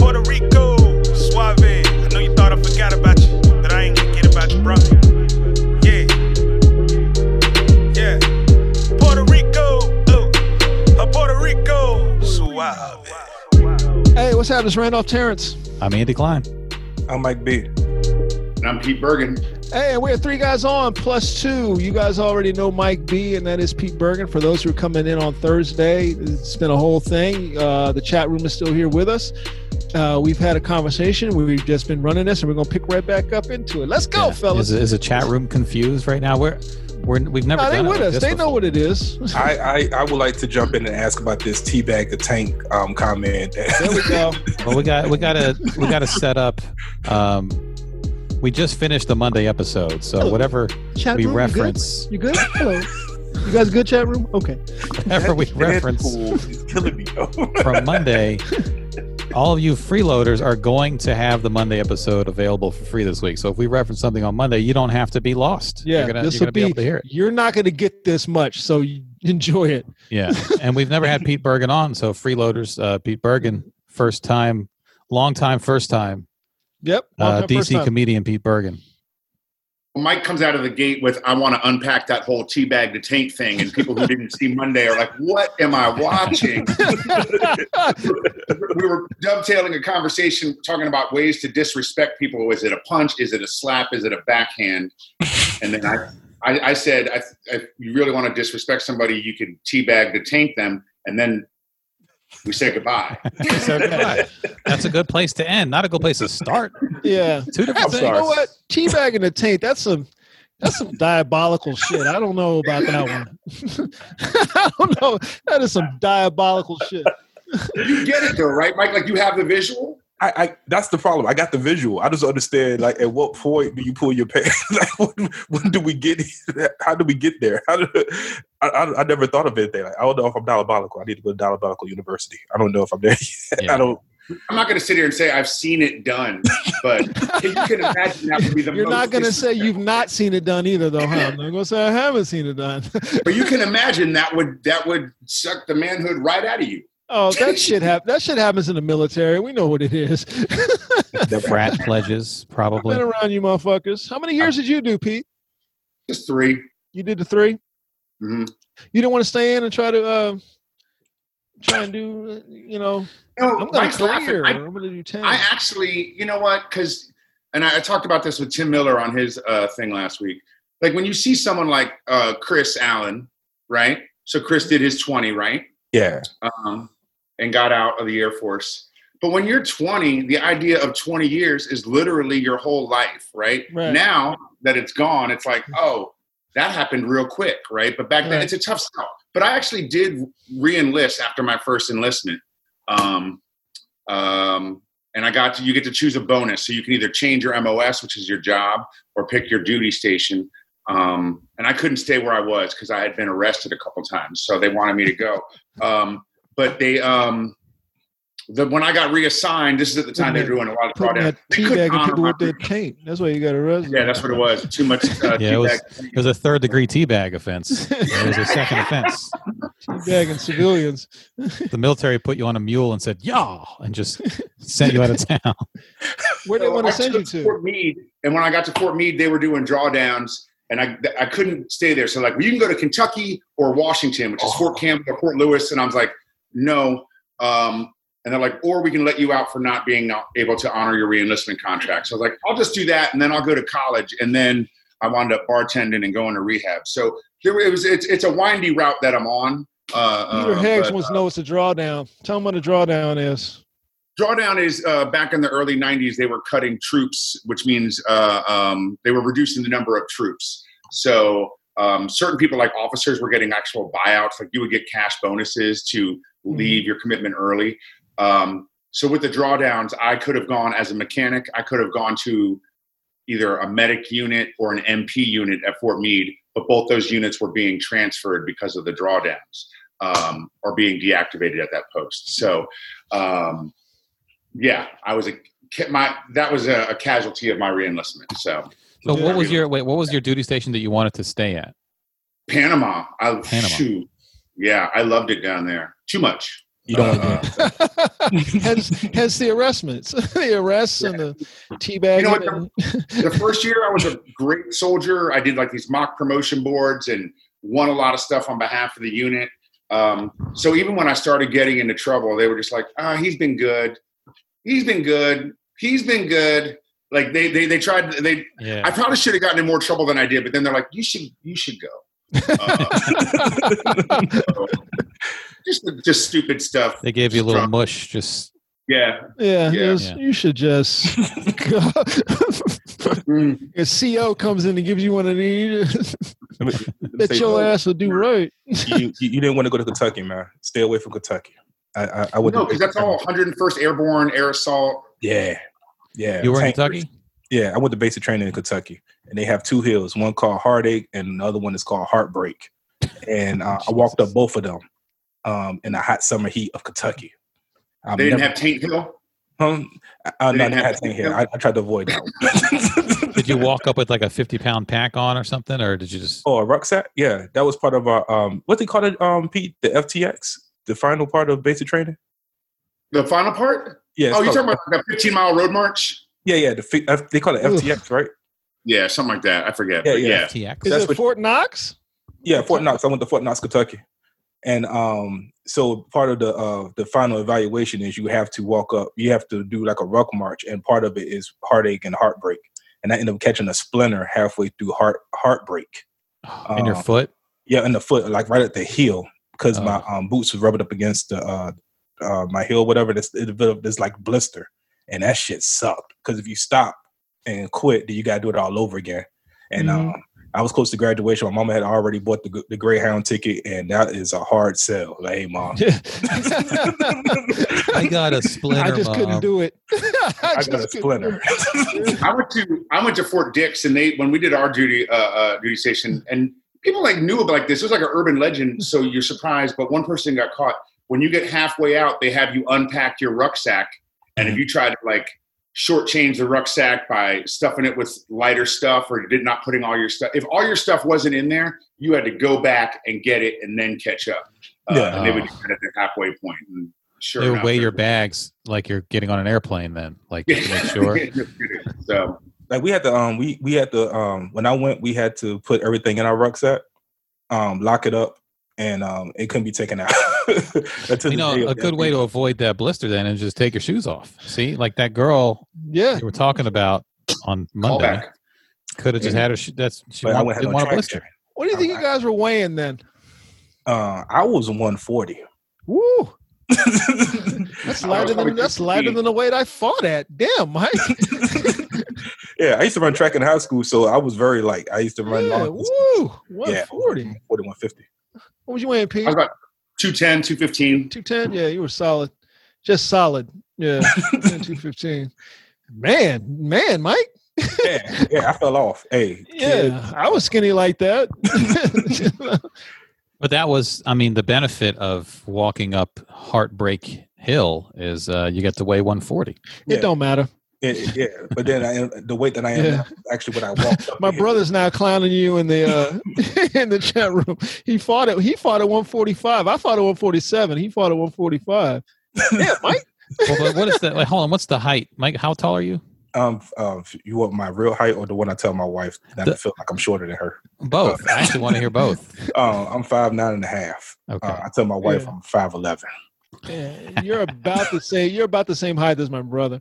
Puerto Rico? Suave. I know you thought I forgot about you, but I ain't gonna get about you, bro. Yeah. Yeah. Puerto Rico. Oh. Uh, Puerto Rico. Suave. Hey, what's happening? It's Randolph Terrance. I'm Andy Klein. I'm Mike B. And I'm Pete Bergen. Hey, we're three guys on plus two. You guys already know Mike B, and that is Pete Bergen. For those who are coming in on Thursday, it's been a whole thing. Uh, the chat room is still here with us. Uh, we've had a conversation. We've just been running this, and we're going to pick right back up into it. Let's go, Yeah. fellas. Is, is the chat room confused right now? We're we're we've never No, they done with like us. this They know what it is. I, I, I would like to jump in and ask about this teabag the tank um, comment. There we go. Well, we got we got to we got to set up. Um, we just finished the Monday episode, so Oh. whatever Chat we room, reference, You good? You good? Hello. You guys good, chat room? Okay. whatever we reference It's killing me. yo. from Monday, all of you freeloaders are going to have the Monday episode available for free this week. So if we reference something on Monday, you don't have to be lost. Yeah, you're you're gonna be, able to hear it. You're not going to get this much, so enjoy it. Yeah, and we've never had Pete Bergen on, so freeloaders, uh, Pete Bergen, first time, long time, first time, Yep. uh, Long time, first DC time. comedian Pete Bergen. Mike comes out of the gate with, I want to unpack that whole teabag to taint thing. And people who didn't see Monday are like, what am I watching? we were dovetailing a conversation talking about ways to disrespect people. Is it a punch? Is it a slap? Is it a backhand? And then I, I, I said, I, if you really want to disrespect somebody, you can teabag to taint them. And then we say goodbye. So goodbye. That's a good place to end. Not a good place to start. yeah. Two different That's, things. you know what? Teabagging the taint. That's some. That's some diabolical shit. I don't know about that one. I don't know. That is some diabolical shit. you get it though, right, Mike? Like you have the visual. I, I that's the problem. I got the visual. I just understand like at what point do you pull your pants? like when, when do we get? How do we get there? How do, I, I I never thought of anything. Like I don't know if I'm diabolical. I need to go to diabolical university. I don't know if I'm there. Yet. Yeah. I don't. I'm not going to sit here and say I've seen it done, but you can imagine that would be the You're most not going to say you've not seen it done either, though, huh? I'm not going to say I haven't seen it done. But you can imagine that would that would suck the manhood right out of you. Oh, that shit hap- That shit happens in the military. We know what it is. The frat pledges, probably. Been around you, motherfuckers. How many years did you do, Pete? Just three. You did the three. mm-hmm. You didn't want to stay in and try to uh, try and do, you know, No, I'm going to laughing. I, I'm going to do ten. I actually, you know what? Because, and I, I talked about this with Tim Miller on his uh, thing last week. Like when you see someone like uh, Chris Allen, right? So Chris did his 20, right? Yeah. um, and got out of the Air Force. But when you're 20, the idea of 20 years is literally your whole life, right? Right. Now that it's gone, it's like, oh, that happened real quick, right? But back then, it's a tough sell. But I actually did re-enlist after my first enlistment, um, um, and I got to you get to choose a bonus, so you can either change your MOS, which is your job, or pick your duty station. Um, and I couldn't stay where I was because I had been arrested a couple times, so they wanted me to go. Um, but they, um, the, when I got reassigned, this is at the time they were doing a lot of drawdown. that They couldn't honor people my with their taint. That's why you got arrested. yeah, that's what it was. Too much. Uh, Yeah, it was- It was a third degree teabag offense. It was a second offense. Teabagging civilians. The military put you on a mule and said, "Yeah," and just sent you out of town. Where they So want I to send you to? Fort Meade, and when I got to Fort Meade, they were doing drawdowns, and I I couldn't stay there. So like, well, you can go to Kentucky or Washington, which is Oh. Fort Campbell or Fort Lewis, and I was like, no. Um, And they're like, or we can let you out for not being able to honor your reenlistment contract. So I was like, I'll just do that, and then I'll go to college, and then I wound up bartending and going to rehab. So there, it was. It's it's a windy route that I'm on. Uh, Peter uh, Higgs but, wants to uh, know what's a drawdown. Tell him what a drawdown is. drawdown is uh, back in the early 90s they were cutting troops which means uh, um, they were reducing the number of troops so um, certain people like officers were getting actual buyouts like you would get cash bonuses to leave your commitment early um, so with the drawdowns i could have gone as a mechanic i could have gone to either a medic unit or an mp unit at fort meade but both those units were being transferred because of the drawdowns um, or being deactivated at that post so um, yeah, I was a my that was a, a casualty of my reenlistment. So So what was your wait? What was your duty station that you wanted to stay at? Panama, I Panama. shoot, yeah, I loved it down there. Too much. You don't Uh, want hence, hence the arrestments, the arrests and the teabagging. You know what, and- the first year I was a great soldier. I did like these mock promotion boards and won a lot of stuff on behalf of the unit. Um, so even when I started getting into trouble, they were just like, "Ah, he's been good. He's been good. He's been good." Like they they they tried they Yeah. I probably should have gotten in more trouble than I did, but then they're like, "You should, you should go." Uh, so, just, just stupid stuff. They gave you a little Strong. mush. Just Yeah. yeah, Yeah. yes, Yeah. you should just. Mm. a CO comes in and gives you one of these. Let me- let me Bet say, your ass will do right. you, you, you didn't want to go to Kentucky, man. Stay away from Kentucky. I I, I would No, because that's all 101st Airborne Air Assault. Yeah, yeah. you were in Tank- Kentucky. Yeah, I went to basic training in Kentucky, and they have two hills. One called Heartache, and another one is called Heartbreak. And uh, I walked up both of them um, in the hot summer heat of Kentucky. I'm They didn't never- have Taint Hill. Um, I, I, They no, didn't have had thing to- here. I, I tried to avoid that. one. Did you walk up with like a fifty pound pack on or something, or did you just? oh, a rucksack? Yeah, that was part of our um, what they call it, um, Pete, the FTX, the final part of basic training. The final part? Yeah, oh, you're talking about the 15 mile road march? Yeah, yeah. The fi- F- they call it Oof. FTX, right? Yeah, something like that. I forget. Yeah, but yeah. yeah. FTX. Is That's it Fort Knox? Yeah, Fort Knox. I went to Fort Knox, Kentucky, and um, so part of the uh, the final evaluation is you have to walk up. You have to do like a ruck march, and part of it is heartache and heartbreak. And I ended up catching a splinter halfway through heart heartbreak. in your uh, foot. Yeah, in the foot, like right at the heel, because Oh. my um, boots was rubbing up against the uh, uh, my heel, whatever. This it developed this like blister, and that shit sucked. Because if you stop and quit, then you gotta do it all over again. And Mhm. um, I was close to graduation. My mama had already bought the the Greyhound ticket, and that is a hard sell. Like, hey, mom, I got a splinter. I just couldn't do it. I just got a splinter. I went to I went to Fort Dix, and they when we did our duty uh, uh, duty station, and people like knew about like this. It was like an urban legend, so you're surprised. But one person got caught. When you get halfway out, they have you unpack your rucksack, and if you try to like shortchange the rucksack by stuffing it with lighter stuff or did not putting all your stuff, if all your stuff wasn't in there, you had to go back and get it and then catch up. Uh, Yeah. and they would do it at the halfway point. And sure, They would enough, weigh they're- your bags like you're getting on an airplane. Then, like to make sure. so like we had to um we we had to um when I went we had to put everything in our rucksack, um lock it up, and um it couldn't be taken out. You know, a good way to avoid that blister then is just take your shoes off. See, like that girl Yeah. you were talking about on Monday could have just had her. Shoe, that's she But I want, didn't on want a traction. blister. What do you think you guys were weighing then? Uh, I was 140. Woo! That's lighter than that's lighter than the weight I fought at. Damn, Mike. yeah, I used to run track in high school, so I was very light. I used to run yeah, long distance. woo! Yeah, 140. 140, 150. What was you weighing, Pete? I was about 210, 215. 210? Yeah, you were solid. Just solid. Yeah. 215. Man, man, Mike. Yeah, yeah, I fell off. Hey, kid, Yeah, I was skinny like that. But that was, I mean, the benefit of walking up Heartbreak Hill is uh, you get to weigh 140. Yeah. It don't matter. It- yeah, but then I, the weight that I am Yeah. now actually what I walked. My the hill. brother's now clowning you in the uh, in the chat room. He fought it. He fought at 145. I fought at 147. He fought at 145. Yeah, Mike. Well, but what is that? Like, hold on, what's the height, Mike? How tall are you? Um, uh, you want my real height or the one I tell my wife that I feel like I'm shorter than her? Both. I actually want to hear both. Uh, I'm five nine and a half. Okay. Uh, I tell my wife Yeah. I'm five eleven. Yeah, you're about the same. You're about the same height as my brother.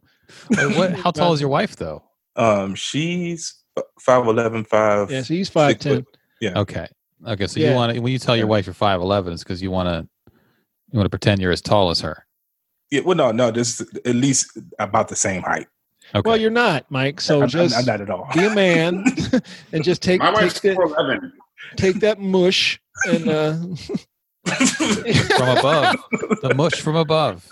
Wait, what, how tall is your wife though? Um, she's five eleven, five. Yeah, so he's five Six Okay. Okay. So Yeah. you want to when you tell your wife you're five eleven, it's because you want to you want to pretend you're as tall as her. Yeah, well, no, no, this is at least about the same height. Okay. Well, you're not, Mike. So I'm, I'm- just I'm not at all. be a man and just take My take wife's that, four eleven. take that mush and uh, from above, the mush from above.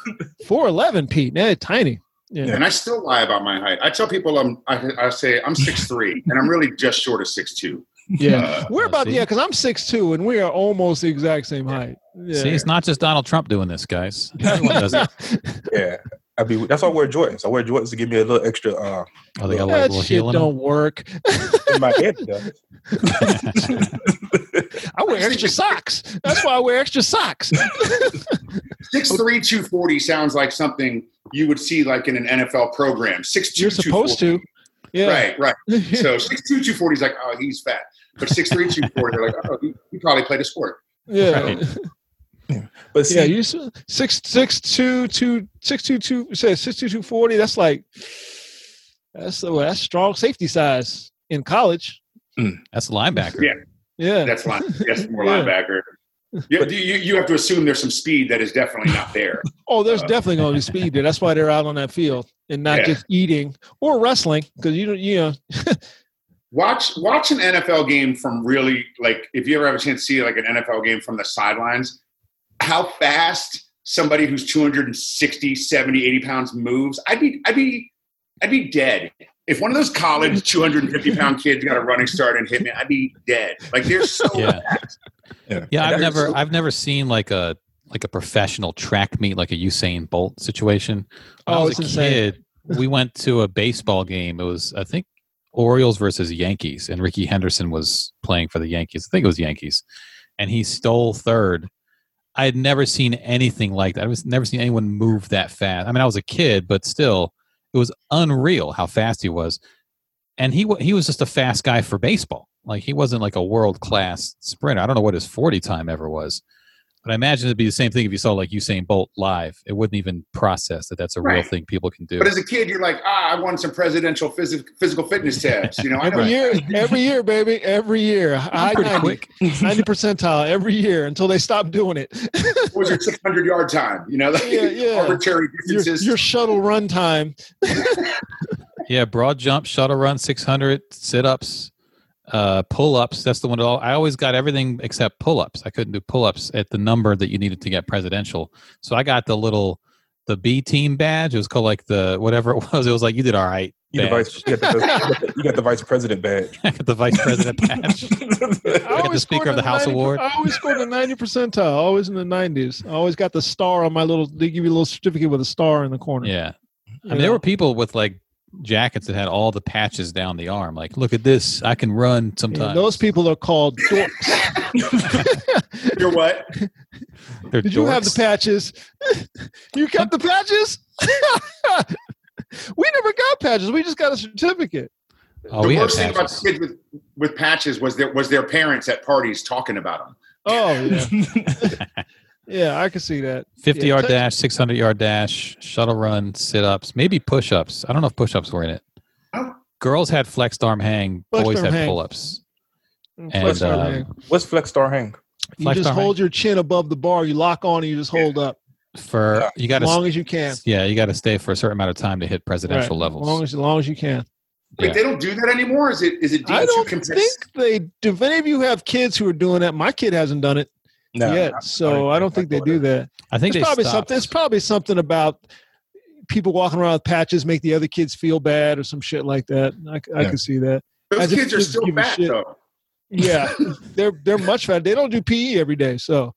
four eleven, Pete. Yeah, tiny. Yeah. And I still lie about my height. I tell people I'm. I, I say I'm six three, and I'm really just short of six two. Yeah, Uh, we're about see? yeah, because I'm six two and we are almost the exact same height. Yeah. See, it's not just Donald Trump doing this, guys. Everyone does it. yeah, I mean that's why I wear Jordans. I wear Jordans to give me a little extra. Uh, Oh, they got like a that little shit heel in them. don't work. in my head, it does. I wear extra socks. That's why I wear extra socks. Six three two forty sounds like something you would see like in an NFL program. Six two. You're supposed to. Yeah. Right, right. So six two two forty is like, oh, he's fat. But six three two forty, they're like, oh, he, he probably played a sport. yeah. Right. But see, Yeah, you s- six six two two six two two say six two two forty. That's like that's well, that's strong safety size in college. Mm, that's a linebacker. Yeah. Yeah, That's line. That's more Yeah. linebacker. Yeah, you, you you have to assume there's some speed that is definitely not there. Oh, there's Uh, definitely going to be speed there. That's why they're out on that field and not Yeah. just eating or wrestling because you don't, you know, Watch watch an NFL game from really like if you ever have a chance to see like an NFL game from the sidelines, how fast somebody who's 260, 70, 80 pounds moves. I'd be I'd be I'd be dead. If one of those college 250 pound kids got a running start and hit me, I'd be dead. Like they're so Yeah. fast. yeah, Yeah, I've never so- I've never seen like a like a professional track meet like a Usain Bolt situation. When oh, I Oh, was a insane. kid, we went to a baseball game. It was I think Orioles versus Yankees, and Rickey Henderson was playing for the Yankees. I think it was Yankees, and he stole third. I had never seen anything like that. I was never seen anyone move that fast. I mean, I was a kid, but still, it was unreal how fast he was. And he he was just a fast guy for baseball. Like he wasn't like a world class sprinter. I don't know what his forty time ever was, but I imagine it'd be the same thing if you saw like Usain Bolt live. It wouldn't even process that that's a real thing people can do. But as a kid, you're like, ah, I won some presidential phys- physical fitness tests. You know, I know every year, every year, baby, every year, high pretty 90, quick. 90 percentile every year until they stop doing it. what was your 600 yard time? You know, like Yeah, yeah. arbitrary your, your shuttle run time. Yeah, broad jump, shuttle run, 600, sit ups, uh, pull ups. That's the one. That all, I always got everything except pull ups. I couldn't do pull ups at the number that you needed to get presidential. So I got the little, the B team badge. It was called like the whatever it was. It was like you did all right. you, the vice, you, got the, you got the- you got the vice president badge. I got the vice president badge. I always Speaker of the in House 90 award. I always scored in the 90 percentile, always in the 90s. I always got the star on my little, they give you a little certificate with a star in the corner. Yeah. I You mean, there were people with like jackets that had all the patches down the arm. Like, look at this. I can run Yeah, sometimes. those people are called dorks. You're what? They're Did you have the patches? you kept the patches? we never got patches. We just got a certificate. Oh, the we worst thing about kids with, with patches was their was their parents at parties talking about them. Oh yeah, yeah. I can see that. 50 Yeah, yard touch- dash, 600 yard dash, shuttle run, sit ups, maybe push ups. I don't know if push ups were in it. Oh. Girls had flexed arm hang, Flexed boys arm had hang. pull ups. Flex mm, And, um, arm hang. What's flex star hang? you flex just arm hold your chin above the bar. You lock on and you just hold up For you got as long as you can. yeah, you got to stay for a certain amount of time to hit Right. presidential As levels. long as, as long as you can. Wait, Yeah. they don't do that anymore. Is it is it I deemed too don't competitive? think they do. If any of you have kids who are doing that, my kid hasn't done it No, yet, so I don't think they do that. I think It's probably stopped. something. It's probably something about people walking around with patches make the other kids feel bad or some shit like that. I Yeah. can see that. Those As kids are still fat though. Yeah, they're they're much fat. They don't do PE every day, so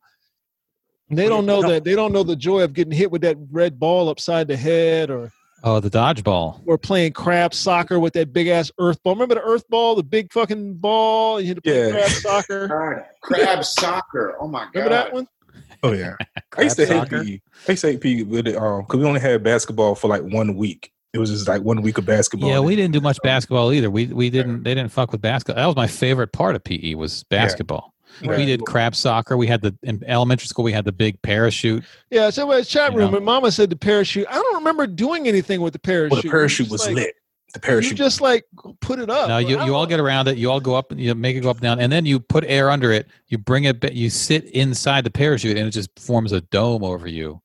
they don't know that. They don't know the joy of getting hit with that red ball upside the head, or Oh, the dodgeball. or playing crab soccer with that big ass earth ball. Remember the earth ball, the big fucking ball? You had to play Yeah. crab soccer. God, crab soccer. Oh my god. Remember that one? Oh yeah. I used to Crab hate soccer. PE. I used to hate PE with it um because we only had basketball for like one week. It was just like one week of basketball. Yeah, we didn't do much basketball either. We we didn't they didn't fuck with basketball. That was my favorite part of PE was basketball. We did crab soccer. We had the in elementary school. We had the big parachute. Yeah, so in chat You room, know. and Mama said the parachute. I don't remember doing anything with the parachute. Well, the parachute You was like, lit. The parachute. You parachute. just like put it up. No, you, you all don't- get around it. You all go up and you make it go up and down, and then you put air under it. You bring it. ba- You sit inside the parachute, and it just forms a dome over you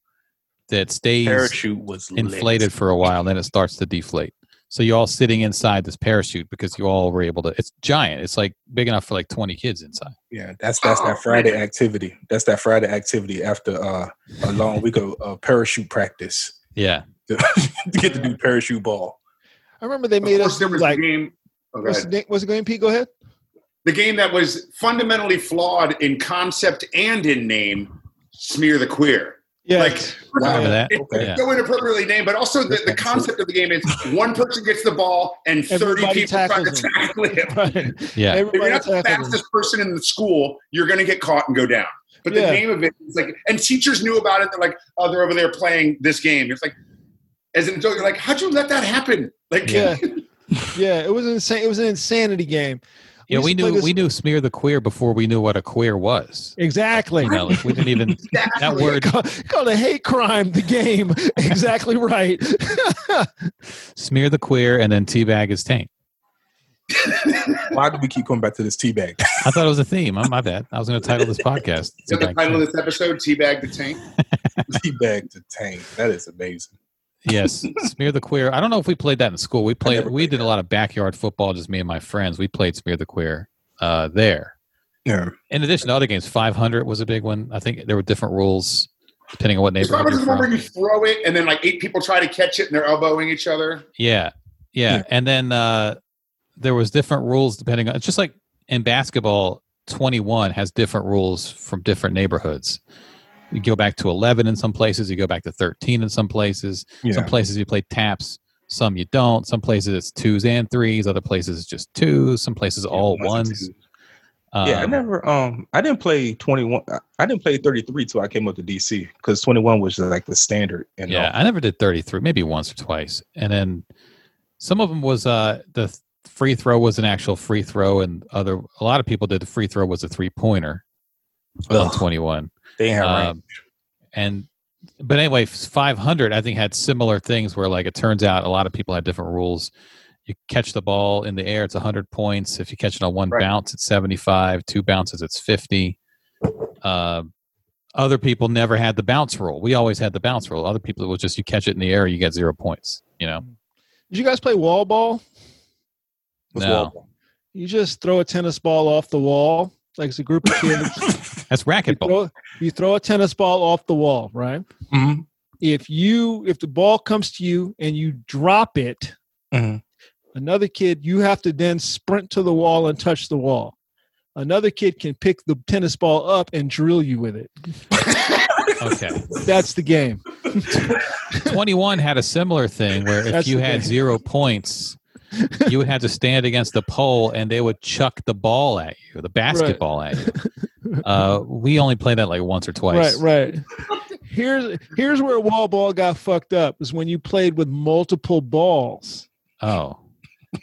that stays parachute was lit. inflated for a while. Then it starts to deflate. So you're all sitting inside this parachute because you all were able to. It's giant. It's like big enough for like 20 kids inside. Yeah, that's that's Oh, that Friday man. activity. That's that Friday activity after uh, a long week of uh, parachute practice Yeah. to get to do parachute ball. I remember they made course, us there was like a game. oh, go what's the, name- what's the game? Pete, go ahead. the game that was fundamentally flawed in concept and in name. Smear the queer. Yeah, Like, Remember that? It's Okay. Yeah. so inappropriately named, but also the, the concept of the game is one person gets the ball and 30 Everybody people try to tackle him. right. Yeah. If you're not the tackled him. fastest person in the school, you're going to get caught and go down. But the Yeah. name of it is like, and teachers knew about it. They're like, oh, they're over there playing this game. It's like, as an adult, you're like, how'd you let that happen? Like, Yeah. Yeah, it was insane. It was an insanity game. Yeah, used we knew we knew smear the queer before we knew what a queer was. exactly. You know, like, we didn't even that word Called, called a hate crime. The game. exactly right. smear the queer and then teabag is taint. Why do we keep coming back to this teabag? I thought it was a theme. Oh, my bad. I was going to title this podcast. Is the Teabag title of this episode? Teabag the Tank. teabag to tank. That is amazing. Yes, smear the queer. I don't know if we played that in school. We played. We did a lot of backyard football. Just me and my friends. We played smear the queer uh, there. Yeah. In addition to other games, 500 was a big one. I think there were different rules depending on what neighborhood probably you're the one where you throw it and then like eight people try to catch it and they're elbowing each other. Yeah, yeah, Yeah. and then uh, there was different rules depending on. It's just like in basketball, 21 has different rules from different neighborhoods. You go back to 11 in some places. You go back to 13 in some places. Yeah. Some places you play taps. Some you don't. Some places it's twos and threes. Other places it's just twos. Some places all ones twos. yeah, I Um, never. Um, I didn't play twenty one. I didn't play thirty three till I came up to DC because twenty one was like the standard. And yeah, I never did 33, maybe once or twice. And then some of them was uh the free throw was an actual free throw, and other a lot of people did the free throw was a three pointer on 21. They ain't have Um, range. and but anyway, 500 I think had similar things where like it turns out a lot of people had different rules. You catch the ball in the air, it's 100 points. If you catch it on one Right. bounce, it's 75. Two bounces, it's 50. Uh, other people never had the bounce rule. We always had the bounce rule. Other people it was just you catch it in the air, you get zero points. You know, Did you guys play wall ball? What's no. wall ball? You just throw a tennis ball off the wall, like it's a group of kids. that's you, racquetball. throw, you throw a tennis ball off the wall, right? Mhm. If you if the ball comes to you and you drop it, Mhm. another kid you have to then sprint to the wall and touch the wall. Another kid can pick the tennis ball up and drill you with it. Okay. That's the game. 21 had a similar thing where if That's you had game. zero points, you would have to stand against the pole and they would chuck the ball at you, the basketball at you. Uh, we only played that like once or twice. Right, right. Here's here's where wall ball got fucked up is when you played with multiple balls. Oh.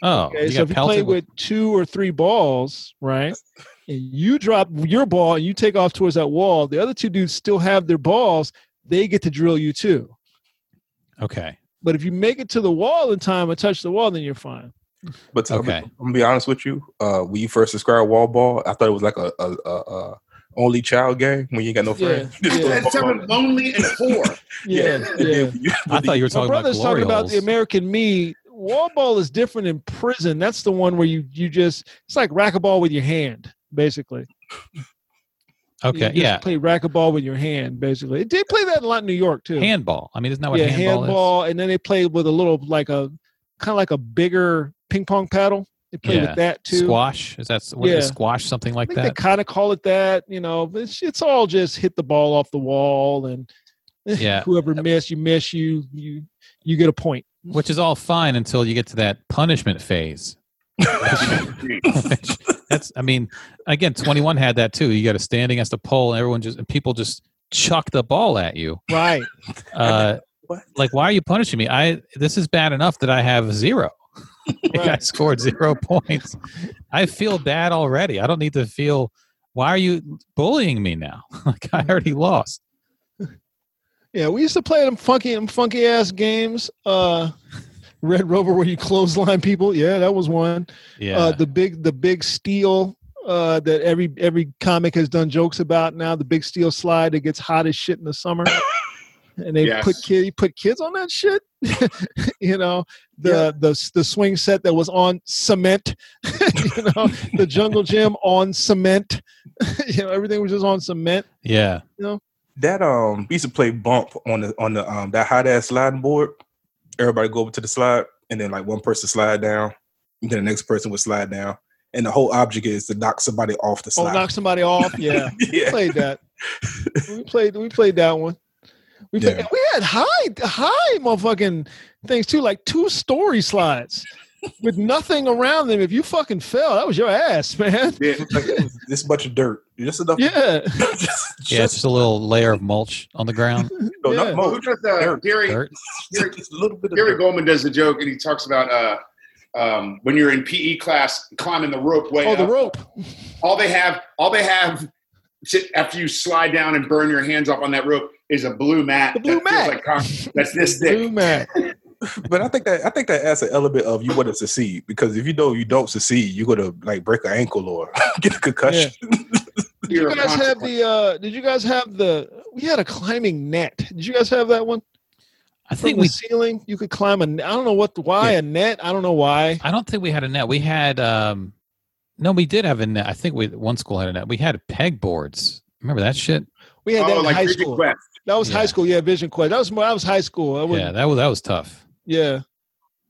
Oh. Okay, you so if you play with two or three balls, right, and you drop your ball and you take off towards that wall, the other two dudes still have their balls. They get to drill you too. Okay. But if you make it to the wall in time and touch the wall, then you're fine. But to, Okay. I'm, gonna be honest with you. Uh, when you first described wall ball, I thought it was like a, a, a, a only child game when you ain't got no friends. Just yeah. throw the And ball lonely and poor. Yeah, And yeah. then you- I thought you were My talking about brother's glory talking about the American me. Wall ball is different in prison. That's the one where you you just it's like racquetball with your hand, basically. You okay. just Yeah. play racquetball with your hand, basically. It did play that a lot in New York too. Handball. I mean, isn't that what yeah, handball, handball, and then they played with a little like a kind of like a bigger ping pong paddle. They played Yeah. with that too. Squash? Is that what is Yeah. squash? Something I like think that? they kind of call it that. You know, it's it's all just hit the ball off the wall, and Yeah. whoever miss, you miss, you you you get a point. Which is all fine until you get to that punishment phase. Which- that's i mean again 21 had that too you got to stand against a pole and everyone just and people just chuck the ball at you Right. uh like why are you punishing me i this is bad enough that i have zero Like, i scored zero points i feel bad already i don't need to feel Why are you bullying me now? like I already lost. Yeah, we used to play them funky them funky ass games. Uh Red Rover where you clothesline people. Yeah, that was one. Yeah. Uh the big the big steel uh that every every comic has done jokes about now, the big steel slide that gets hot as shit in the summer. and they Yes. put kid put kids on that shit. you know, the the the swing set that was on cement, you know, the jungle gym on cement. you know, everything was just on cement. yeah. You know That um, we used to play bump on the on the um that hot ass sliding board. Everybody go over to the slide, and then like one person slide down, and then the next person would slide down, and the whole object is to knock somebody off the Oh, slide. knock somebody off. Yeah. yeah, played that. We played we played that one. We played, Yeah. we had high high motherfucking things too, like two story slides with nothing around them. If you fucking fell, that was your ass, man. Yeah. like, this much of dirt, just enough. Yeah. just, Yeah, it's just a little layer of mulch on the ground. no, yeah. not Well, most. who does uh, Dirt. Gary? Dirt. Gary, Just a little bit of Gary dirt. Goldman does the joke, and he talks about uh, um, when you're in PE class climbing the rope way Oh, the rope. All they have, all they have, to, after you slide down and burn your hands off on that rope, is a blue mat. The blue that mat. like con- that's this Blue thick. mat. But I think that I think that adds an element of you want to succeed because if you know you don't succeed, you're gonna like break an ankle or get a concussion. Did you guys have the uh did you guys have the we had a climbing net. Did you guys have that one? I From think the we. ceiling, you could climb a I don't know what why a net. I don't know why. I don't think we had a net. We had. um No, we did have a net. I think we one school had a net. We had pegboards. Remember that shit? We had that Oh, in like high Vision school. Quest. That was Yeah. high school, yeah, Vision Quest. That was more that was high school. That was, Yeah, that was that was tough. Yeah.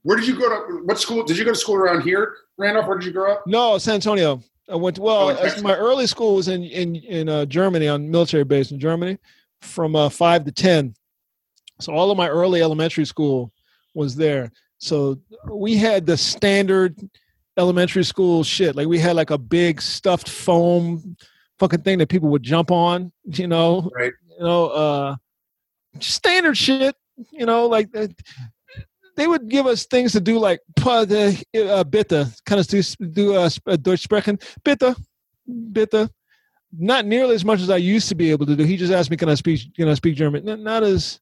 Where did you go to? What school? Did you go to school around here, Randolph? Where did you grow up? No, San Antonio. I went to, well. Oh, my early school was in in in uh, Germany on military base in Germany, from uh, five to ten. So all of my early elementary school was there. So we had the standard elementary school shit. Like we had like a big stuffed foam fucking thing that people would jump on. You know, Right. You know, uh, standard shit. You know, like. They would give us things to do like the uh, bitte, kind of do do uh, uh, Deutsch sprechen, bitte, bitte. Not nearly as much as I used to be able to do. He just asked me, "Can I speak? Can I speak German?" Not as,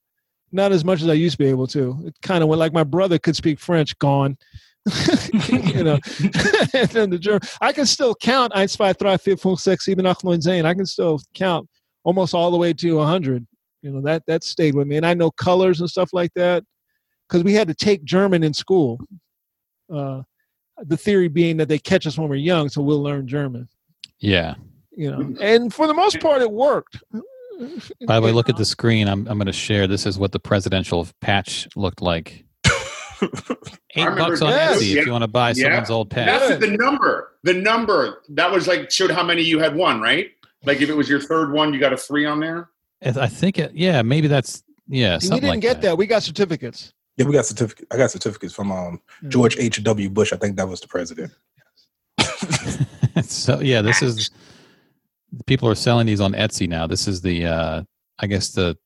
not as much as I used to be able to. It kind of went like my brother could speak French, gone. you know, and then the German. I can still count. Eins, zwei, drei, vier, fünf, sechs, sieben, acht, neun, zehn. I can still count almost all the way to hundred. You know that that stayed with me, and I know colors and stuff like that because we had to take German in school. Uh, the theory being that they catch us when we're young, so we'll learn German. Yeah. You know, and for the most part, it worked. By the way, look at the screen. I'm I'm going to share. This is what the presidential patch looked like. Eight bucks on that. Etsy Yeah. if you want to buy Yeah. someone's old patch. That's the number. The number that was like showed how many you had won, right? Like if it was your third one, you got a three on there. I I think it. Yeah, maybe that's. Yeah, we didn't like get that. We got certificates. Yeah, we got certificate. I got certificates from um George H. W. Bush. I think that was the president. so yeah, this is. People are selling these on Etsy now. This is the. uh I guess the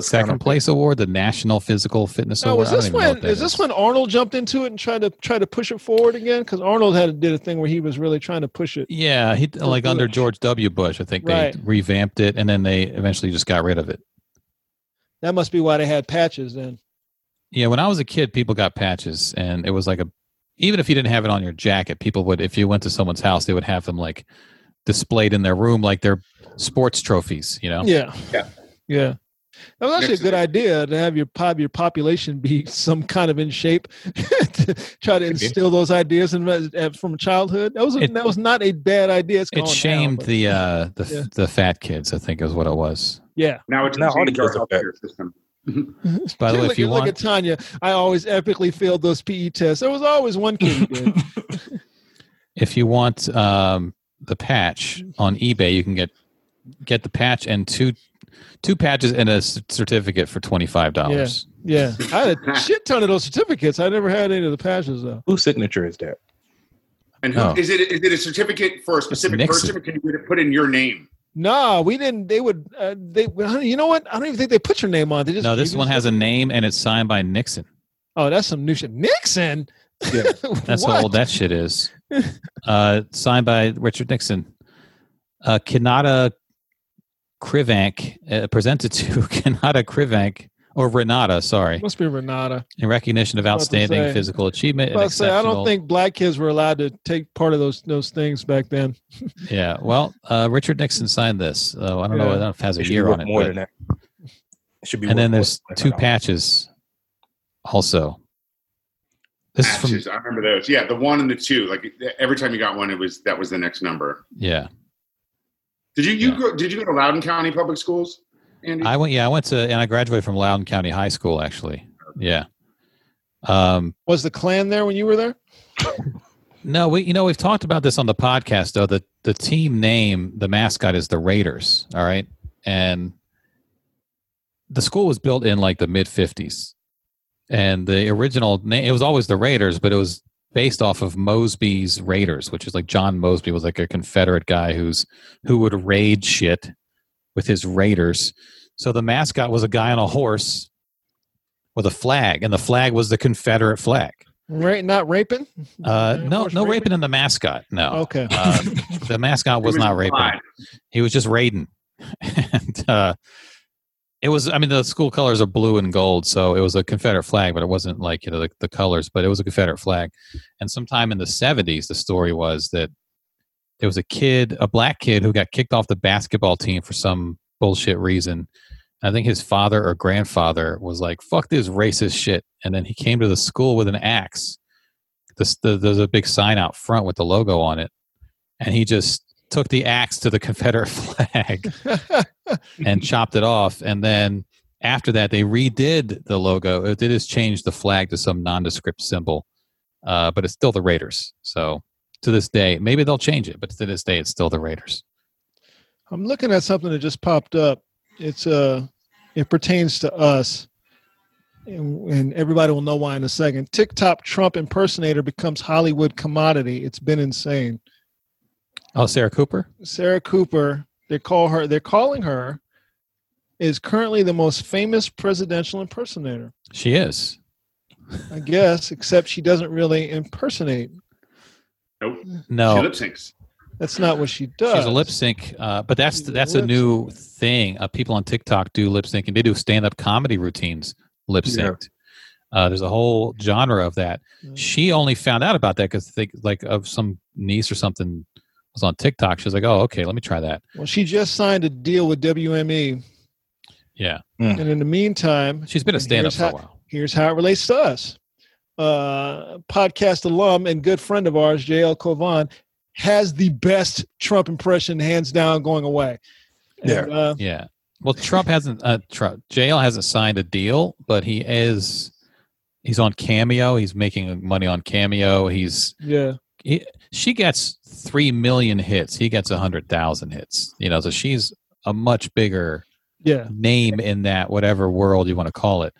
second kinda- place award, the National Physical Fitness Now, Award. was this even know when what that is this when Arnold jumped into it and tried to try to push it forward again? Because Arnold had did a thing where he was really trying to push it. Yeah, he like under George W. Bush. I think Right. they revamped it, and then they eventually just got rid of it. That must be why they had patches then. Yeah, when I was a kid, people got patches, and it was like a. Even if you didn't have it on your jacket, people would. If you went to someone's house, they would have them like displayed in their room, like they're sports trophies. You know. Yeah. Yeah. Yeah. That was actually a good idea to have your pop your population be some kind of in shape to try to instill those ideas in, uh, from childhood. That was a, It- that was not a bad idea. It's It gone now, shamed but- the uh the Yeah. the fat kids. I think is what it was. yeah. Now it's Now all the changed our kids are fat. system. By the way, look, if you at- look want, at Tanya, I always epically failed those PE tests. There was always one kid if you want um the patch on eBay, you can get get the patch and two two patches and a certificate for twenty five dollars. Yeah, I had a shit ton of those certificates. I never had any of the patches though. Whose signature is that? And who, Oh. is it? Is it a certificate for a specific person, or can you get it put in your name? No, we didn't. They would. Uh, they. well, You know what? I don't even think they put your name on. They just. No, this one has a name and it's signed by Nixon. Oh, that's some new shit. Nixon. Yeah. That's What? how old that shit is. Uh, signed by Richard Nixon. uh, Kanata Krivank, uh, presented to Kanata Krivank, or Renata, sorry, It Must be Renata. in recognition of I was about to outstanding say- physical achievement. and But I say, I don't think black kids were allowed to take part of those those things back then. Yeah, well, uh, Richard Nixon signed this. Uh, I don't know. I don't know if it has a It should year on it. more but- than that. It should be. and then there's two $5. patches also. This is from Patches, I remember those. Yeah, the one and the two. Like every time you got one, it was that was the next number. yeah. Did you you Yeah. go? Did you go to Loudoun County Public Schools, Andy? I went. Yeah, I went to and I graduated from Loudoun County High School. Actually, yeah. Um, Was the Klan there when you were there? no, we you know we've talked about this on the podcast though. The the team name, the mascot is the Raiders. All right, and the school was built in like the mid '50s, and the original name it was always the Raiders, but it was based off of Mosby's Raiders, which is like John Mosby was like a Confederate guy who's who would raid shit with his Raiders. So the mascot was a guy on a horse with a flag, and the flag was the Confederate flag. Right, not raping. Uh, no, no raping? raping in the mascot. No, Okay. uh, the mascot was It not raping. implied. He was just raiding, and uh, it was. I mean, the school colors are blue and gold, so it was a Confederate flag, but it wasn't like you know the, the colors, but it was a Confederate flag. And sometime in the '70s, the story was that there was a kid, a black kid, who got kicked off the basketball team for some bullshit reason. I think his father or grandfather was like, "Fuck this racist shit," and then he came to the school with an axe. This, the, there's a big sign out front with the logo on it, and he just took the axe to the Confederate flag and chopped it off. And then after that, they redid the logo. It did is change the flag to some nondescript symbol, uh, but it's still the Raiders. So to this day, maybe they'll change it, but to this day, it's still the Raiders. I'm looking at something that just popped up. It's uh, it pertains to us, and, and everybody will know why in a second. TikTok Trump impersonator becomes Hollywood commodity. It's been insane. Oh, Sarah Cooper. Sarah Cooper, they call her, they're calling her, is currently the most famous presidential impersonator. She is. I guess, except she doesn't really impersonate. Nope. She No, lip syncs. That's not what she does. she's a lip sync, uh, but that's She's a that's a lip new thing. Uh, people on TikTok do lip syncing. They do stand up comedy routines lip synced. Uh, there's a whole genre of that. Mm. she only found out about that because think like of some niece or something was on TikTok. She was like, "Oh, okay, let me try that." Well, she just signed a deal with WME, Yeah, and in the meantime, she's been a And stand-up for a how- while. here's how it relates to us. Uh, podcast alum and good friend of ours, JL Cauvin, has the best Trump impression, hands down, going away. And, Yeah. Uh, Yeah. Well, Trump hasn't. Uh, Trump, JL hasn't signed a deal, but he is. He's on Cameo. He's making money on Cameo. He's yeah. he, she gets three million hits. He gets a hundred thousand hits. You know, so she's a much bigger Yeah. name in that whatever world you want to call it.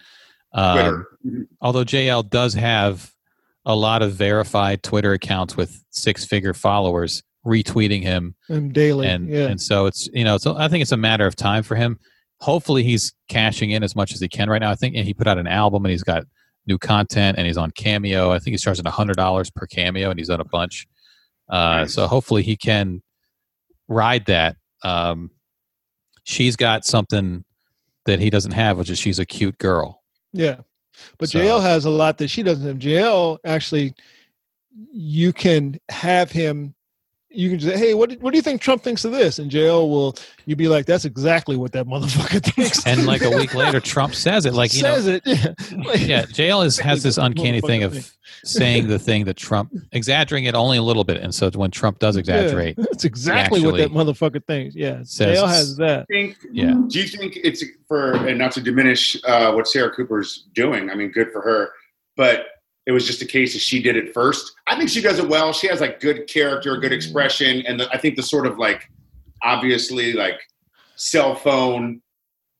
Um, Twitter. Although JL does have a lot of verified Twitter accounts with six figure followers retweeting him And daily. and yeah. and so it's you know so I think it's a matter of time for him. Hopefully he's cashing in as much as he can right now. I think and he put out an album and he's got new content and he's on Cameo. I think he's charging hundred dollars per cameo and he's done a bunch. Uh, Nice. So hopefully he can ride that. Um, she's got something that he doesn't have, which is she's a cute girl. yeah. But So- JL has a lot that she doesn't have. JL actually, you can have him. You can just say, "Hey, what do, what do you think Trump thinks of this?" And JL will you be like, "That's exactly what that motherfucker thinks." And like a week later, Trump says it. Like you know, says it. Yeah. Like- yeah, JL is, has this uncanny thing Motherfucker of saying the thing that Trump exaggerating it only a little bit, and so when Trump does exaggerate, Yeah, that's exactly what that motherfucker thinks. Yeah, says JL has that. think yeah, Do you think it's for and not to diminish uh, what Sarah Cooper's doing? I mean, good for her, but it was just a case of she did it first. I think she does it well. She has like good character, good mm-hmm. expression, and the, I think the sort of like obviously like cell phone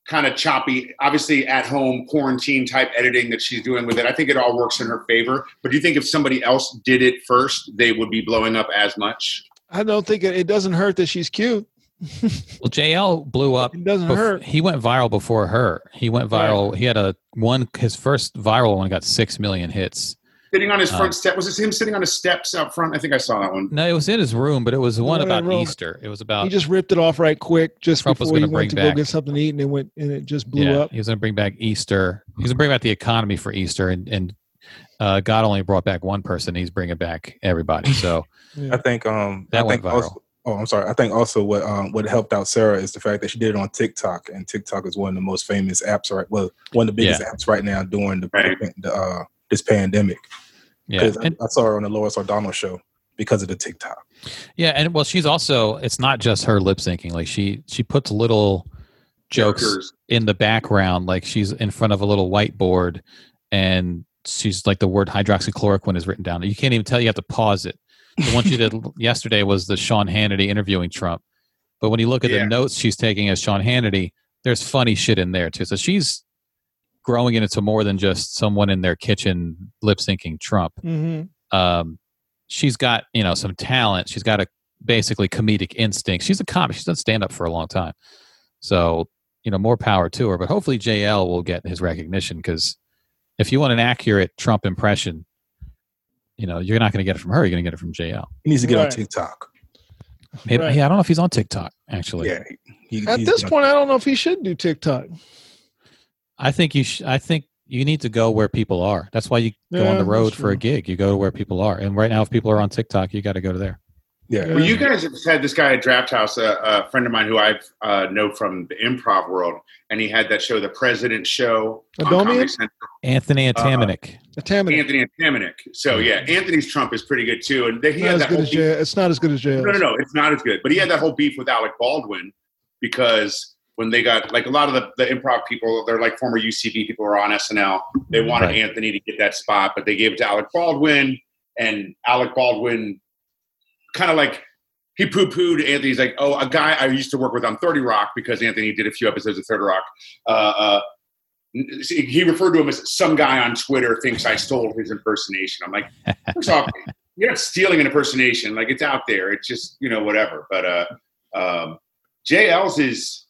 kind of choppy, obviously at home quarantine type editing that she's doing with it. I think it all works in her favor. But do you think if somebody else did it first, they would be blowing up as much? I don't think it, it doesn't hurt that she's cute. well, JL blew up. It doesn't bef- hurt. He went viral before her. He went viral. He had a one. His first viral one got six million hits, Sitting on his Uh, front step. Was it him sitting on his steps out front? I think I saw that one. No, it was in his room, but it was the one one in about. Easter. It was about he just ripped it off right quick, just Trump was before he gonna went to bring go get something to eat, and it went and it just blew yeah, up. he was going to bring back Easter. He was going to bring back the economy for Easter, and and uh, God only brought back one person. He's bringing back everybody. So Yeah. I think um That I went think viral. also oh I'm sorry. I think also what um what helped out Sarah is the fact that she did it on TikTok and TikTok is one of the most famous apps right well one of the biggest apps right now during the, Right. the uh this pandemic. yeah, Because and, I, I saw her on the Lois O'Donnell show because of the TikTok. yeah, and well, she's also. It's not just her lip syncing. Like she she puts little jokes Characters. in the background, like she's in front of a little whiteboard, and she's like the word hydroxychloroquine is written down. You can't even tell. You have to pause it. The one she did yesterday was the Sean Hannity interviewing Trump. But when you look at Yeah. the notes she's taking as Sean Hannity, there's funny shit in there too. So she's growing into more than just someone in their kitchen lip syncing Trump. Mhm. Um, she's got you know some talent. She's got a basically comedic instinct. She's a comic. She's done stand up for a long time. So you know more power to her. But hopefully JL will get his recognition because if you want an accurate Trump impression, you know you're not going to get it from her. You're going to get it from JL. He needs to get Right. on TikTok. Maybe, Right. Yeah, I don't know if he's on TikTok actually. Yeah. He, he At this to get on- point, I don't know if he should do TikTok. I think you. Sh- I think you need to go where people are. That's why you go on the road for a gig. You go to where people are. And right now, if people are on TikTok, you got to go to there. Yeah. Well, you guys have had this guy at Draft House, a, a friend of mine who I uh, know from the improv world, and he had that show, The President Show, on Adomian? Comedy Anthony Uh, Atamanuik. Anthony Atamanuik. So yeah, Anthony's Trump is pretty good too, and he Not had as that good whole as beef- It's not as good as J. No, no, no, it's not as good. But he had that whole beef with Alec Baldwin because when they got like a lot of the, the improv people, they're like former UCB people who are on SNL. They wanted Right. Anthony to get that spot, but they gave it to Alec Baldwin, and Alec Baldwin kind of like he poo pooed Anthony's like, oh, a guy I used to work with on 30 Rock because Anthony did a few episodes of 30 Rock. Uh, uh, he referred to him as some guy on Twitter thinks I stole his impersonation. I'm like, first off, you're not stealing an impersonation. Like it's out there. It's just you know whatever. But uh, um, JL's is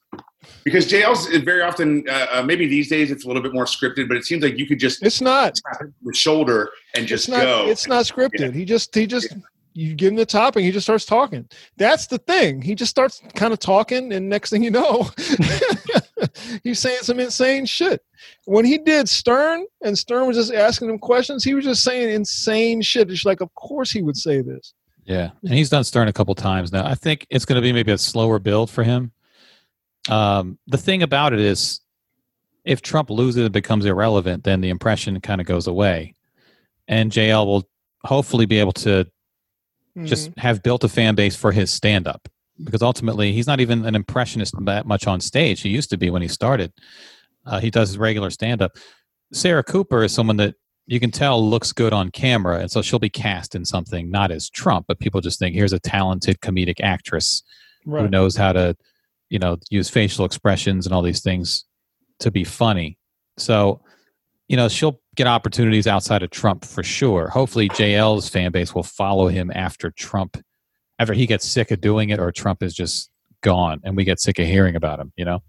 because JL's is very often uh, uh, maybe these days it's a little bit more scripted, but it seems like you could just It's not. it shoulder and just it's not. go. It's not scripted. He just. He just. You give him the topic, he just starts talking. That's the thing. He just starts kind of talking, and next thing you know, he's saying some insane shit. When he did Stern, and Stern was just asking him questions, he was just saying insane shit. It's like, of course he would say this. Yeah, and he's done Stern a couple times now. I think it's going to be maybe a slower build for him. Um, the thing about it is, if Trump loses and becomes irrelevant, then the impression kind of goes away, and JL will hopefully be able to just Mm-hmm. have built a fan base for his stand up because ultimately he's not even an impressionist that much on stage. He used to be when he started. Uh, he does his regular stand up. Sarah Cooper is someone that you can tell looks good on camera, and so she'll be cast in something not as Trump, but people just think here's a talented comedic actress Mhm. who knows how to, you know, use facial expressions and all these things to be funny. So, you know, she'll get opportunities outside of Trump for sure. Hopefully, JL's fan base will follow him after Trump, after he gets sick of doing it, or Trump is just gone, and we get sick of hearing about him. You know,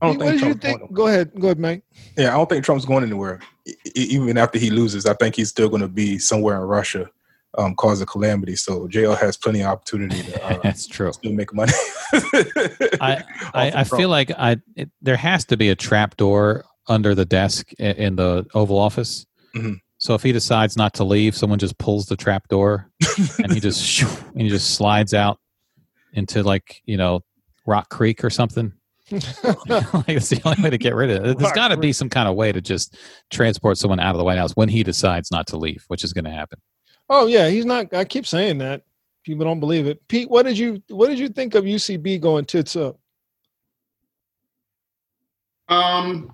I don't what did you think? going- Go ahead. Go ahead, Mike. Yeah, I don't think Trump's going anywhere. E- even after he loses, I think he's still going to be somewhere in Russia, um, cause a calamity. So JL has plenty of opportunity to uh, that's true. still make money. I, I, I feel like I it, there has to be a trap door under the desk in the Oval Office. Mhm. So if he decides not to leave, someone just pulls the trap door and he just shoo, and he just slides out into like you know Rock Creek or something. like it's the only way to get rid of it. There's got to be some kind of way to just transport someone out of the White House when he decides not to leave, which is going to happen. Oh yeah, he's not. I keep saying that. People don't believe it. Pete, what did you what did you think of UCB going tits up? Um,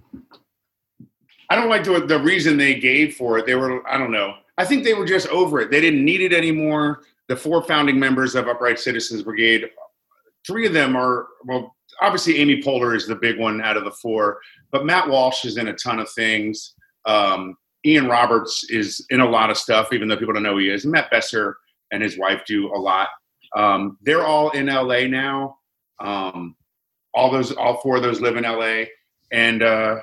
I don't like the the reason they gave for it. They were I don't know. I think they were just over it. They didn't need it anymore. The four founding members of Upright Citizens Brigade, three of them are well. Obviously, Amy Poehler is the big one out of the four, but Matt Walsh is in a ton of things. Um, Ian Roberts is in a lot of stuff, even though people don't know who he is. Matt Besser and his wife do a lot. Um, they're all in LA now. Um, all those, all four of those live in LA, and uh,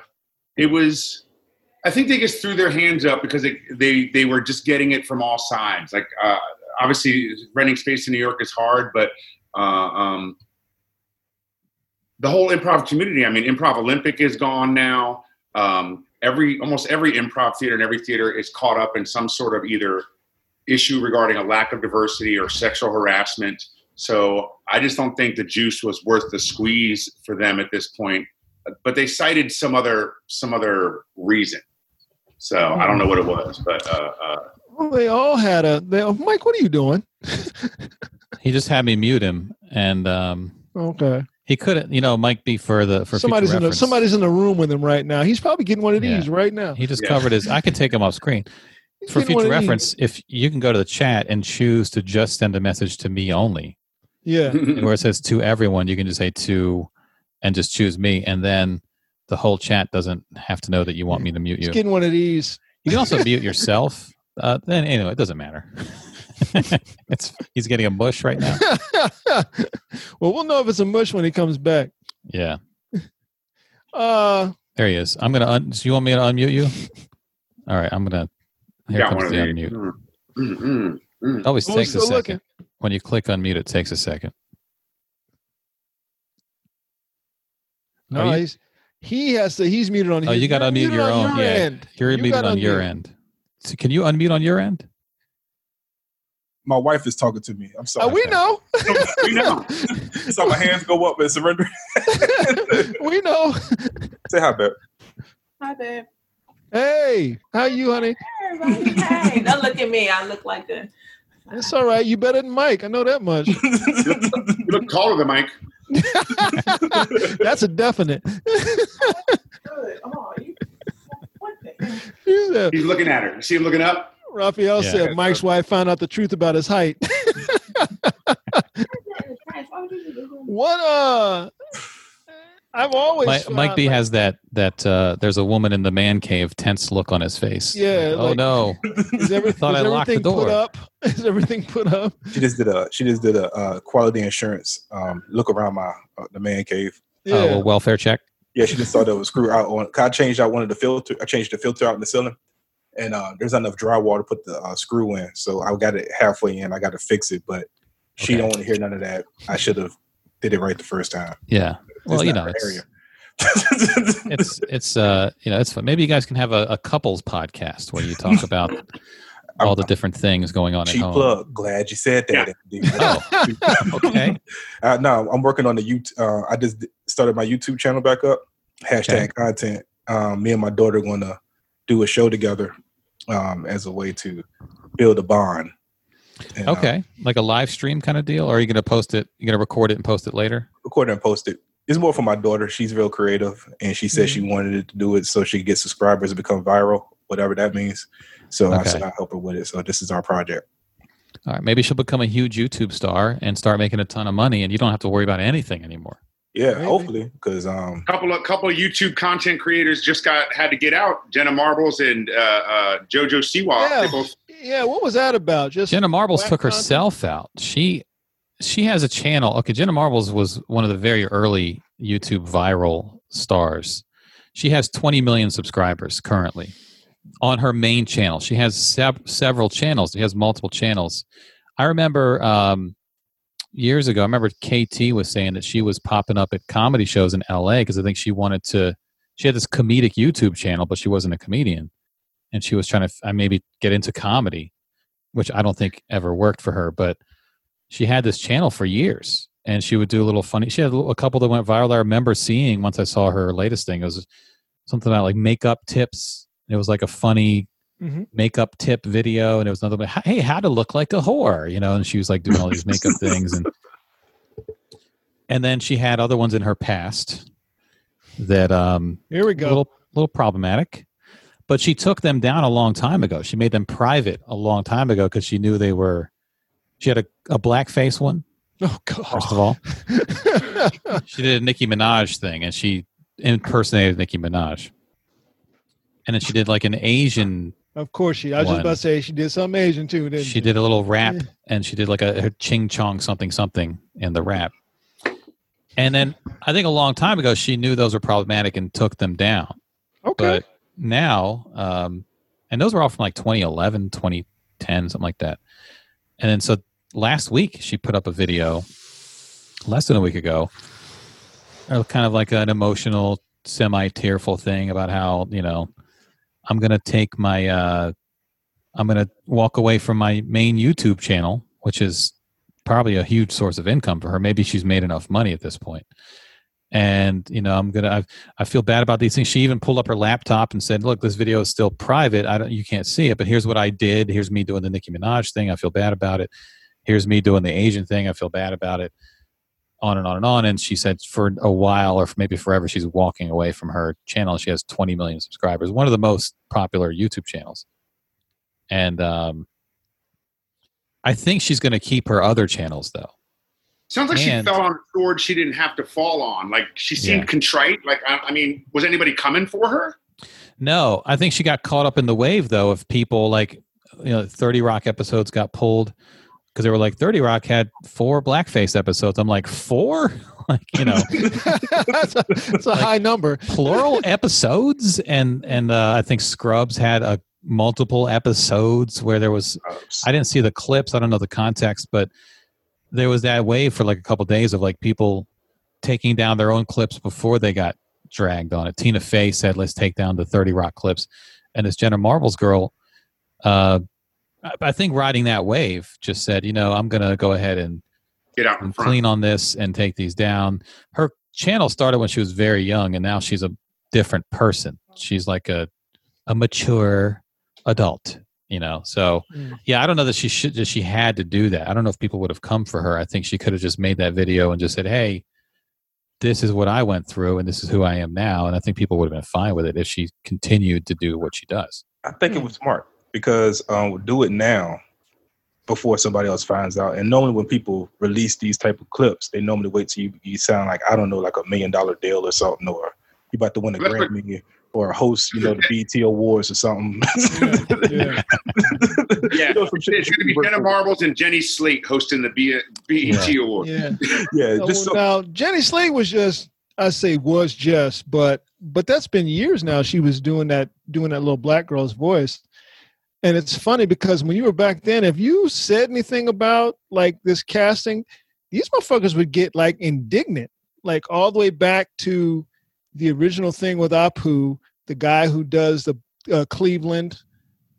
it was. I think they just threw their hands up because it, they they were just getting it from all sides. Like uh, obviously, renting space in New York is hard, but uh, um, the whole improv community. I mean, Improv Olympic is gone now. Um, every almost every improv theater and every theater is caught up in some sort of either issue regarding a lack of diversity or sexual harassment. So I just don't think the juice was worth the squeeze for them at this point. But they cited some other some other reason. So I don't know what it was, but uh, uh, Well, they all had a. They, oh, Mike, what are you doing? He just had me mute him, and um, Okay. he couldn't. You know, Mike B for the for somebody's future in the, reference, somebody's in the room with him right now. He's probably getting one of Yeah. these right now. He just Yeah. covered his. I can take him off screen. He's For future reference, if you can go to the chat and choose to just send a message to me only, Yeah. where it says to everyone, you can just say to, and just choose me, and then the whole chat doesn't have to know that you want me to mute He's you. getting one of these. You can also mute yourself. Uh, then anyway, it doesn't matter. it's he's getting a mush right now. well, we'll know if it's a mush when he comes back. Yeah, Uh, there he is. I'm gonna. Un- do you want me to unmute you? All right, I'm gonna. Here got comes the unmute. Mm, mm, mm. Always Oh, takes a still second. When you click unmute, it takes a second. no, you- he's he has to. He's muted on. Oh, his- you gotta unmute your on own, yeah. end. You're You muted gotta on your end. So can you unmute on your end? My wife is talking to me. I'm Uh, sorry. we know. we know. so my hands go up and surrender. we know. Say hi, babe. Hi, babe. Hey, how you, honey? Hey. Hey, don't look at me. I look like a. It's all right. You better than Mike. I know that much. You look taller than Mike. That's a definite. Good. You. What the? He said- He's looking at her. You see him looking up? Raphael Yeah. said Mike's wife found out the truth about his height. what uh I've always Mike, Mike B like, has that that uh, there's a woman in the man cave tense look on his face. Yeah, Like, oh like- no. is, every, thought is I locked the everything put up? Is everything put up? She just did a she just did a uh, quality insurance um, look around my uh, the man cave. Yeah. Uh, well, welfare check. Yeah, she just saw that was screw out on. 'cause I changed out one of the filter. I changed the filter out in the ceiling, and uh, there's not enough drywall to put the uh, screw in. So I got it halfway in. I got to fix it, but she Okay. don't want to hear none of that. I should have did it right the first time. Yeah. Well, you know, it's, it's it's uh you know it's fun. Maybe you guys can have a, a couples podcast where you talk about all the different things going on at cheap home. plug. Glad you said that. Oh, okay. Uh, no, I'm working on the YouTube. Uh, I just started my YouTube channel back up. Hashtag Okay. content. Um, me and my daughter going to do a show together um, as a way to build a bond. And, uh, Okay. Like a live stream kind of deal, or are you going to post it? You're going to record it and post it later? record it and post it. It's more for my daughter. She's real creative, and she said she Mm-hmm. wanted to do it so she could get subscribers and become viral, whatever that means. So I Okay. said I'll help her with it. So this is our project. All right. Maybe she'll become a huge YouTube star and start making a ton of money, and you don't have to worry about anything anymore. Yeah, Maybe. hopefully, because um, couple of couple of YouTube content creators just got had to get out. Jenna Marbles and uh, uh, JoJo Siwa. Yeah. Both Yeah, what was that about? Just Jenna Marbles took content? herself out. She she has a channel. Okay, Jenna Marbles was one of the very early YouTube viral stars. She has 20 million subscribers currently on her main channel. She has sev- several channels. She has multiple channels. I remember um, years ago. I remember KT was saying that she was popping up at comedy shows in LA because I think she wanted to. She had this comedic YouTube channel, but she wasn't a comedian, and she was trying to maybe get into comedy which I don't think ever worked for her, but she had this channel for years and she would do a little funny. She had a couple that went viral. I remember seeing once I saw her latest thing. It was something about like makeup tips. It was like a funny Mhm. makeup tip video, and it was another. Hey, how to look like a whore, you know? And she was like doing all these makeup things, and and then she had other ones in her past that um Here we a go. little little problematic. But she took them down a long time ago. She made them private a long time ago because she knew they were. She had a, a blackface one oh god. first of all. She did a Nicki Minaj thing, and she impersonated Nicki Minaj. And then she did like an Asian. of course she. I was One. just about to say she did something Asian too, didn't She did a little rap, Yeah. and she did like a, a ching chong something something in the rap. And then I think a long time ago she knew those were problematic and took them down. Okay. But now, um, and those were all from like 2011, 2010, something like that. And then so last week she put up a video, less than a week ago, kind of like an emotional, semi tearful thing about how you know I'm gonna take my uh, I'm gonna walk away from my main YouTube channel, which is probably a huge source of income for her. Maybe she's made enough money at this point. And you know, I'm gonna. I, I feel bad about these things. She even pulled up her laptop and said, "Look, this video is still private. I don't. You can't see it, but here's what I did. Here's me doing the Nicki Minaj thing. I feel bad about it. Here's me doing the Asian thing. I feel bad about it." On and on and on. And she said, for a while, or maybe forever, she's walking away from her channel. She has 20 million subscribers. One of the most popular YouTube channels. And um, I think she's going to keep her other channels though. Sounds like And- she fell on a sword she didn't have to fall on. Like she seemed Yeah. contrite. Like I, I mean, was anybody coming for her? No, I think she got caught up in the wave though of people like you know 30 Rock episodes got pulled because they were like 30 Rock had four blackface episodes. I'm like four, like you know that's a, that's a Like- high number. plural episodes, and and uh, I think Scrubs had a multiple episodes where there was I didn't see the clips. I don't know the context, but there was that wave for like a couple days of like people taking down their own clips before they got dragged on it. Tina Fey said, "Let's take down the Thirty Rock clips," and this Jenna Marbles girl, uh, I, I think riding that wave, just said, "You know, I'm gonna go ahead and, Get out and front. clean on this and take these down." Her channel started when she was very young, and now she's a different person. She's like a a mature adult, you know. So Mm. yeah, I don't know that she should that she had to do that. I don't know if people would have come for her. I think she could have just made that video and just said, "Hey, this is what I went through and this is who I am now." And I think people would have been fine with it if she continued to do what she does. I think it was smart because um, do it now before somebody else finds out. And normally when people release these type of clips, they normally wait till you, you sound like I don't know, like a million dollar deal or something, or you about to win a Grammy or host, you know, the BT Awards or something. Yeah. Yeah. You know, some It's going to be Jenna Marbles and Jenny Slate hosting the B- BET Award. Yeah. for. Yeah, Uh, just so, now Jenny Slate was just I say was just, but but that's been years now. She was doing that doing that little black girl's voice. And it's funny because when you were back then, if you said anything about like this casting, these motherfuckers would get like indignant, like all the way back to the original thing with Apu, the guy who does the uh, Cleveland,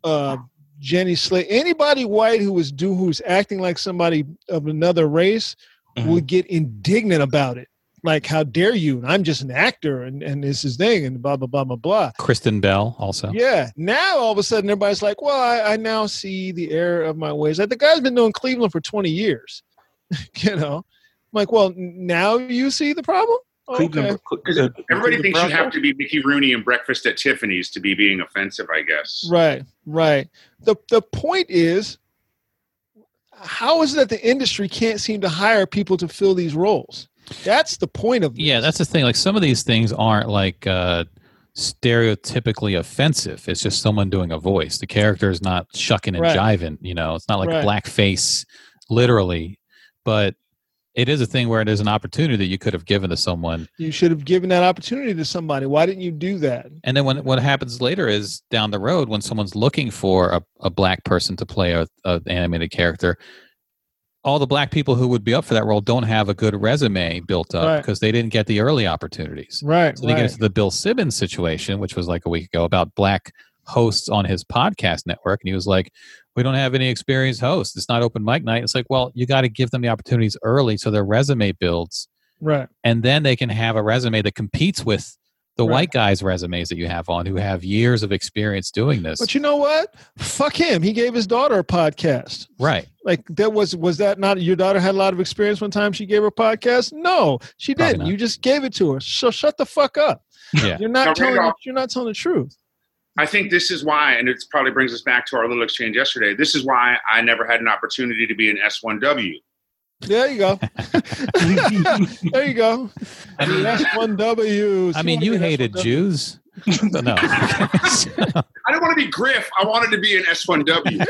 uh, Jenny Slate, anybody white who was do who's acting like somebody of another race Mhm. would get indignant about it. Like, how dare you? And I'm just an actor and, and this is thing and blah blah blah blah blah. Kristen Bell also. Yeah. Now all of a sudden everybody's like, well, I, I now see the error of my ways. Like the guy's been doing Cleveland for 20 years. you know? I'm like, well, now you see the problem? Cleveland, Because uh, Everybody Cleveland thinks you have to be Mickey Rooney and Breakfast at Tiffany's to be being offensive, I guess. Right, right. The the point is, how is it that the industry can't seem to hire people to fill these roles? That's the point of this. Yeah, that's the thing. Like some of these things aren't like uh, stereotypically offensive. It's just someone doing a voice. The character is not shucking and Right. jiving. You know, it's not like Right. blackface, literally. But it is a thing where it is an opportunity that you could have given to someone. you should have given that opportunity to somebody. Why didn't you do that? And then when what happens later is down the road when someone's looking for a, a black person to play a, a animated character, all the black people who would be up for that role don't have a good resume built up Right. because they didn't get the early opportunities. Right, So they get into the Bill Simmons situation, which was like a week ago about black hosts on his podcast network. And he was like, We don't have any experienced hosts. It's not open mic night. It's like, well, you got to give them the opportunities early so their resume builds. right. And then they can have a resume that competes with the Right. white guys' resumes that you have on who have years of experience doing this. But you know what? Fuck him. He gave his daughter a podcast. right. Like that was was that not your daughter had a lot of experience one time she gave her a podcast? No, she Probably didn't. not. You just gave it to her. So shut the fuck up. Yeah. You're not Now, telling Randolph- you're not telling the truth. I think this is why, and it probably brings us back to our little exchange yesterday. This is why I never had an opportunity to be an S1W. There you go. there you go. I mean, S one W. I mean, you hated Jews. no. I don't want to be Griff. I wanted to be an S1W.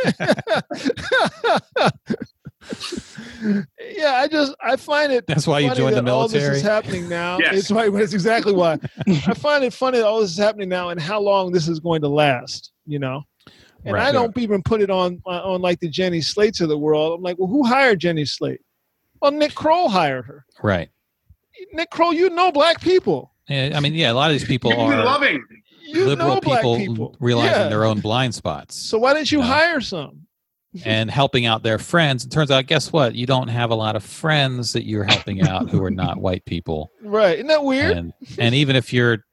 yeah, I just I find it. That's why you joined the that All this military. is happening now. Yes. It's right. It's exactly why. I find it funny that all this is happening now and how long this is going to last. You know, and I don't even put it on uh, on like the Jenny Slates of the world. I'm like, well, who hired Jenny Slate? Well, Nick Kroll hired her. Right. Nick Kroll, you know black people. Yeah, I mean, yeah, a lot of these people You're loving. You liberal know black people, people. realizing Yeah. their own blind spots So why didn't you Yeah. hire some? and helping out their friends. It turns out, guess what? You don't have a lot of friends that you're helping out who are not white people. Right? Isn't that weird? And and even if you're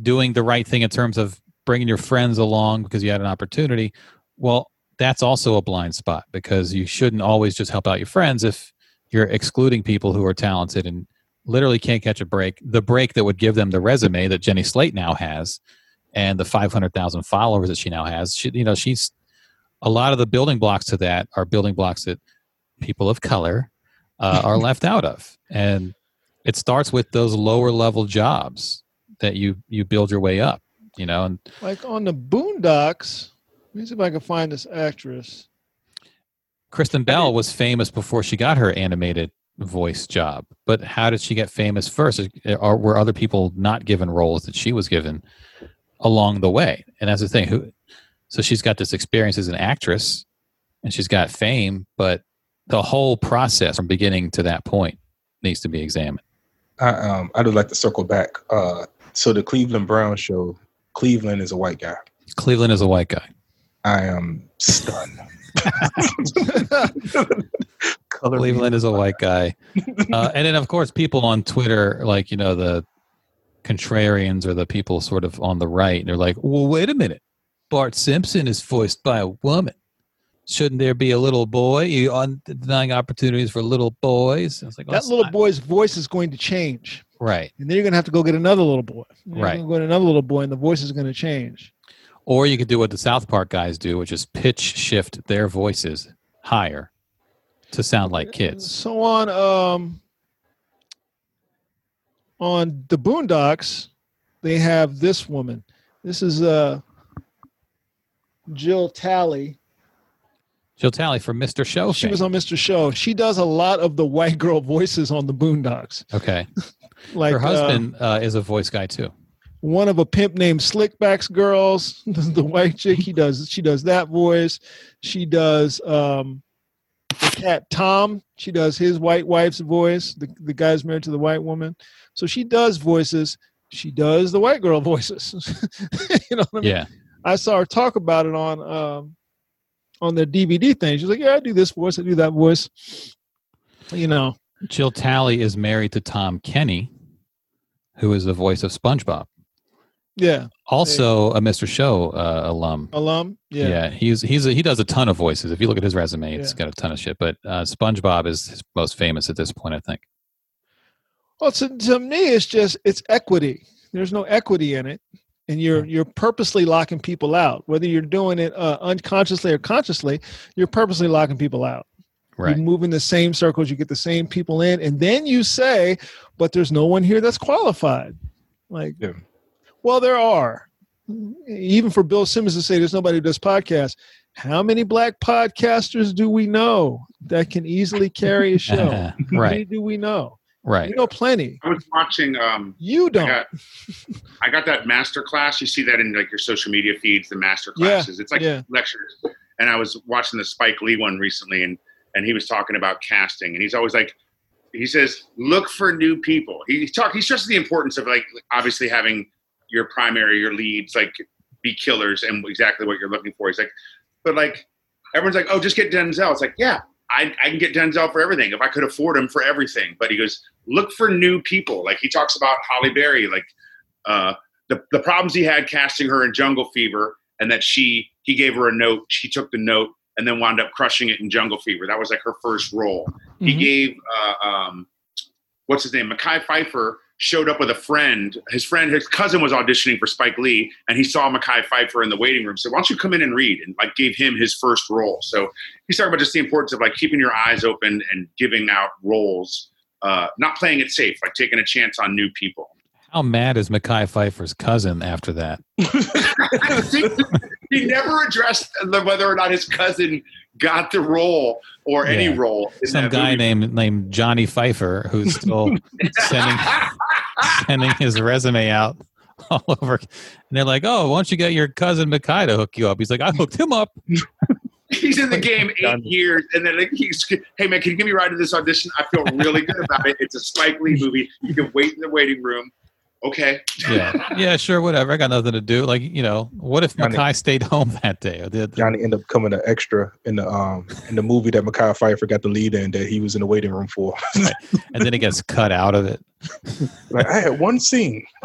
doing the right thing in terms of bringing your friends along because you had an opportunity, well, that's also a blind spot because you shouldn't always just help out your friends if you're excluding people who are talented and literally can't catch a break. The break that would give them the resume that Jenny Slate now has and the 500,000 followers that she now has. She, you know, she's a lot of the building blocks to that are building blocks that people of color uh, are left out of. And it starts with those lower level jobs that you you build your way up, you know, and like on the Boondocks. Let me see if I can find this actress. Kristen Bell was famous before she got her animated voice job. But how did she get famous first? Or were other people not given roles that she was given along the way? And that's the thing. Who? So she's got this experience as an actress, and she's got fame, but the whole process from beginning to that point needs to be examined. I um I would like to circle back. Uh, so the Cleveland Brown show, Cleveland is a white guy. Cleveland is a white guy. I am stunned. Color Cleveland is a white guy. Uh, and then, of course, people on Twitter, like, you know, the contrarians or the people sort of on the right, they're like, well, wait a minute. Bart Simpson is voiced by a woman. Shouldn't there be a little boy? You on denying opportunities for little boys? I was like, well, that little not- boy's voice is going to change. Right. And then you're going to have to go get another little boy. You're Right. go get another little boy, and the voice is going to change. Or you could do what the South Park guys do, which is pitch shift their voices higher to sound like kids. So on um on the Boondocks, they have this woman. This is uh Jill Talley. Jill Talley from Mr. Show. She fame. was on Mr. Show. She does a lot of the white girl voices on the Boondocks. okay. Like Her uh, husband uh, is a voice guy too. One of a pimp named Slickbacks Girls, the white chick. He does. She does that voice. She does um, the cat Tom. She does his white wife's voice. The the guy's married to the white woman, so she does voices. She does the white girl voices. you know what I mean? Yeah. I saw her talk about it on um, on the DVD thing. She's like, "Yeah, I do this voice. I do that voice." You know, Jill Talley is married to Tom Kenny, who is the voice of SpongeBob. Yeah, Also a Mr. Show uh, alum. alum. Yeah. Yeah, he's he's a, he does a ton of voices. If you look at his resume, it's Yeah. got a ton of shit. But uh, SpongeBob is his most famous at this point, I think. Well, to, to me, it's just it's equity. There's no equity in it, and you're you're purposely locking people out. Whether you're doing it uh, unconsciously or consciously, you're purposely locking people out. Right. You move in the same circles, you get the same people in, and then you say, "But there's no one here that's qualified." Like, Yeah. Well, there are. Even for Bill Simmons to say there's nobody who does podcasts. How many black podcasters do we know that can easily carry a show? How many right. do we know? Right. We know plenty. I was watching. Um, You don't. got, I got that master class. You see that in like your social media feeds, the master Yeah, classes. It's like yeah. lectures. And I was watching the Spike Lee one recently, and and he was talking about casting, and he's always like, he says, look for new people. He talk. He stresses the importance of like obviously having your primary, your leads, like be killers and exactly what you're looking for. He's like, but like everyone's like, oh, just get Denzel. It's like, yeah, I, I can get Denzel for everything if I could afford him for everything. But he goes, look for new people. Like he talks about Halle Berry, like uh, the the problems he had casting her in Jungle Fever, and that she he gave her a note, she took the note, and then wound up crushing it in Jungle Fever. That was like her first role. He Mhm. gave uh, um, what's his name, Mekhi Phifer. Showed up with a friend. His friend, his cousin, was auditioning for Spike Lee, and he saw Mekhi Phifer in the waiting room. So why don't you come in and read? And like gave him his first role. So he's talking about just the importance of like keeping your eyes open and giving out roles, uh, not playing it safe, like taking a chance on new people. How mad is Mekhi Phifer's cousin after that? he never addressed the- whether or not his cousin got the role or any role. in Some that guy movie. named named Johnny Pfeiffer who's still sending sending his resume out all over. And they're like, "Oh, why don't you get your cousin Mekhi to hook you up?" He's like, "I hooked him up." He's in the game eight years, and then he's, hey man, can you give me a ride to this audition? I feel really good about it. It's a Spike Lee movie. You can wait in the waiting room. Okay. Yeah, yeah, sure, whatever. I got nothing to do. Like, you know, what if Johnny- Mekhi stayed home that day? Or did Johnny end up coming an extra in the um in the movie that Mekhi Phifer got the lead in that he was in the waiting room for. and then it gets cut out of it. like I had one scene.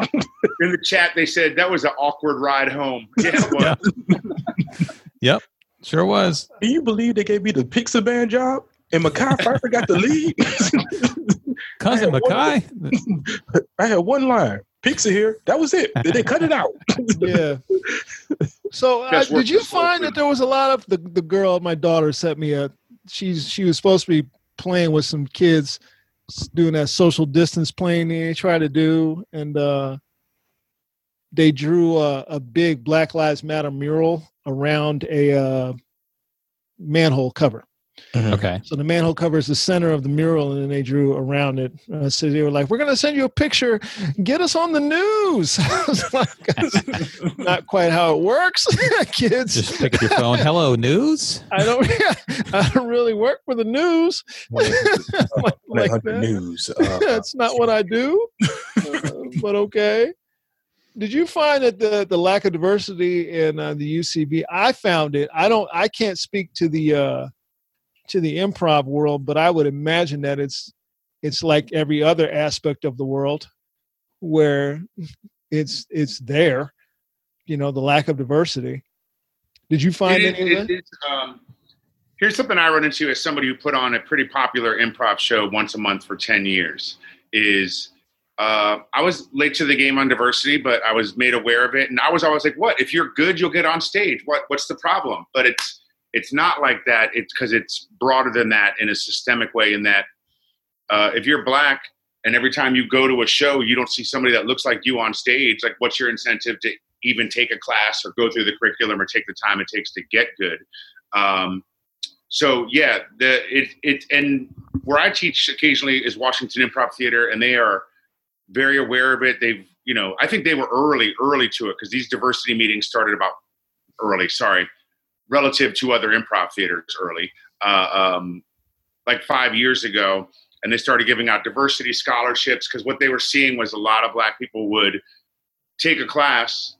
In the chat, they said that was an awkward ride home. Yeah, it was. Yeah. Sure was. Can you believe they gave me the Pixar band job and Mekhi Phifer got the lead? Cousin I Mekhi. I had one line. Pixar here. That was it. Did they cut it out. yeah. So uh, did you find that there was a lot of the the girl my daughter sent me a she's she was supposed to be playing with some kids doing that social distance playing they try to do and uh they drew a, a big Black Lives Matter mural around a uh, manhole cover. Okay. So the manhole cover is the center of the mural, and then they drew around it. Uh, so they were like, "We're going to send you a picture. Get us on the news." Like, not quite how it works, kids. Just pick up your phone. Hello, news. I don't. I don't really work for the news. like, like that. news. Uh, That's not what I do. Uh, but okay. Did you find that the the lack of diversity in uh, the UCB? I found it. I don't. I can't speak to the uh, to the improv world, but I would imagine that it's it's like every other aspect of the world, where it's it's there. You know, the lack of diversity. Did you find It any it um, here's something I run into as somebody who put on a pretty popular improv show once a month for 10 years is uh, I was late to the game on diversity, but I was made aware of it. And I was always like, what, if you're good, you'll get on stage. What, what's the problem? But it's, it's not like that. It's because it's broader than that in a systemic way in that uh, if you're black and every time you go to a show, you don't see somebody that looks like you on stage, like what's your incentive to even take a class or go through the curriculum or take the time it takes to get good? Um, so yeah, the it it and where I teach occasionally is Washington Improv Theater, and they are very aware of it. They've you know I think they were early early to it because these diversity meetings started about early. Sorry, relative to other improv theaters early, uh, um, like five years ago, and they started giving out diversity scholarships because what they were seeing was a lot of black people would take a class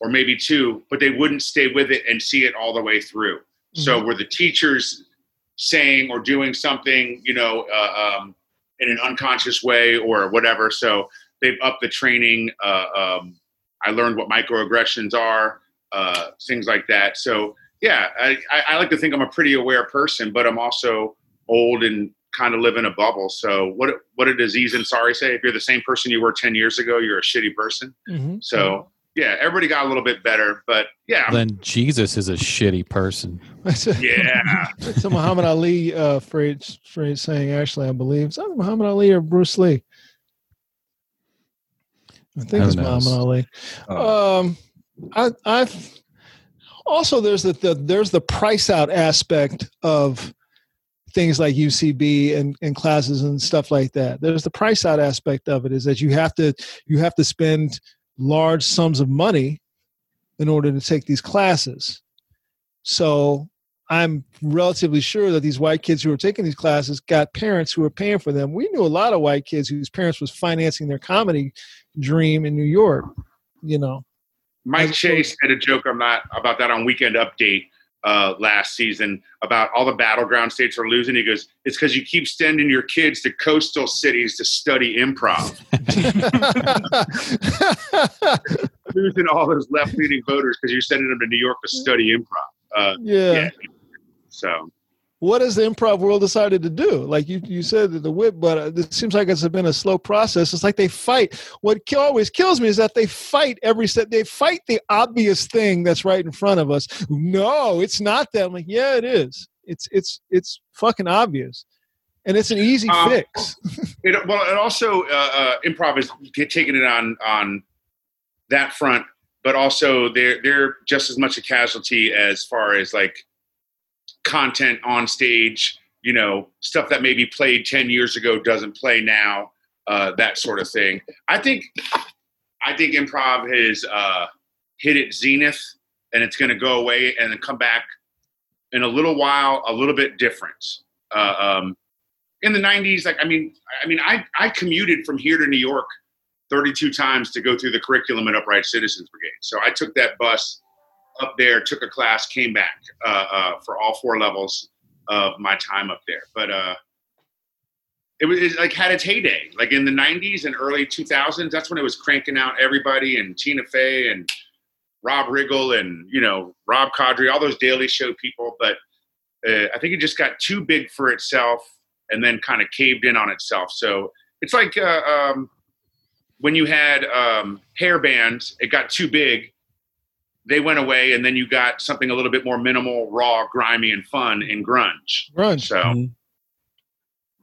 or maybe two, but they wouldn't stay with it and see it all the way through. So were the teachers saying or doing something, you know, uh, um, in an unconscious way or whatever? So they've upped the training. Uh, um, I learned what microaggressions are, uh, things like that. So yeah, I, I, I like to think I'm a pretty aware person, but I'm also old and kind of live in a bubble. So what what did Aziz Ansari say? If you're the same person you were 10 years ago, you're a shitty person. Mhm. So yeah, everybody got a little bit better, but yeah, Then Jesus is a shitty person. yeah. It's a Muhammad Ali uh, phrase, phrase saying, actually, I believe. Is that Muhammad Ali or Bruce Lee? I think Who it's knows? Muhammad Ali. uh, Um, I, I've also there's the, the there's the price out aspect of things like UCB and, and classes and stuff like that. There's the price out aspect of it is that you have to you have to spend large sums of money in order to take these classes. So I'm relatively sure that these white kids who are taking these classes got parents who are paying for them. We knew a lot of white kids whose parents was financing their comedy dream in New York. You know, Mike Che had a joke on that about that on Weekend Update uh, last season about all the battleground states are losing. He goes, "It's because you keep sending your kids to coastal cities to study improv, losing all those left leaning voters because you're sending them to New York to study improv." Uh, yeah. yeah. So What has the improv world decided to do? Like you, you said the whip, but uh, it seems like it's been a slow process. It's like they fight. What always kills me is that they fight every step. They fight the obvious thing that's right in front of us. No, it's not that. I'm like, yeah, it is. It's it's it's fucking obvious. and it's an easy Um, fix. It, well, it also uh, uh, improv is taking it on on that front, but also they're they're just as much a casualty as far as like content on stage. You know, stuff that maybe played ten years ago doesn't play now. Uh, that sort of thing. I think I think improv has uh, hit its zenith, and it's going to go away and then come back in a little while, a little bit different. Uh, um, in the 90s like i mean i mean i i commuted from here to new york 32 times to go through the curriculum at upright citizens brigade so i took that bus up there took a class came back uh, uh, for all four levels of my time up there but uh it was it like had its heyday like in the 90s and early 2000s that's when it was cranking out everybody and tina fey and rob riggle and you know rob Corddry, all those daily show people but uh, i think it just got too big for itself and then kind of caved in on itself. So it's like uh, um, when you had um, hair bands, it got too big. They went away, and then you got something a little bit more minimal, raw, grimy, and fun in grunge. Grunge. So Mhm.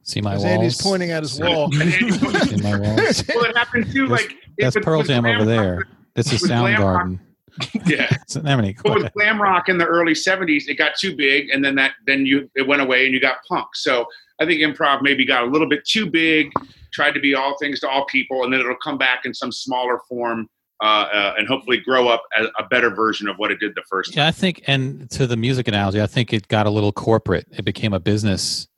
See my As walls. Andy's pointing at his wall. And See my walls. well, it happened too. Like That's with- Pearl Jam over rock- there. This is with glam Soundgarden. Yeah, It's an Emily. but with glam rock in the early '70s, it got too big, and then that then you it went away, and you got punk. So I think improv maybe got a little bit too big, tried to be all things to all people, and then it'll come back in some smaller form, uh, uh, and hopefully grow up as a better version of what it did the first time. Yeah, I think, and to the music analogy, I think it got a little corporate. It became a business,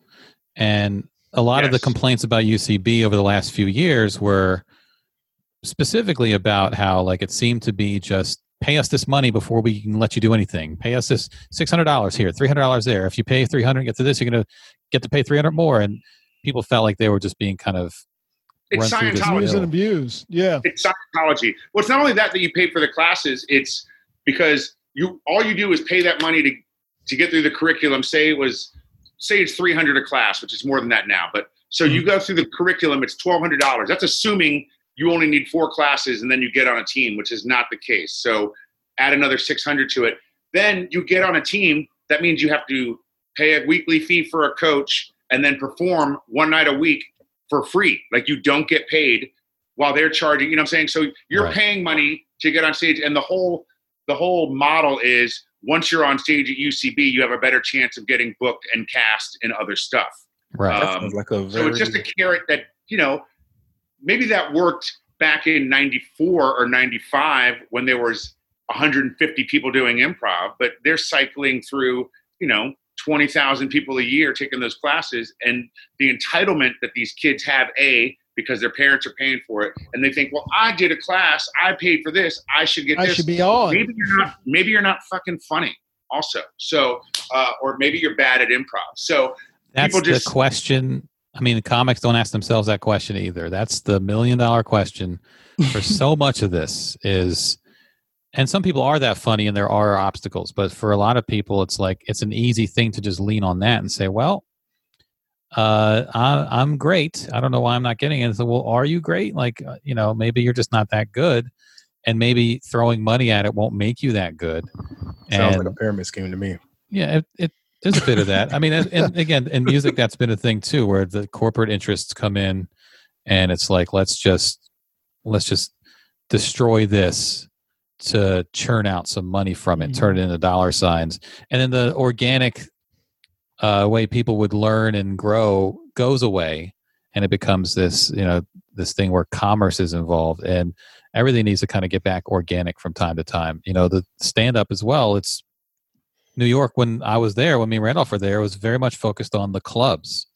and a lot of the complaints about UCB over the last few years were specifically about how, like, it seemed to be just pay us this money before we can let you do anything. Pay us this six hundred dollars here, three hundred dollars there. If you pay three hundred, get to this, you're gonna get to pay three hundred more. And people felt like they were just being kind of It's run through Scientology. Use and abuse. Yeah. It's Scientology. Well, it's not only that that you pay for the classes. It's because you all you do is pay that money to to get through the curriculum. Say it was say it's three hundred a class, which is more than that now. But so you go through the curriculum, it's twelve hundred dollars. That's assuming you only need four classes and then you get on a team, which is not the case. So add another six hundred to it. Then you get on a team. That means you have to pay a weekly fee for a coach and then perform one night a week for free. Like you don't get paid while they're charging. You know what I'm saying? So you're Right. paying money to get on stage, and the whole the whole model is once you're on stage at UCB, you have a better chance of getting booked and cast in other stuff. right. Um, like a very. So it's just a carrot that you know maybe that worked back in '94 or '95 when there was 150 people doing improv, but they're cycling through you know 20,000 people a year taking those classes, and the entitlement that these kids have a because their parents are paying for it, and they think, well, I did a class, I paid for this, I should get I this should be on. maybe you're not maybe you're not fucking funny also so uh, or maybe you're bad at improv so That's people just- the question. I mean, the comics don't ask themselves that question either. That's the million dollar question for so much of this is, and some people are that funny and there are obstacles, but for a lot of people, it's like it's an easy thing to just lean on that and say, well, uh, I, I'm great. I don't know why I'm not getting it. So, well, are you great? Like, uh, you know, maybe you're just not that good, and maybe throwing money at it won't make you that good. sounds And- like a pyramid scheme to me. yeah, it, it there's a bit of that. I mean, and, and again, in music, that's been a thing too, where the corporate interests come in, and it's like let's just let's just destroy this to churn out some money from it, turn it into dollar signs, and then the organic uh, way people would learn and grow goes away, and it becomes this you know this thing where commerce is involved and everything needs to kind of get back organic from time to time. You know, the stand up as well. It's New York when I was there, when me and Randolph were there, was very much focused on the clubs.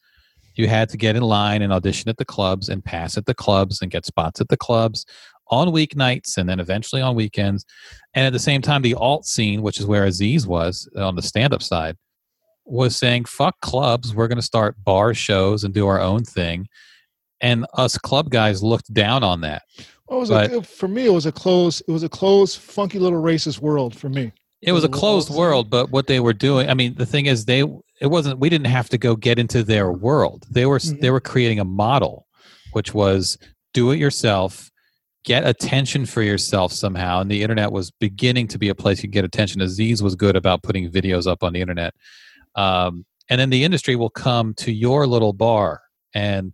You had to get in line and audition at the clubs and pass at the clubs and get spots at the clubs on weeknights and then eventually on weekends. And at the same time, the alt scene, which is where Aziz was on the stand up side, was saying, fuck clubs. We're going to start bar shows and do our own thing. And us club guys looked down on that. What was But- it? For me, it was a closed. It was a closed, funky little racist world for me. It was a closed world, but what they were doing, I mean, the thing is they it wasn't we didn't have to go get into their world. They were Mhm. they were creating a model which was do it yourself, get attention for yourself somehow. And the internet was beginning to be a place you could get attention. Aziz was good about putting videos up on the internet. Um, and then the industry will come to your little bar and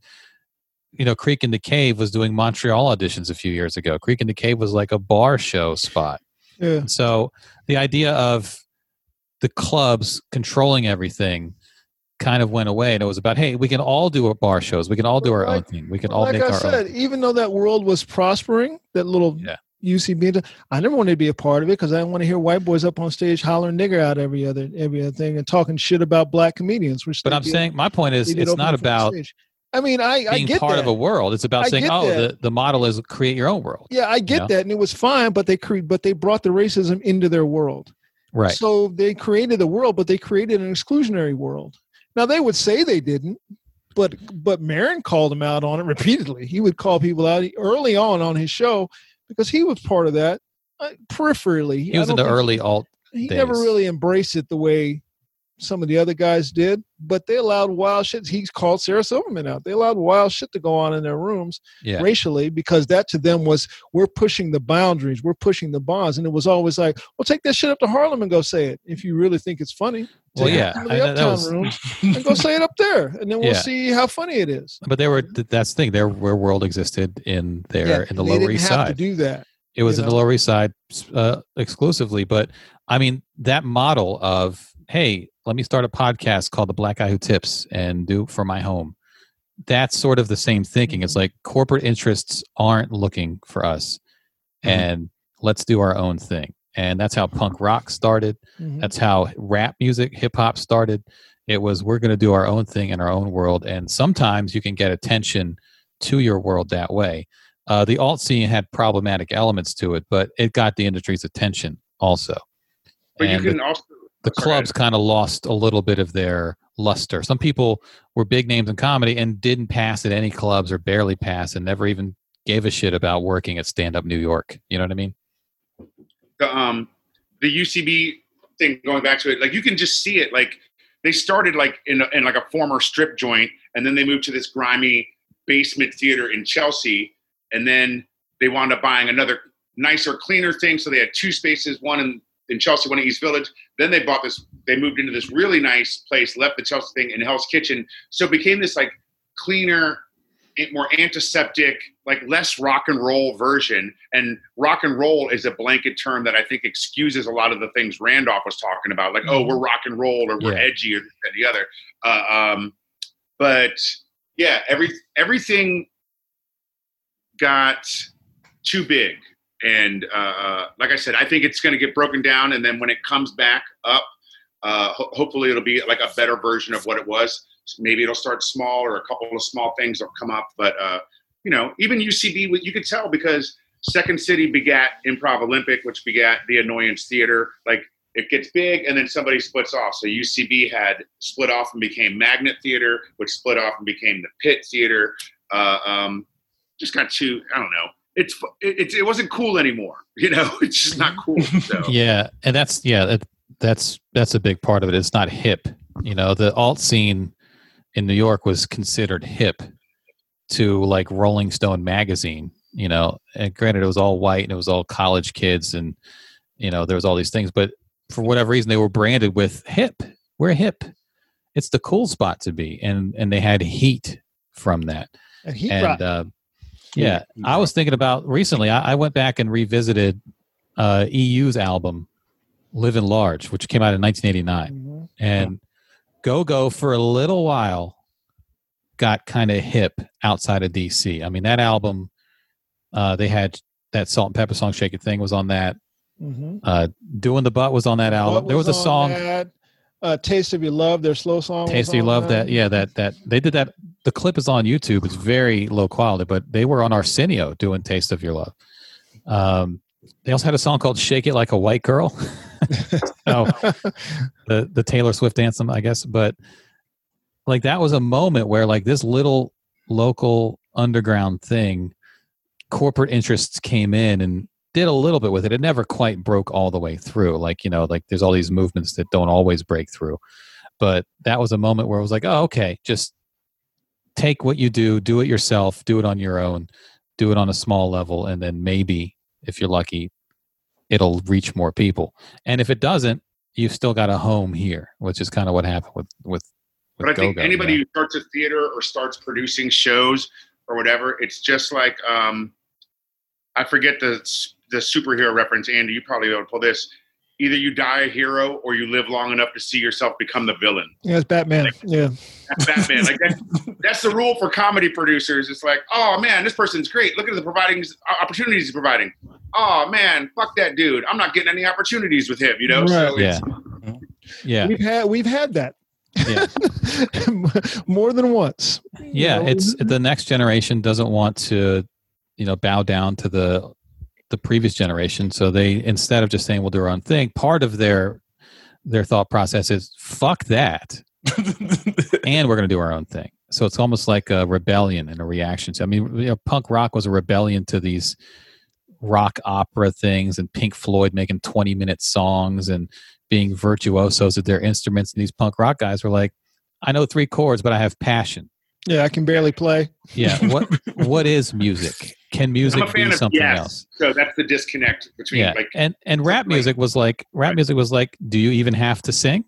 you know creek and the cave was doing montreal auditions a few years ago creek and the cave was like a bar show spot Yeah. so the idea of the clubs controlling everything kind of went away and it was about hey we can all do our bar shows we can all do our own thing we can all like make I our said, own even though that world was prospering, that little Yeah. UCB, I never wanted to be a part of it because I didn't want to hear white boys up on stage hollering nigger out every other every other thing and talking shit about black comedians. Which but i'm did- saying my point is it's not about. I mean, I, I being get part that. of a world it's about I saying oh that. the, the model is create your own world yeah, I get know? that, and it was fine. But they cre- but they brought the racism into their world. right So they created the world, but they created an exclusionary world. Now they would say they didn't, but but Maron called him out on it repeatedly. He would call people out early on on his show because he was part of that uh, peripherally. he was in the early alt He never really embraced it the way some of the other guys did, but they allowed wild shit. He called Sarah Silverman out. They allowed wild shit to go on in their rooms yeah racially because that to them was we're pushing the boundaries, we're pushing the bonds, and it was always like, well, take that shit up to Harlem and go say it if you really think it's funny. well Take it yeah to I- the that uptown was- rooms and go say it up there, and then we'll Yeah. see how funny it is. but they were that's the thing their, world existed in there Yeah, in the lower east have to side do that. it was in the lower east side uh, exclusively but i mean that model of hey let me start a podcast called the black guy who tips and do it for my home that's sort of the same thinking it's like corporate interests aren't looking for us Mhm. and let's do our own thing and that's how punk rock started Mhm. that's how rap music, hip hop started. It was we're going to do our own thing in our own world, and sometimes you can get attention to your world that way. Uh, the alt scene had problematic elements to it, but it got the industry's attention also. But and you the, can also the clubs kind of lost a little bit of their luster. Some people were big names in comedy and didn't pass at any clubs or barely pass, and never even gave a shit about working at Stand Up New York. You know what I mean? the um the UCB thing going back to it, like you can just see it. Like they started like in, a, in like a former strip joint, and then they moved to this grimy basement theater in Chelsea, and then they wound up buying another nicer, cleaner thing. So they had two spaces, one in in Chelsea, one in East Village. Then they bought this. They moved into this really nice place, left the Chelsea thing in Hell's Kitchen. So it became this like cleaner, more antiseptic, like less rock and roll version. And rock and roll is a blanket term that I think excuses a lot of the things Randolph was talking about, like oh we're rock and roll or we're Yeah. edgy or the other. Uh, um, but yeah, every everything got too big. And uh, uh, like I said, I think it's going to get broken down, and then when it comes back up, uh, ho- hopefully it'll be like a better version of what it was. Maybe it'll start small, or a couple of small things will come up. But uh, you know, even UCB, you could tell because Second City begat Improv Olympic, which begat the Annoyance Theater. Like it gets big, and then somebody splits off. So UCB had split off and became Magnet Theater, which split off and became the Pit Theater. Uh, um, just got too. I don't know. It's it, it, it wasn't cool anymore. You know, it's just not cool. So. Yeah, and that's yeah, that, that's that's a big part of it. It's not hip. You know, the alt scene in New York was considered hip to like Rolling Stone magazine. You know, and granted, it was all white and it was all college kids, and you know there was all these things, but for whatever reason, they were branded with hip. We're hip. It's the cool spot to be, and and they had heat from that And he and brought uh, yeah, I was thinking about recently. I, I went back and revisited uh, EU's album "Living Large," which came out in 1989, Mhm. and Go Go for a little while got kind of hip outside of DC. I mean, that album, uh, they had that Salt-N-Pepa song "Shake It" thing was on that. Mhm. Uh, "Doing the Butt" was on that album. What there was a song. that? Uh, "Taste of Your Love," their slow song. was Tasty on love that. Yeah, that that they did that. The clip is on YouTube. It's very low quality, but they were on Arsenio doing "Taste of Your Love." Um, they also had a song called "Shake It Like a White Girl." oh, the the Taylor Swift anthem, I guess. But like that was a moment where like this little local underground thing, corporate interests came in and did a little bit with it. It never quite broke all the way through. Like you know, like there's all these movements that don't always break through. But that was a moment where it was like, oh, okay, just take what you do, do it yourself, do it on your own, do it on a small level, and then maybe, if you're lucky, it'll reach more people. And if it doesn't, you've still got a home here, which is kind of what happened with with But I think Go-Go, anybody yeah. who starts a theater or starts producing shows or whatever, it's just like um, I forget the the superhero reference. Andy, you probably able to pull this. Either you die a hero or you live long enough to see yourself become the villain. Yeah, it's Batman. Yeah. That's Batman. like that's, that's the rule for comedy producers. It's like, oh man, this person's great. Look at the providing uh, opportunities he's providing. Oh man, fuck that dude. I'm not getting any opportunities with him. You know. Right. it's, Yeah. Yeah. We've had we've had that. Yeah. More than once. yeah You know? it's the next generation doesn't want to you know bow down to the the previous generation. So they instead of just saying we'll do our own thing part of their their thought process is fuck that. And we're going to do our own thing. So it's almost like a rebellion and a reaction to i mean you know, punk rock was a rebellion to these rock opera things and pink floyd making 20 minute songs and being virtuosos at their instruments. And these punk rock guys were like i know three chords but i have passion. Yeah, I can barely play. yeah what what is music can music I'm a fan be something yes. else? So that's the disconnect between yeah like and and rap like- music was like rap Right. music was like do you even have to sing?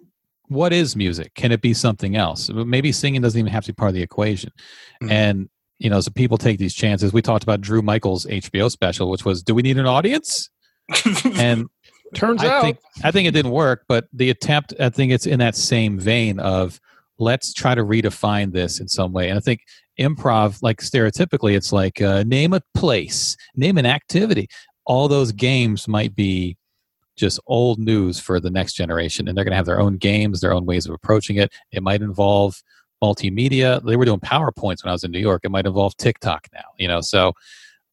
What is music? Can it be something else? Maybe singing doesn't even have to be part of the equation. Mhm. and you know so people take these chances. We talked about drew michael's hbo special which was do we need an audience? And Turns I out. Think I think it didn't work, but the attempt, I think it's in that same vein of let's try to redefine this in some way. And I think improv, like stereotypically, it's like uh, name a place, name an activity. All those games might be just old news for the next generation, and they're going to have their own games, their own ways of approaching it. It might involve multimedia. They were doing PowerPoints when I was in New York. It might involve TikTok now, you know. So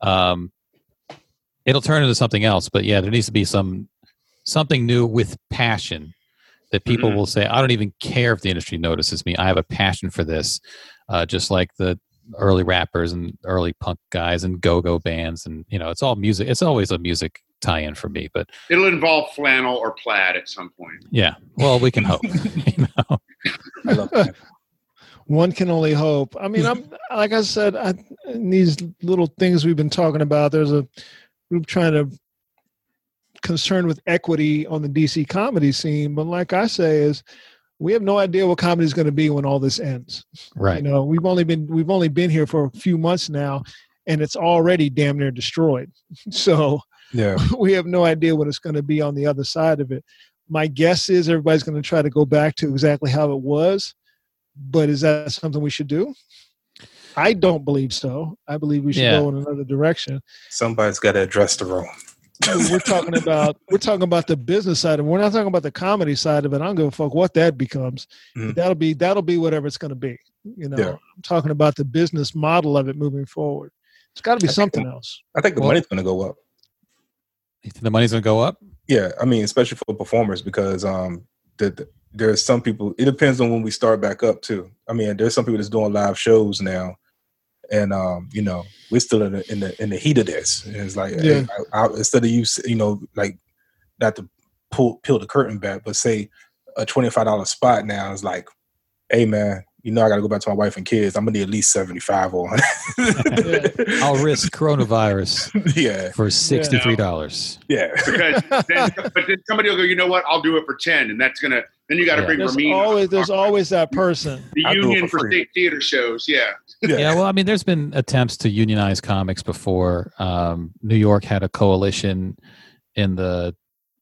um, it'll turn into something else. But yeah, there needs to be some something new with passion that people Mhm. will say, I don't even care if the industry notices me. I have a passion for this. Uh, just like the early rappers and early punk guys and go-go bands and you know it's all music it's always a music tie-in for me but it'll involve flannel or plaid at some point. yeah well we can hope you know I love that. one can only hope. I mean, I'm like I said, I, in these little things we've been talking about. There's a group trying to concerned with equity on the DC comedy scene, but like I say, is we have no idea what comedy is going to be when all this ends. right You know, we've only been we've only been here for a few months now, and it's already damn near destroyed. So Yeah. we have no idea what it's going to be on the other side of it. My guess is everybody's going to try to go back to exactly how it was, but is that something we should do? I don't believe so. I believe we should Yeah. go in another direction. Somebody's got to address the room. We're talking about we're talking about the business side of it. We're not talking about the comedy side of it. I don't give a fuck what that becomes. Mhm. That'll be that'll be whatever it's going to be. You know, Yeah. I'm talking about the business model of it moving forward. It's got to be I something the- else. I think the Well- money's going to go up. You think the money's gonna go up Yeah, I mean, especially for performers because um, the, the, there's some people. It depends on when we start back up too. I mean, there's some people that's doing live shows now, and um, you know, we're still in the in the in the heat of this. And it's like, Yeah. hey, I, I, instead of you, you know, like not to pull peel the curtain back, but say a twenty five dollar spot now is like, hey man, you know, I got to go back to my wife and kids. I'm gonna need at least seventy five or i'll risk coronavirus yeah, for $63 yeah. Because then, but then somebody will go, you know what? I'll do it for ten, and that's gonna. Then you got to Yeah. bring There's Ramin. always there's always that person. the I'll union for for state theater shows. Yeah, yeah. Well i mean there's been attempts to unionize comics before. Um, new york had a coalition in the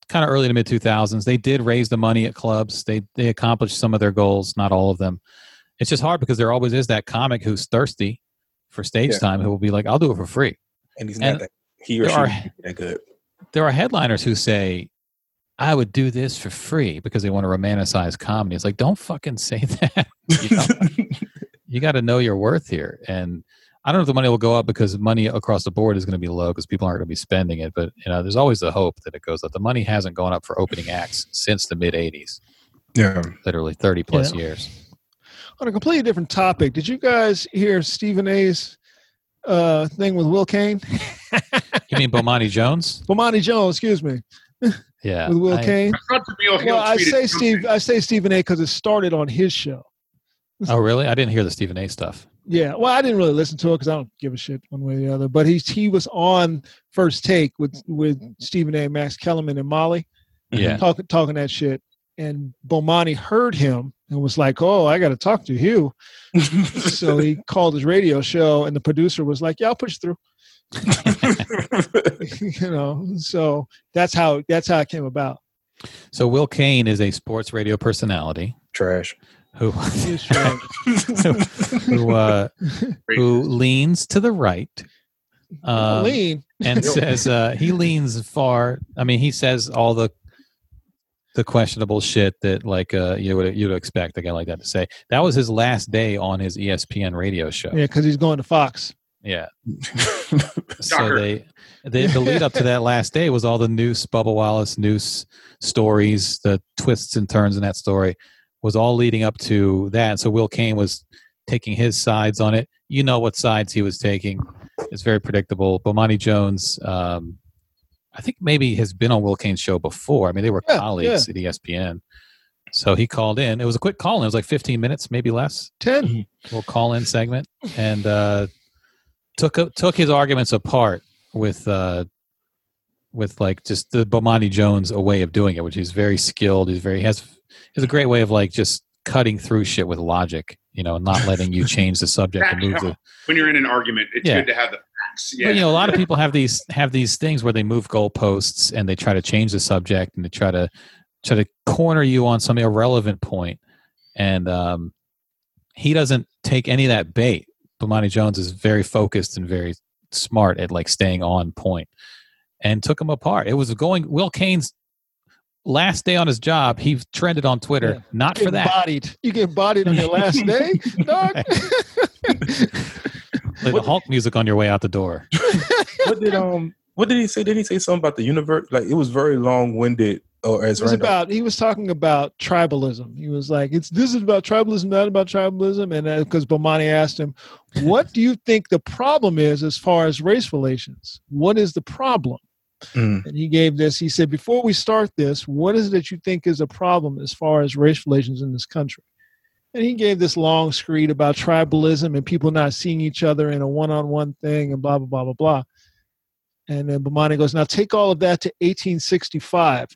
kind of early to mid 2000s they did raise the money at clubs. They they accomplished some of their goals not all of them. It's just hard because there always is that comic who's thirsty for stage Yeah. time who will be like i'll do it for free. And he's not that he or she are- that good. there are headliners who say i would do this for free because they want to romanticize comedy. It's like don't fucking say that you know? you got to know your worth here. And I don't know if the money will go up because money across the board is going to be low because people aren't going to be spending it. But you know, there's always the hope that it goes up. The money hasn't gone up for opening acts since the mid '80s, yeah. literally 30 plus Yeah. years. On a completely different topic, did you guys hear Stephen A's uh, thing with Will Cain? You mean Bomani Jones? Bomani Jones, excuse me, Yeah, with Will I- Cain. I thought Jemele Hill Well, I say something. Steve. I say Stephen A. because it started on his show. Oh, really? I didn't hear the Stephen A. stuff. Yeah, well, I didn't really listen to it because I don't give a shit one way or the other. But he's he was on First Take with with Stephen A. Max Kellerman and Molly Yeah, talking talking that shit. and Bomani heard him and was like, "Oh, I got to talk to Hugh." so he called his radio show, and the producer was like, "Yeah, I'll push through." you know, so that's how that's how it came about. So Will Cain is a sports radio personality Trash. Who He was trying- who uh, who leans to the right. Um, lean. and says uh, he leans far. I mean, he says all the the questionable shit that like uh, you would you'd expect a guy like that to say. That was his last day on his ESPN radio show. Yeah, because he's going to Fox. Yeah. So they, they the lead up to that last day was all the noose, Bubba Wallace noose stories, the twists and turns in that story was all leading up to that. So Will Cain was taking his sides on it. You know what sides he was taking. It's very predictable. Bomani Jones, um, I think maybe has been on Will Cain's show before. I mean, they were Yeah, colleagues at E ESPN. So he called in. It was a quick call in. It was like 15 minutes, maybe less Ten. little call in segment and uh, took took his arguments apart with uh, with like just the Bomani Jones a way of doing it, which he's very skilled. He's very he has has a great way of like just cutting through shit with logic, you know, and not letting you change the subject and move the. when you're in an argument, it's Yeah. good to have the facts. Yeah. But, you know, a lot of people have these have these things where they move goalposts and they try to change the subject and they try to try to corner you on some irrelevant point. And um, he doesn't take any of that bait. Bomani Jones is very focused and very smart at like staying on point and took him apart. It was going Will Cain's last day on his job. He trended on Twitter, Yeah. not for that. bodied. You get bodied on your last day, dog. Play the Hulk music on your way out the door. what did um what did he say? Did he say something about the universe? Like it was very long winded or as It was Randall- about he was talking about tribalism. He was like, "It's this is about tribalism, not about tribalism." And because Bomani asked him, "What do you think the problem is as far as race relations? What is the problem?" Mm. And he gave this. He said, "Before we start this, what is it that you think is a problem as far as race relations in this country?" And he gave this long screed about tribalism and people not seeing each other in a one-on-one thing and blah blah blah blah blah. And then Bomani goes, "Now take all of that to 1865.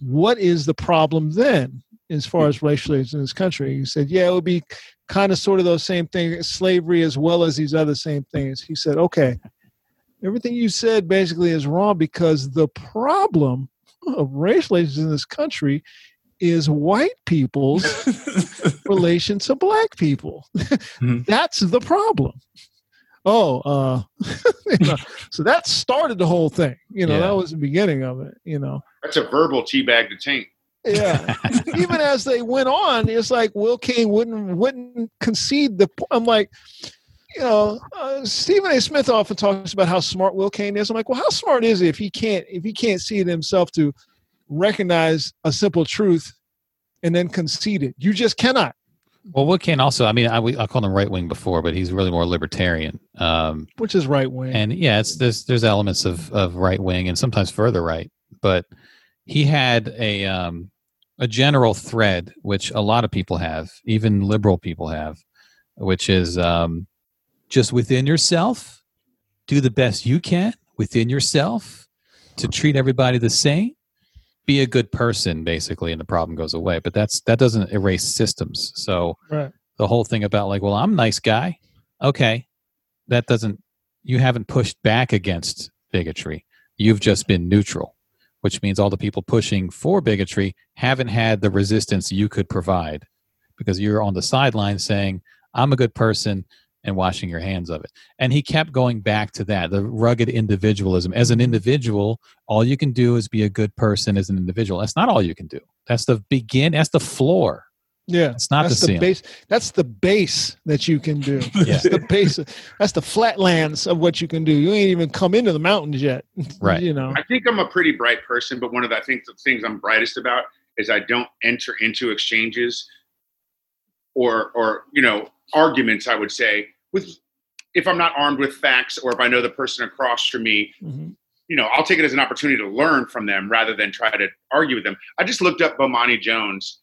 What is the problem then, as far as race relations in this country?" He said, "Yeah, it would be kind of sort of those same things, slavery as well as these other same things." He said, "Okay, everything you said basically is wrong because the problem of race relations in this country is white people's relation to black people. Mhm. That's the problem. Oh, uh, you know, so that started the whole thing. You know, Yeah. that was the beginning of it. You know, That's a verbal teabag to taint. yeah. Even as they went on, it's like Will King wouldn't wouldn't concede the. I'm like, you know, uh, Stephen A. Smith often talks about how smart Will Cain is. I'm like, well, how smart is he if he can't if he can't see it himself to recognize a simple truth and then concede it? You just cannot. Well, Will Cain also, I mean, I, I called him right wing before, but he's really more libertarian. Um, Which is right wing. and yeah, it's there's there's elements of of right wing and sometimes further right, but he had a um, a general thread which a lot of people have, even liberal people have, which is um, just within yourself, do the best you can within yourself to treat everybody the same. Be a good person, basically, and the problem goes away. But that's that doesn't erase systems. So Right. the whole thing about like, well, I'm a nice guy. Okay, that doesn't. You haven't pushed back against bigotry. You've just been neutral, which means all the people pushing for bigotry haven't had the resistance you could provide because you're on the sideline saying, "I'm a good person." And washing your hands of it. And he kept going back to that the rugged individualism. As an individual, all you can do is be a good person as an individual. That's not all you can do. That's the begin, that's the floor. yeah. It's not that's the the base. That's the base that you can do. Yeah. That's the base. That's the flatlands of what you can do. You ain't even come into the mountains yet. Right. you know. I think I'm a pretty bright person, but one of the I think the things I'm brightest about is I don't enter into exchanges or or you know arguments. I would say with if I'm not armed with facts or if I know the person across from me, Mhm. you know, I'll take it as an opportunity to learn from them rather than try to argue with them. I just looked up Bomani Jones.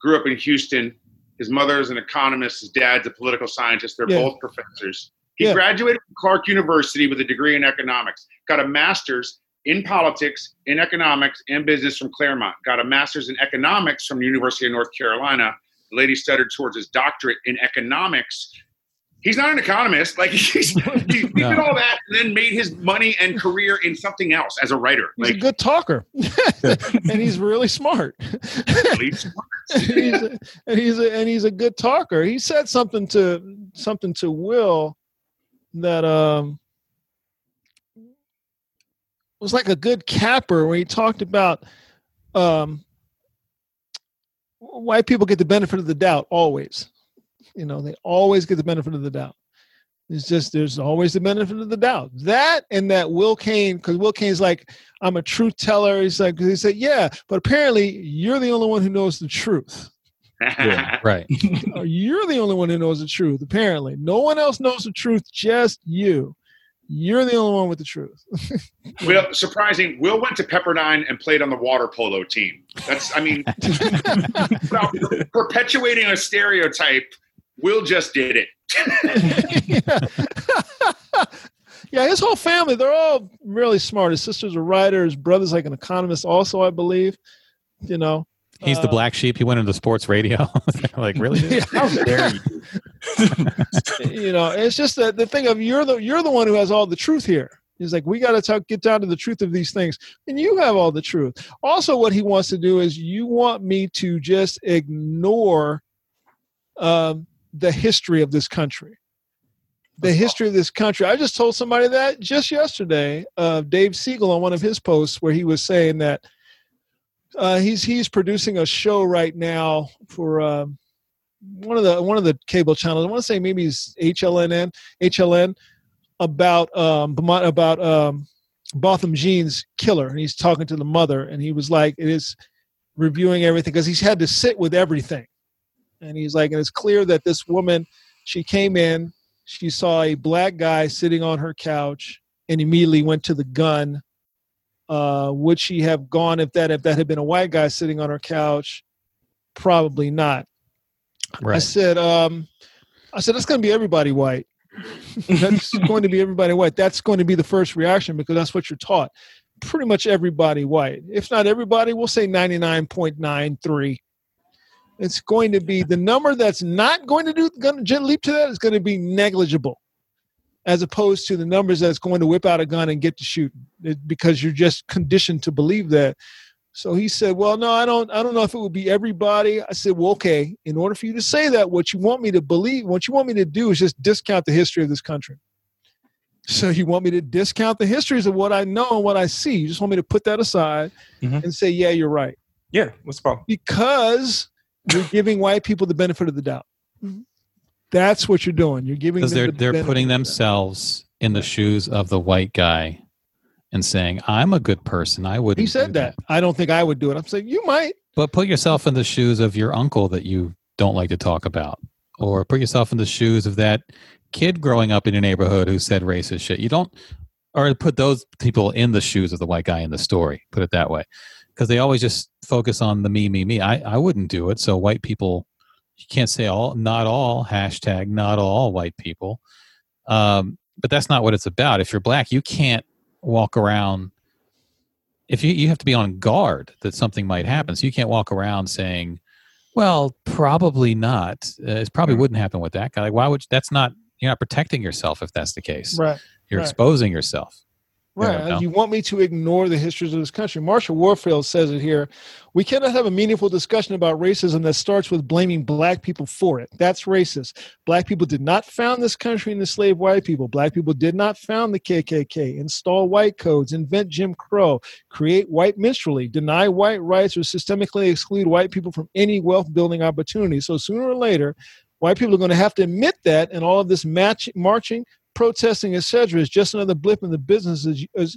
Grew up in Houston. His mother is an economist. His dad's a political scientist. They're Yeah. both professors. He Yeah. graduated from Clark University with a degree in economics. Got a master's in politics, in economics, and business from Claremont. Got a master's in economics from the University of North Carolina. The lady studied towards his doctorate in economics. He's not an economist. Like he's, he, he No. did all that and then made his money and career in something else as a writer. He's a good talker, and he's really smart. really smart. he's a, and he's a, and he's a good talker. He said something to something to Will that um was like a good capper when he talked about um white people get the benefit of the doubt always. You know, they always get the benefit of the doubt. It's just there's always the benefit of the doubt. That and that Will Cain, because Will Cain's like, I'm a truth teller. He's like, he said, yeah, but apparently you're the only one who knows the truth. Yeah, right. Uh, You're the only one who knows the truth. Apparently, no one else knows the truth. Just you. You're the only one with the truth. Will, surprising. Will went to Pepperdine and played on the water polo team. That's, I mean, perpetuating a stereotype. Will just did it. yeah. yeah, his whole family, they're all really smart. His sister's a writer, his brother's like an economist, also, I believe. You know, He's the Uh, black sheep. He went into sports radio. like really? Yeah. How dare you? you know, it's just that the thing of you're the you're the one who has all the truth here. He's like, we got to talk, get down to the truth of these things, and you have all the truth. Also, what he wants to do is you want me to just ignore um, the history of this country. The history of this country. I just told somebody that just yesterday. Uh, Dave Siegel on one of his posts where he was saying that uh, he's he's producing a show right now for. Um, one of the one of the cable channels. I want to say maybe it's HLNN, HLN, about um about um Botham Jean's killer, and he's talking to the mother, and he was like, it is reviewing everything because he's had to sit with everything, and he's like, and it's clear that this woman, she came in, she saw a black guy sitting on her couch, and immediately went to the gun. Uh, would she have gone if that if that had been a white guy sitting on her couch? Probably not. I said, um, I said, that's going to be everybody white. that's going to be everybody white. That's going to be the first reaction because that's what you're taught. Pretty much everybody white. If not everybody, we'll say 99.93. It's going to be the number that's not going to do going to leap to that is going to be negligible, as opposed to the numbers that's going to whip out a gun and get to shooting it, because you're just conditioned to believe that. So he said, "Well, no, I don't. I don't know if it would be everybody." I said, "Well, okay. In order for you to say that, what you want me to believe, what you want me to do, is just discount the history of this country. So you want me to discount the histories of what I know and what I see. You just want me to put that aside Mhm. and say, yeah, you're right, Yeah, what's the problem? because you're giving white people the benefit of the doubt. Mm-hmm. That's what you're doing. You're giving Because they're the they're putting of the themselves in the shoes of the white guy and saying, "I'm a good person. I wouldn't." He do said that. I don't think I would do it. I'm saying you might. But put yourself in the shoes of your uncle that you don't like to talk about, or put yourself in the shoes of that kid growing up in your neighborhood who said racist shit. You don't, or put those people in the shoes of the white guy in the story. Put it that way, because they always just focus on the me, me, me. I, I wouldn't do it. So white people, you can't say all, not all. Hashtag not all white people. Um, but that's not what it's about. If you're black, you can't walk around if you you have to be on guard that something might happen so you can't walk around saying well probably not uh, it probably Mm-hmm. wouldn't happen with that guy like why would you, that's not you're not protecting yourself if that's the case Right. you're right. exposing yourself Right. Yeah. You want me to ignore the histories of this country. Marshall Warfield says it here. We cannot have a meaningful discussion about racism that starts with blaming black people for it. That's racist. Black people did not found this country and enslave white people. Black people did not found the KKK, install white codes, invent Jim Crow, create white minstrelly, deny white rights, or systemically exclude white people from any wealth building opportunity. So sooner or later, white people are going to have to admit that, and all of this match, marching, protesting, etc., is just another blip in the business as as,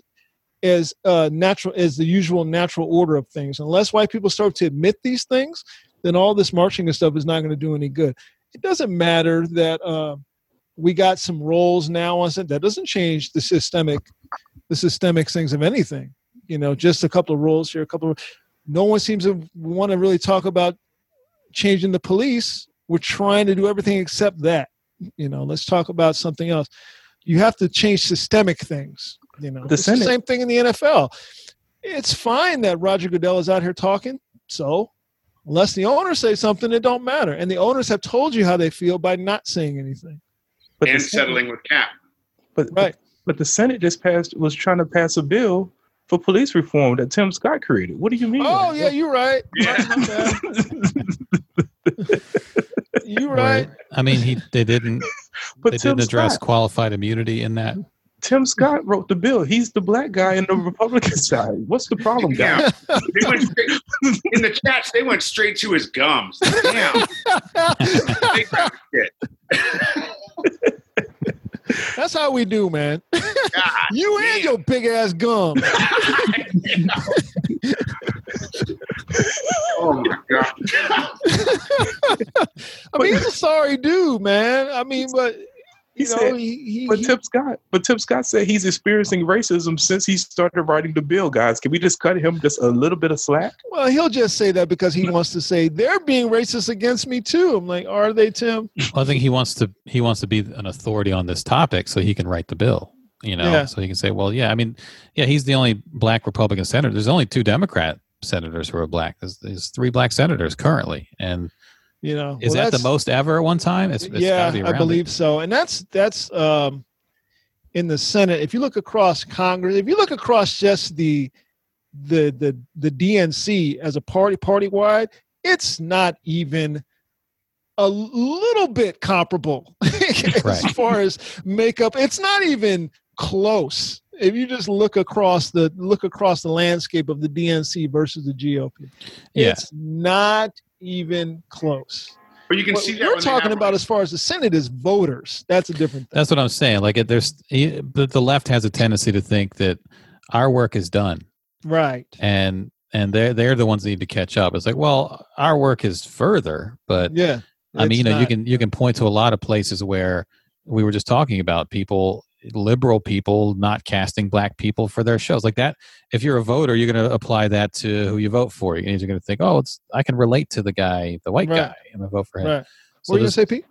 as uh, natural as the usual natural order of things. Unless white people start to admit these things, then all this marching and stuff is not going to do any good. It doesn't matter that uh, we got some roles now on. That doesn't change the systemic the systemic things of anything. You know, just a couple of roles here, a couple of. No one seems to want to really talk about changing the police. We're trying to do everything except that. You know, let's talk about something else. You have to change systemic things. You know, The it's the same thing in the NFL. It's fine that Roger Goodell is out here talking. So, unless the owners say something, it don't matter. And the owners have told you how they feel by not saying anything. But and the settling with Cap. But, Right. but the Senate just passed was trying to pass a bill for police reform that Tim Scott created. What do you mean? Oh yeah, you're right. Yeah. My bad. You're right. I mean, he they didn't but they Tim didn't address Scott, qualified immunity in that. Tim Scott wrote the bill. He's the black guy in the Republican side. What's the problem, guys? Yeah. They went in the chats, they went straight to his gums. Damn. They got shit. That's how we do, man. God You and your big ass gum. Oh my god. I mean, he's a sorry dude, man. I mean, but He you know, said- he, he, But he- Tim Scott, but Tim Scott said he's experiencing racism since he started writing the bill. Guys, can we just cut him just a little bit of slack? well, he'll just say that because he wants to say they're being racist against me too. I'm like, are they, Tim? Well, I think he wants to he wants to be an authority on this topic so he can write the bill. You know, Yeah. so he can say, well, yeah, I mean, yeah, he's the only black Republican senator. There's only two Democrat senators who are black. There's, there's three black senators currently, and You know, is well, that the most ever at one time? It's, it's yeah, be I believe so. And that's that's um, in the Senate. If you look across Congress, if you look across just the the the the DNC as a party party wide, it's not even a little bit comparable as Right. far as makeup. It's not even close. If you just look across the look across the landscape of the DNC versus the GOP, Yeah. it's not even close. But you can What see that we're talking about as far as the Senate is voters. That's a different thing. That's what I'm saying. Like, it, there's but the left has a tendency to think that our work is done, Right. and and they're they're the ones that need to catch up. It's like, well, our work is further, but Yeah. I mean, you know, you can you can point to a lot of places where we were just talking about people, liberal people, not casting black people for their shows like that. If you're a voter, you're going to apply that to who you vote for. You're going to think, oh, it's I can relate to the guy, the white Right. guy, I'm going to vote for him. Right. So what were you gonna say, Pete?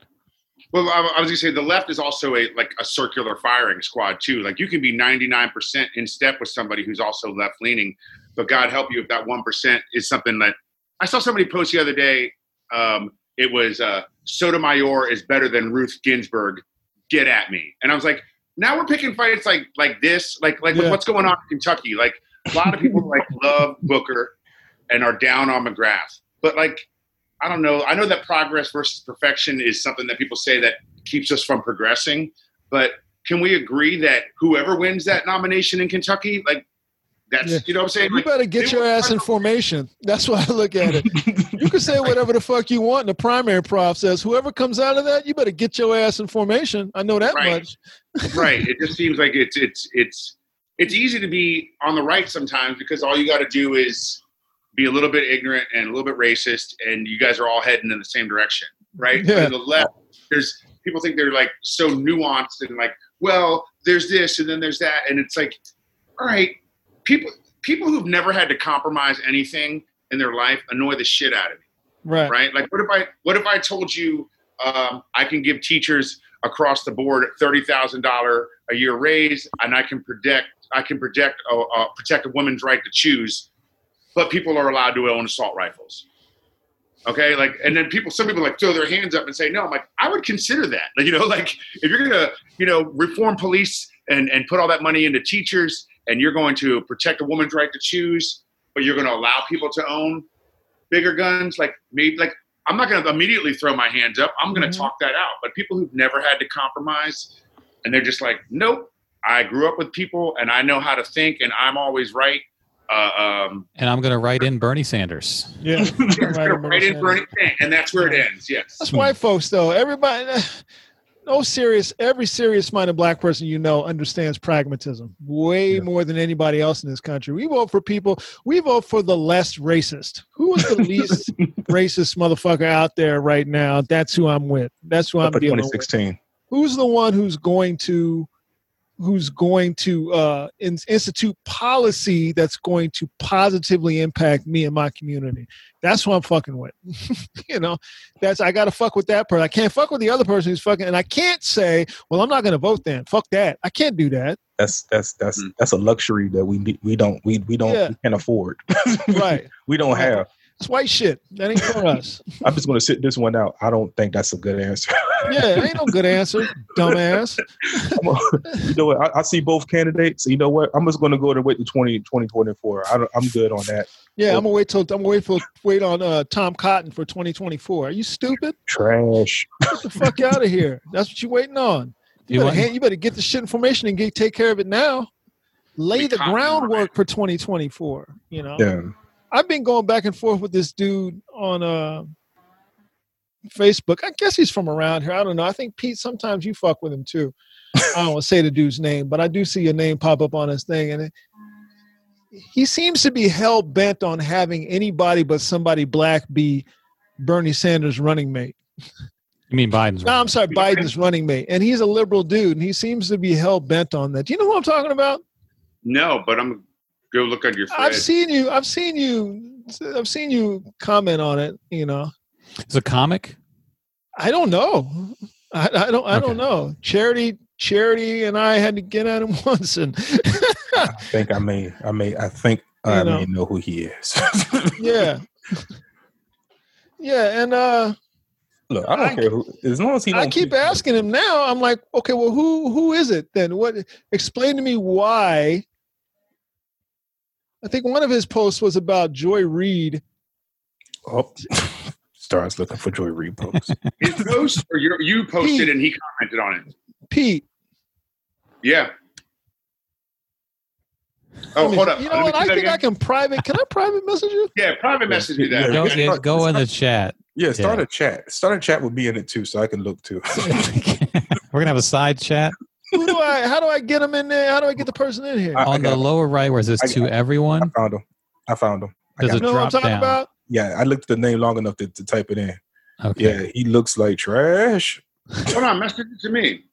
Well, I, I was gonna say the left is also a like a circular firing squad too. Like you can be ninety nine percent in step with somebody who's also left leaning, but God help you if that one percent is something that I saw somebody post the other day. Um, it was uh, Sotomayor is better than Ruth Ginsburg. Get at me, and I was like, now we're picking fights like like this, like like with Yeah. what's going on in Kentucky. Like a lot of people like love Booker and are down on McGrath, but like I don't know. I know that progress versus perfection is something that people say that keeps us from progressing. But can we agree that whoever wins that nomination in Kentucky, like that's Yeah. you know what I'm saying? You Like, better get your ass in formation. That's why I look at it. You can say whatever the fuck you want in the primary process. Whoever comes out of that, you better get your ass in formation. I know that Right. much. Right. It just seems like it's it's it's it's easy to be on the right sometimes because all you got to do is be a little bit ignorant and a little bit racist, and you guys are all heading in the same direction, right? Yeah. And the left, there's people think they're like so nuanced and like, well, there's this and then there's that, and it's like, all right, people people who've never had to compromise anything in their life annoy the shit out of me Right. right? Like, what if I what if I told you um, I can give teachers across the board thirty thousand dollar a year raise, and I can predict I can protect uh, uh, protect a woman's right to choose, but people are allowed to own assault rifles. Okay, like, and then people, some people like throw their hands up and say, "No." I'm like, I would consider that. Like, you know, like if you're gonna, you know, reform police and and put all that money into teachers, and you're going to protect a woman's right to choose, but you're going to allow people to own bigger guns, like maybe like I'm not going to immediately throw my hands up. I'm going to Mhm. talk that out. But people who've never had to compromise, and they're just like, nope. I grew up with people, and I know how to think, and I'm always right. Uh, um, And I'm going to write in Bernie Sanders. Yeah. it's Right, gonna Bernie right in Bernie Sanders, and that's where it ends. Yes. That's white folks, though. Everybody, no serious, every serious minded black person you know understands pragmatism way Yeah. more than anybody else in this country. We vote for people, we vote for the less racist. Who is the least racist motherfucker out there right now? That's who I'm with. That's who I'm Up dealing with. 2016. Who's the one who's going to who's going to uh, in, institute policy that's going to positively impact me and my community. That's what I'm fucking with. you know, that's I got to fuck with that person. I can't fuck with the other person who's fucking, and I can't say, well, I'm not going to vote then. Fuck that. I can't do that. That's that's that's Mm. that's a luxury that we need- we don't we we don't Yeah. we can't afford. Right. we don't have. It's white shit. That ain't for us. I'm just going to sit this one out. I don't think that's a good answer. Yeah, ain't no good answer, dumbass. You know what? I, I see both candidates. You know what? I'm just going to go to wait to 20, 2024. I I'm good on that. Yeah, I'm gonna wait till I'm gonna wait for wait on uh, Tom Cotton for 2024. Are you stupid? Trash. Get the fuck out of here. That's what you waiting on. You, You better, hand, you better get the shit information and get take care of it now. Lay the groundwork for 2024. You know, Yeah. I've been going back and forth with this dude on uh, Facebook. I guess he's from around here. I don't know. I think Pete. Sometimes you fuck with him too. I don't want to say the dude's name, but I do see your name pop up on his thing, and it, he seems to be hell bent on having anybody but somebody black be Bernie Sanders' running mate. You mean Biden's? No, I'm sorry, Biden's running mate, and he's a liberal dude, and he seems to be hell bent on that. Do you know who I'm talking about? No, but I'm go look on your thread. I've seen you. I've seen you. I've seen you comment on it. You know, It's a comic. I don't know. I, I don't. I Okay. don't know. Charity, Charity, and I had to get at him once, and I think I may, I may, I think I You know. may know who he is. yeah, yeah, and uh, Look, I don't I- care who, as long as he. I don't keep asking him now. I'm like, okay, well, who who is it then? What? Explain to me why. I think one of his posts was about Joy Reid. Oh, starts looking for Joy Reid posts. His post or you you posted Pete. and he commented on it. Pete. Yeah. Oh, Let me- hold up. You know what? I that think I can private. Can I private message you? Yeah, private message me that. Yeah, Go, Okay. yeah, go in the chat. Yeah, start Yeah. a chat. Start a chat with me in it too, so I can look too. We're gonna have a side chat Who do I? How do I get him in there? How do I get the person in here? I- on the got it. lower right where it says I to got it. I everyone. found him. I found him. I There's got a you know what I'm drop talking down. about? Yeah, I looked at the name long enough to, to type it in. Okay. Yeah, he looks like trash. Hold on, message it to me.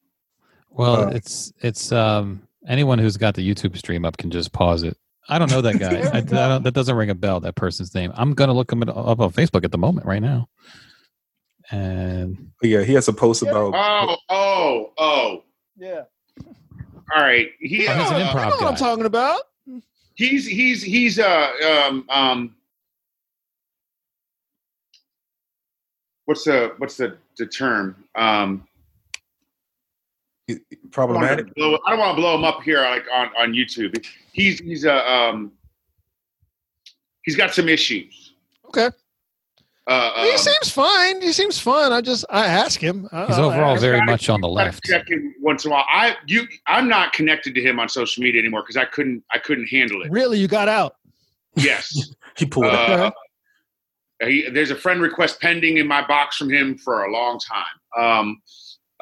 Well, Uh, it's it's um anyone who's got the YouTube stream up can just pause it. I don't know that guy. I, I don't, that doesn't ring a bell. That person's name. I'm gonna look him up on Facebook at the moment right now. And yeah, he has a post about. Oh, oh, oh. Yeah. All right. He, Oh, he's an uh, I know what I'm talking about. he's he's he's uh um um what's the what's the the term um I don't problematic. blow- I don't want to blow him up here like on on YouTube. He's he's uh, um he's got some issues. Okay. Uh, he um, seems fine. He seems fun. I just I ask him. I, he's overall very gotta- much on the left. check in once in a while. I you I'm not connected to him on social media anymore because I couldn't I couldn't handle it. really, you got out. Yes. He pulled out. Uh, he, there's a friend request pending in my box from him for a long time. Um,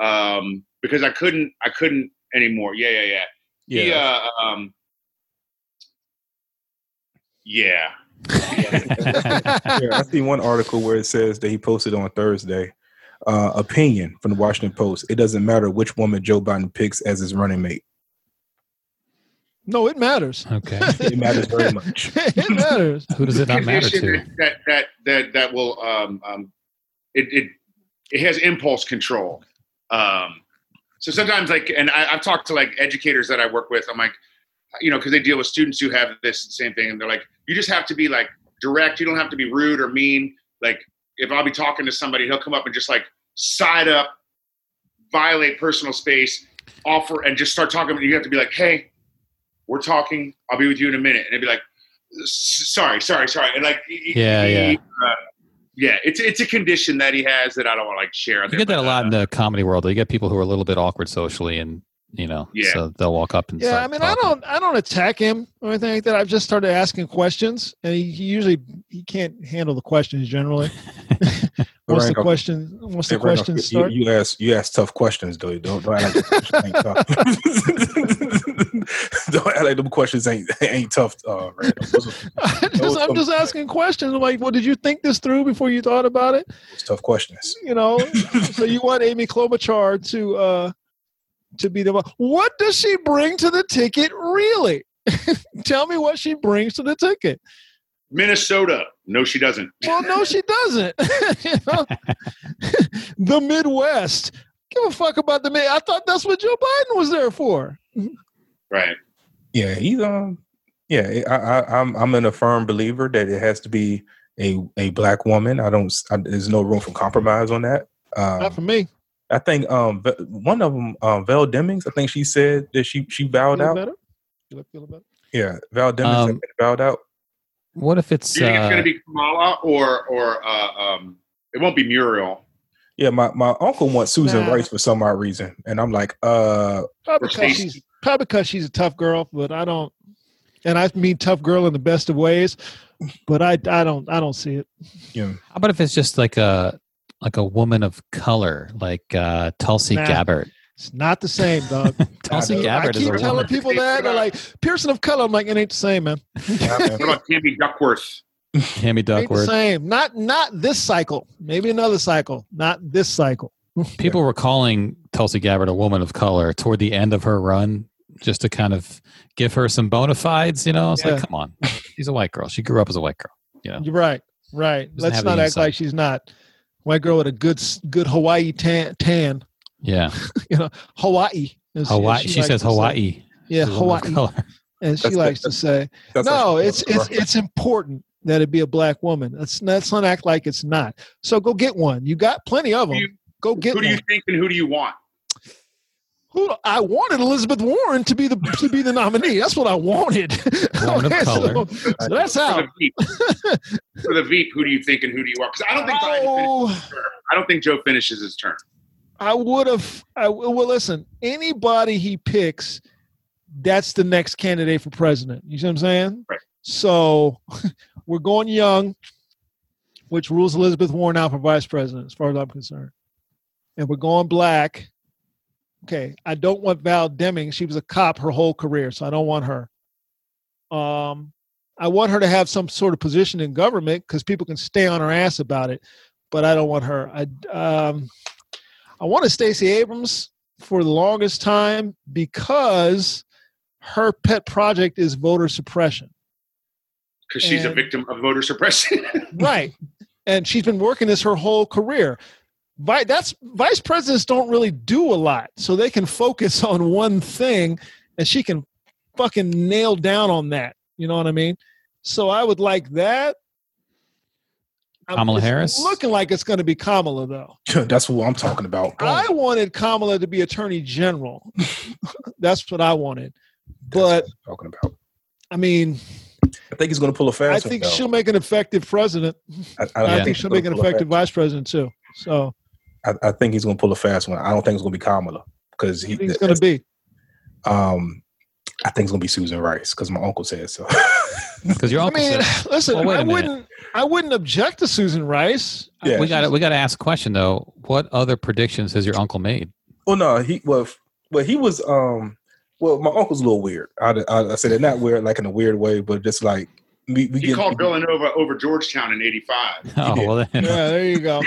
um, because I couldn't, I couldn't anymore. Yeah, yeah, yeah. He, Yeah. uh, um, yeah. Yeah, I see one article where it says that he posted on Thursday. Uh, opinion from the Washington Post. It doesn't matter which woman Joe Biden picks as his running mate. no, it matters. okay. It matters very much. it matters. Who does it not matter to? That that that that will um, um, it, it it has impulse control. Um, so sometimes like, and I, I've talked to like educators that I work with. I'm like, you know, because they deal with students who have this same thing, and they're like, you just have to be like direct. You don't have to be rude or mean. Like if I'll be talking to somebody, he'll come up and just like side up, violate personal space, offer, and just start talking. You have to be like, hey, we're talking. I'll be with you in a minute, and they'd be like, sorry, sorry, sorry, and like, Yeah, he- yeah. uh, yeah. It's it's a condition that he has that I don't want to like share. You get that a lot in the comedy world. You get people who are a little bit awkward socially, and you know, Yeah. so they'll walk up and Yeah, start I mean, I don't, I don't attack him or anything like that. I've just started asking questions, and he, he usually he can't handle the questions generally. once the Randolph- question, once the Hey, Randolph, questions you, start, you ask you ask tough questions though. Don't don't act like the questions don't act like them questions ain't ain't tough. Uh, Randolph. I just, I'm just asking questions. I'm like, well, did you think this through before you thought about it? those tough questions. You know, so you want Amy Klobuchar to uh, to be the. one. What does she bring to the ticket, really? Tell me what she brings to the ticket. Minnesota. No, she doesn't. Well, no, she doesn't. The Midwest. Give a fuck about the mid. I thought that's what Joe Biden was there for. Right. Yeah, he's um. Yeah, I, I, I'm I'm in a firm believer that it has to be a a black woman. I don't. I, there's no room for compromise on that. Not Um, for me. I think um one of them, um, Val Demings. I think she said that she she bowed Feel out. better? Feel, feel better? Yeah, Val Demings Um, bowed out. What if it's Do you think it's uh, going to be Kamala or or uh, um? It won't be Muriel. Yeah, my, my uncle wants Susan Nah. Rice for some odd reason, and I'm like, uh, Probably because she's probably because she's a tough girl, but I don't. And I mean tough girl in the best of ways, but I I don't I don't see it. you know, how about if it's just like a like a woman of color, like uh, Tulsi Nah. Gabbard? It's not the same, dog. Tulsi I I Gabbard is keep a telling woman. people that they're like person of color. I'm like, it ain't the same, man. yeah, man. What about Tammy Duckworth? Tammy Ain't the Duckworth. same. Not not this cycle. Maybe another cycle. Not this cycle. People were calling Tulsi Gabbard a woman of color toward the end of her run, just to kind of give her some bona fides. You know, it's Yeah. like, come on, she's a white girl. She grew up as a white girl. Yeah. You're right. Right. Let's not act like she's not. White girl with a good good Hawaii tan. tan Yeah, you know, Hawaii. as- as Hawaii. She likes says to say. Hawaii. Yeah, She's a woman of Hawaii, color. as she That's- likes to say. No, it's it's it's important that it be a black woman. Let's let's not act like it's not. So go get one. You got plenty of them. you, Go get who do one. you think and who do you want? Who I wanted Elizabeth Warren to be the to be the nominee. That's what I wanted. Woman of Okay, color. So, so that's For the Veep. For the Veep, who do you think and who do you want? Because I don't think Oh. I don't think Joe finishes his term. I would have. I well, listen. Anybody he picks, that's the next candidate for president. You see what I'm saying? Right. So we're going young, which rules Elizabeth Warren out for vice president, as far as I'm concerned. And we're going black. Okay, I don't want Val Deming. She was a cop her whole career, so I don't want her. Um, I want her to have some sort of position in government because people can stay on her ass about it, but I don't want her. I um, I wanted Stacey Abrams for the longest time because her pet project is voter suppression. Because she's a victim of voter suppression. right. And she's been working this her whole career. Vi- that's vice presidents don't really do a lot, so they can focus on one thing, and she can fucking nail down on that. You know what I mean? So I would like that. Kamala it's Harris? looking like it's going to be Kamala though. That's what I'm talking about. I wanted Kamala to be Attorney General. That's what I wanted. But That's what I'm talking about. I mean, I think he's going to pull a fast I think though. she'll make an effective president. I, I, I Yeah. think she'll make an effective vice president too. So fast- I, I think he's going to pull a fast one. I don't think it's going to be Kamala because he. I think it's going to be. Um, I think it's going to be Susan Rice because my uncle said so. Because your I uncle mean, said, listen, Well, wait a I minute. wouldn't, I wouldn't object to Susan Rice. Yeah. we got to we got to ask a question though. What other predictions has your uncle made? well, no, he well, well, he was. Um, well, my uncle's a little weird. I, I, I said it not weird, like in a weird way, but just like we, we he get. called Villanova over Georgetown in '85. Oh well, then, Yeah, there you go.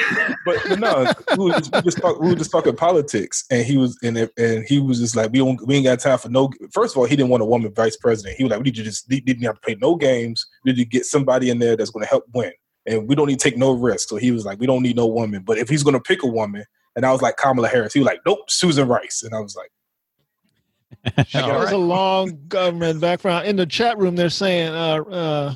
but, but no, we were, just, we, just talk, we were just talking politics, and he was and it- and he was just like, we don't, we ain't got time for no. First of all, he didn't want a woman vice president. He was like, we need to just didn't have to play no games. We need to get somebody in there that's going to help win, and we don't need to take no risk. So he was like, we don't need no woman. But if he's going to pick a woman, and I was like Kamala Harris, he was like, nope, Susan Rice, and I was like, She has right. a long government background. In the chat room, they're saying, uh, uh,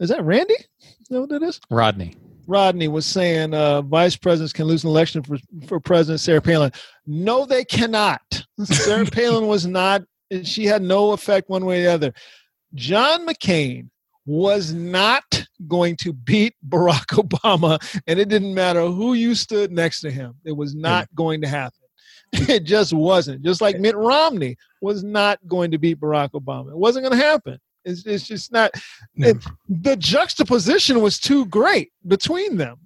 "Is that Randy? Is that what it is?" Rodney. Rodney was saying uh, vice presidents can lose an election for, for President Sarah Palin. No, they cannot. Sarah Palin was not, she had no effect one way or the other. John McCain was not going to beat Barack Obama, and it didn't matter who you stood next to him. It was not going to happen. It just wasn't. Just like Mitt Romney was not going to beat Barack Obama. It wasn't going to happen. It's, it's just not. It, the juxtaposition was too great between them.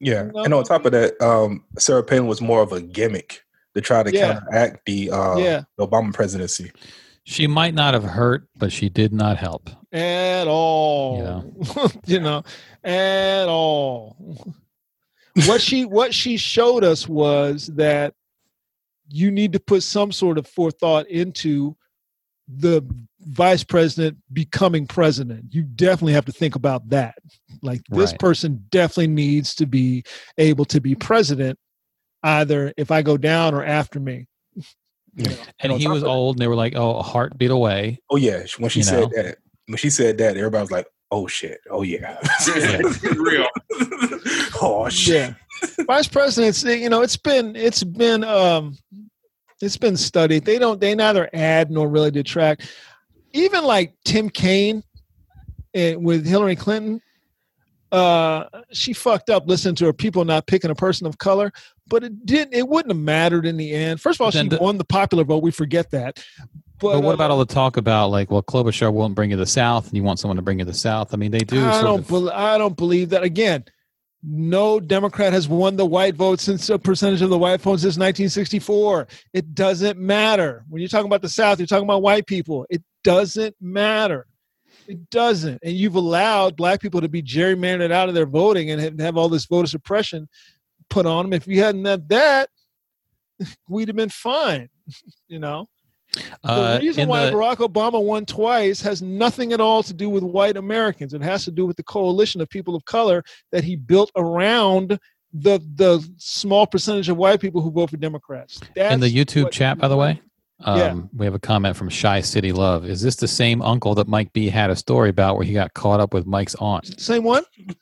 yeah. No. And on top of that, um, Sarah Palin was more of a gimmick to try to Yeah. counteract the uh, yeah, the Obama presidency. She might not have hurt, but she did not help. at all. you know, at all. what she what she showed us was that you need to put some sort of forethought into the vice president becoming president. You definitely have to think about that. Like this Right. person definitely needs to be able to be president, either if I go down or after me. You know? And he was old, and they were like, "Oh, a heartbeat away." Oh yeah, when she You said know? that, when she said that, everybody was like, "Oh shit! Oh yeah! It's real. oh shit!" yeah vice presidents you know it's been it's been um it's been studied they don't they neither add nor really detract even like tim kaine eh, with hillary clinton uh she fucked up listening to her people not picking a person of color but it didn't it wouldn't have mattered in the end first of all she the- won the popular vote we forget that but, But what about uh, all the talk about like, well, Klobuchar won't bring you the South, and you want someone to bring you the South? I mean, they do. I don't. of- bel I don't believe that. Again, no Democrat has won the white vote since a percentage of the white vote since 1964. It doesn't matter when you're talking about the South. You're talking about white people. It doesn't matter. It doesn't. And you've allowed black people to be gerrymandered out of their voting and have, all this voter suppression put on them. If you hadn't had that, we'd have been fine. You know the reason in why the- Barack Obama won twice has nothing at all to do with white Americans. It has to do with the coalition of people of color that he built around the the small percentage of white people who vote for Democrats. in the YouTube chat, by the way, um, Yeah. we have a comment from Shy City Love. Is this the same uncle that Mike B had a story about where he got caught up with Mike's aunt? Same one?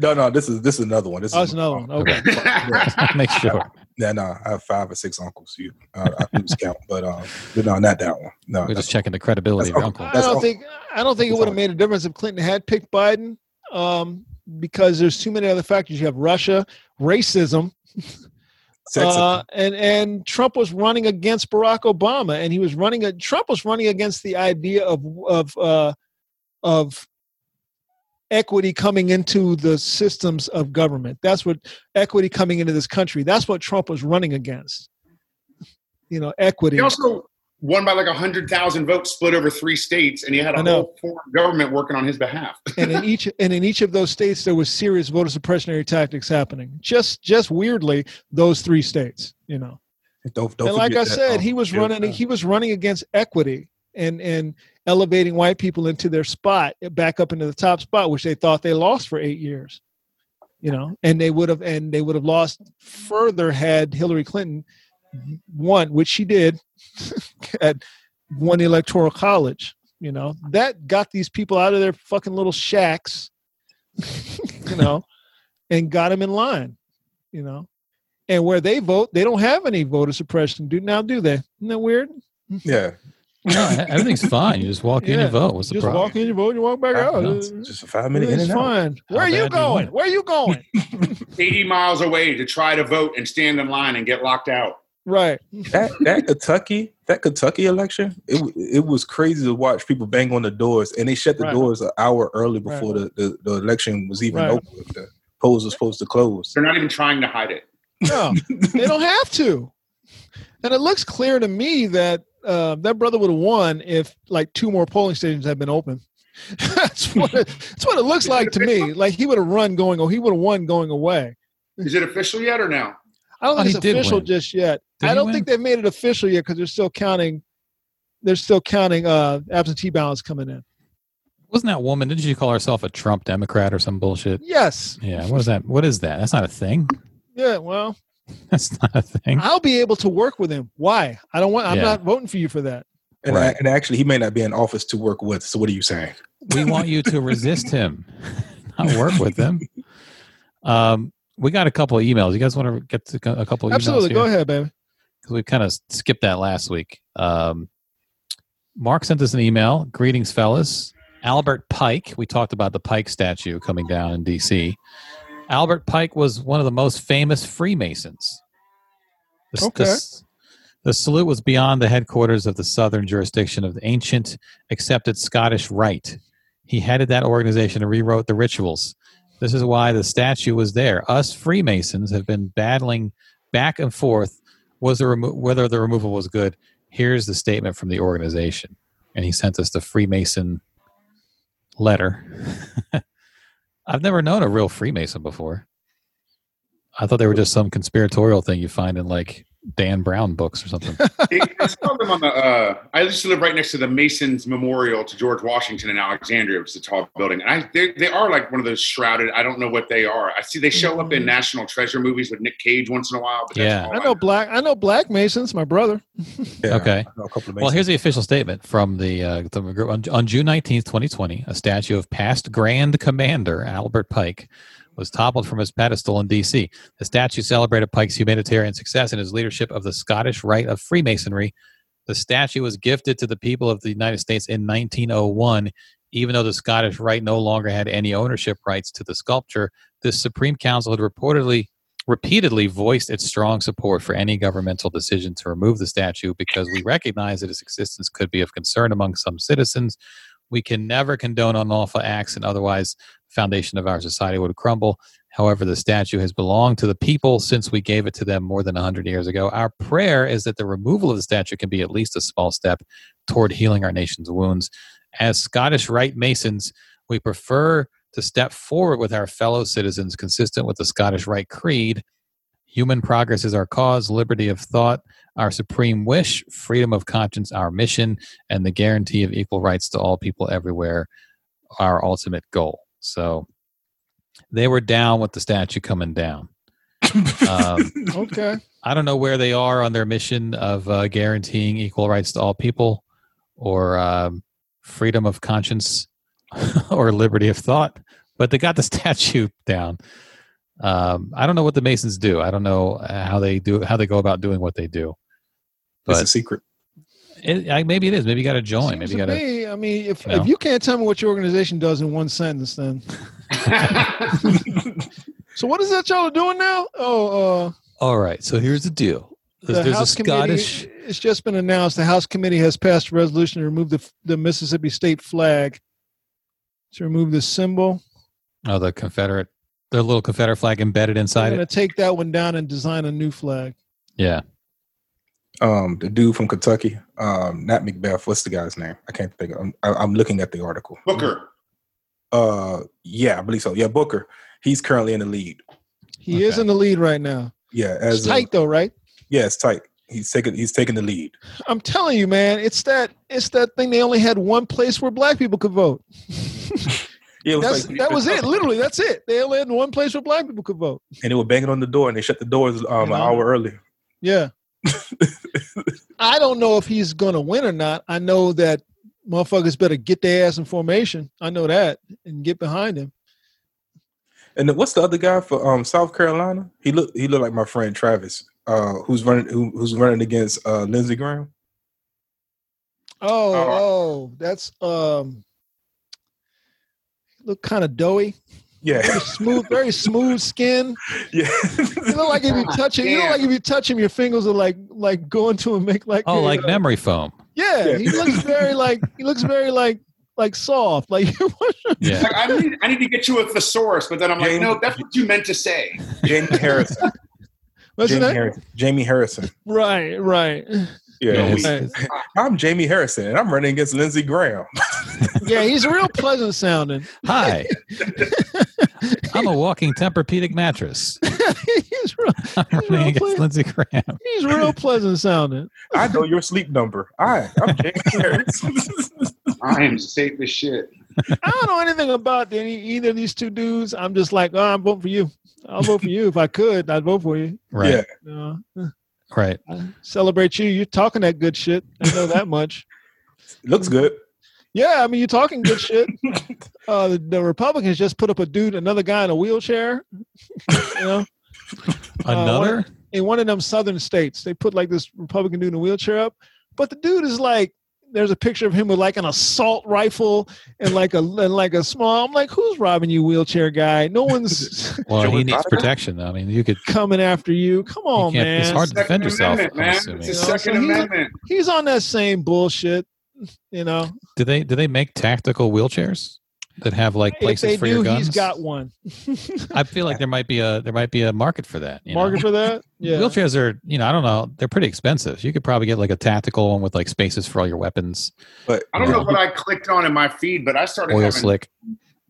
No, no, this is this is another one. This Oh, is it's another one. Okay. Make sure. Yeah, no, I have five or six uncles. You, uh, I lose count, but um, but no, not that one. No, We're just checking the credibility of uncle. uncle. I don't all- think I don't think it would have made a difference if Clinton had picked Biden, um, because there's too many other factors. You have Russia, racism, uh, and and Trump was running against Barack Obama, and he was running. A, Trump was running against the idea of of uh, of equity coming into the systems of government. That's what equity coming into this country. That's what Trump was running against. You know, equity. He also won by like a hundred thousand votes, split over three states, and he had a whole foreign government working on his behalf. and in each and in each of those states there was serious voter suppressionary tactics happening just just weirdly those three states you know don't, don't and like i that, said um, he was running Clinton. he was running against equity and and elevating white people into their spot back up into the top spot which they thought they lost for eight years you know and they would have and they would have lost further had hillary clinton won which she did at one electoral college you know. That got these people out of their fucking little shacks you know and got them in line you know. And where they vote they don't have any voter suppression. Do now do they? Isn't that weird? Yeah, No, everything's fine. You just walk in Yeah. and vote. What's the just problem? Just walk in you vote you walk back out No, it's just a five minute in everything's and out. fine where are How you you going where are you going Eighty miles away to try to vote and stand in line and get locked out. right That that Kentucky that Kentucky election, it it was crazy to watch people bang on the doors, and they shut the Right. doors an hour early Right. before the, the, the election was even Right. over. The polls were supposed to close. They're not even trying to hide it. no they don't have to and it looks clear to me that uh, that brother would have won if like two more polling stations had been open that's what it, that's what it looks like to me like he would have run going or he would have won going away Is it official yet or no? I don't Oh, think it's official win. just yet. Did I don't think they've made it official yet because they're still counting. They're still counting uh, absentee ballots coming in. Wasn't that woman? Didn't she call herself a Trump Democrat or some bullshit? Yes. Yeah. What is that? What is that? That's not a thing. Yeah. Well, That's not a thing. I'll be able to work with him. Why? I don't want. I'm Yeah. not voting for you for that. And, Right. and actually, he may not be in office to work with. So what are you saying? We want you to resist him, not work with him. Um, we got a couple of emails. You guys want to get to a couple of Absolutely. emails Absolutely. Go ahead, baby. because we kind of skipped that last week. Um, Mark sent us an email. Greetings, fellas. Albert Pike. We talked about the Pike statue coming down in D.C. Albert Pike was one of the most famous Freemasons. The, Okay. the, the salute was beyond the headquarters of the southern jurisdiction of the ancient accepted Scottish Rite. He headed that organization and rewrote the rituals. This is why the statue was there. Us Freemasons have been battling back and forth was the remo- whether the removal was good. Here's the statement from the organization, and he sent us the Freemason letter. I've never known a real Freemason before. I thought they were just some conspiratorial thing you find in like Dan Brown books or something. I saw them on the. Uh, I used to live right next to the Masons Memorial to George Washington in Alexandria, which is a tall building. And I, they, they are like one of those shrouded. I don't know what they are. I see they show up in National Treasure movies with Nick Cage once in a while. But Yeah. I know black. I know black Masons. My brother. Yeah, Okay. I know a couple of Well, here's the official statement from the, uh, the group. On, on June 19th, 2020, a statue of past Grand Commander Albert Pike was toppled from his pedestal in D.C. The statue celebrated Pike's humanitarian success and his leadership of the Scottish Rite of Freemasonry. The statue was gifted to the people of the United States in 1901. Even though the Scottish Rite no longer had any ownership rights to the sculpture, the Supreme Council had reportedly repeatedly voiced its strong support for any governmental decision to remove the statue because we recognize that its existence could be of concern among some citizens. We can never condone unlawful acts, and otherwise, the foundation of our society would crumble. However, the statue has belonged to the people since we gave it to them more than 100 years ago. Our prayer is that the removal of the statue can be at least a small step toward healing our nation's wounds. As Scottish Rite Masons, we prefer to step forward with our fellow citizens consistent with the Scottish Rite Creed. Human progress is our cause, liberty of thought, our supreme wish, freedom of conscience, our mission, and the guarantee of equal rights to all people everywhere, our ultimate goal. So they were down with the statue coming down. Um, Okay. I don't know where they are on their mission of uh, guaranteeing equal rights to all people or um, freedom of conscience or liberty of thought, but they got the statue down. Um, I don't know what the Masons do. I don't know uh, how they do how they go about doing what they do. it's a secret. it, I, maybe it is. Maybe you got to join. Maybe you got to. me, I mean, if you know. if you can't tell me what your organization does in one sentence, then so what is that y'all are doing now? Oh, uh, All right. So here's the deal. There's, the there's a House Scottish. committee. It's just been announced the House committee has passed a resolution to remove the the Mississippi state flag. To remove the symbol, Oh, the Confederate. The little Confederate flag embedded inside it. I'm going to it. take that one down and design a new flag. Yeah. Um, the dude from Kentucky, um, Nat Macbeth. What's the guy's name? I can't think. Of, I'm, I- I'm looking at the article. Booker. Uh, yeah, I believe so. Yeah, Booker. He's currently in the lead. He is in the lead right now. Yeah, It's as a- tight though, right? yeah, it's tight. He's taking. He's taking the lead. I'm telling you, man, it's that it's that thing. They only had one place where black people could vote. Yeah, was like- that was it. Literally, that's it. They only had one place where black people could vote. and they were banging on the door, and they shut the doors um, You an hour early. Yeah. I don't know if he's gonna win or not. I know that motherfuckers better get their ass in formation. I know that and get behind him. And what's the other guy for um South Carolina? He look he looked like my friend Travis, uh, who's running who, who's running against uh Lindsey Graham. Oh, Oh. oh, that's um look kind of doughy. Yeah, Very smooth, very smooth skin. yeah. You look like if you touch him, you look Damn. like if you touch him, your fingers are like like going to him, make like Oh, a, like uh, memory foam. Yeah, Yeah. he looks very like he looks very like like soft. Like Yeah. Like, I need, I need to get you a thesaurus, but then I'm like, no, that's what you meant to say. Jamie Harrison. what's Jamie name? Harrison. Jamie Harrison. Right, right. Yeah, Yeah, he's- Right. I'm Jamie Harrison, and I'm running against Lindsey Graham. Yeah, he's real pleasant sounding. Hi. I'm a walking Tempur-Pedic mattress. he's real, I'm real running against ple- Lindsey Graham. he's real pleasant sounding. I know your sleep number. Hi, I'm Jamie Harrison. I am safe as shit. I don't know anything about any either of these two dudes. I'm just like, oh, I'm voting for you. I'll vote for you if I could. I'd vote for you. Right. Yeah. Uh, Right. celebrate you. You're talking that good shit. I know that much. Looks good. Yeah, I mean, you're talking good shit. Uh, the, the Republicans just put up a dude, another guy in a wheelchair. You know, Another? in one of them southern states, they put like this Republican dude in a wheelchair up, but the dude is like, there's a picture of him with like an assault rifle and like a and like a small. I'm like, who's robbing you, wheelchair guy? No one's well, he needs protection. though. I mean, you could. coming after you. Come on, can't, it's hard to defend yourself. Man. assuming. It's a You know, Second so he's- Amendment. He's on that same bullshit. You know, Do they do they make tactical wheelchairs that have like if places they for do, your guns? he's got one. I feel like there might be a there might be a market for that. You know? Market for that? Yeah. Wheelchairs are, you know, I don't know, they're pretty expensive. You could probably get like a tactical one with like spaces for all your weapons, But I don't Yeah. know what I clicked on in my feed, but I started oil having slick.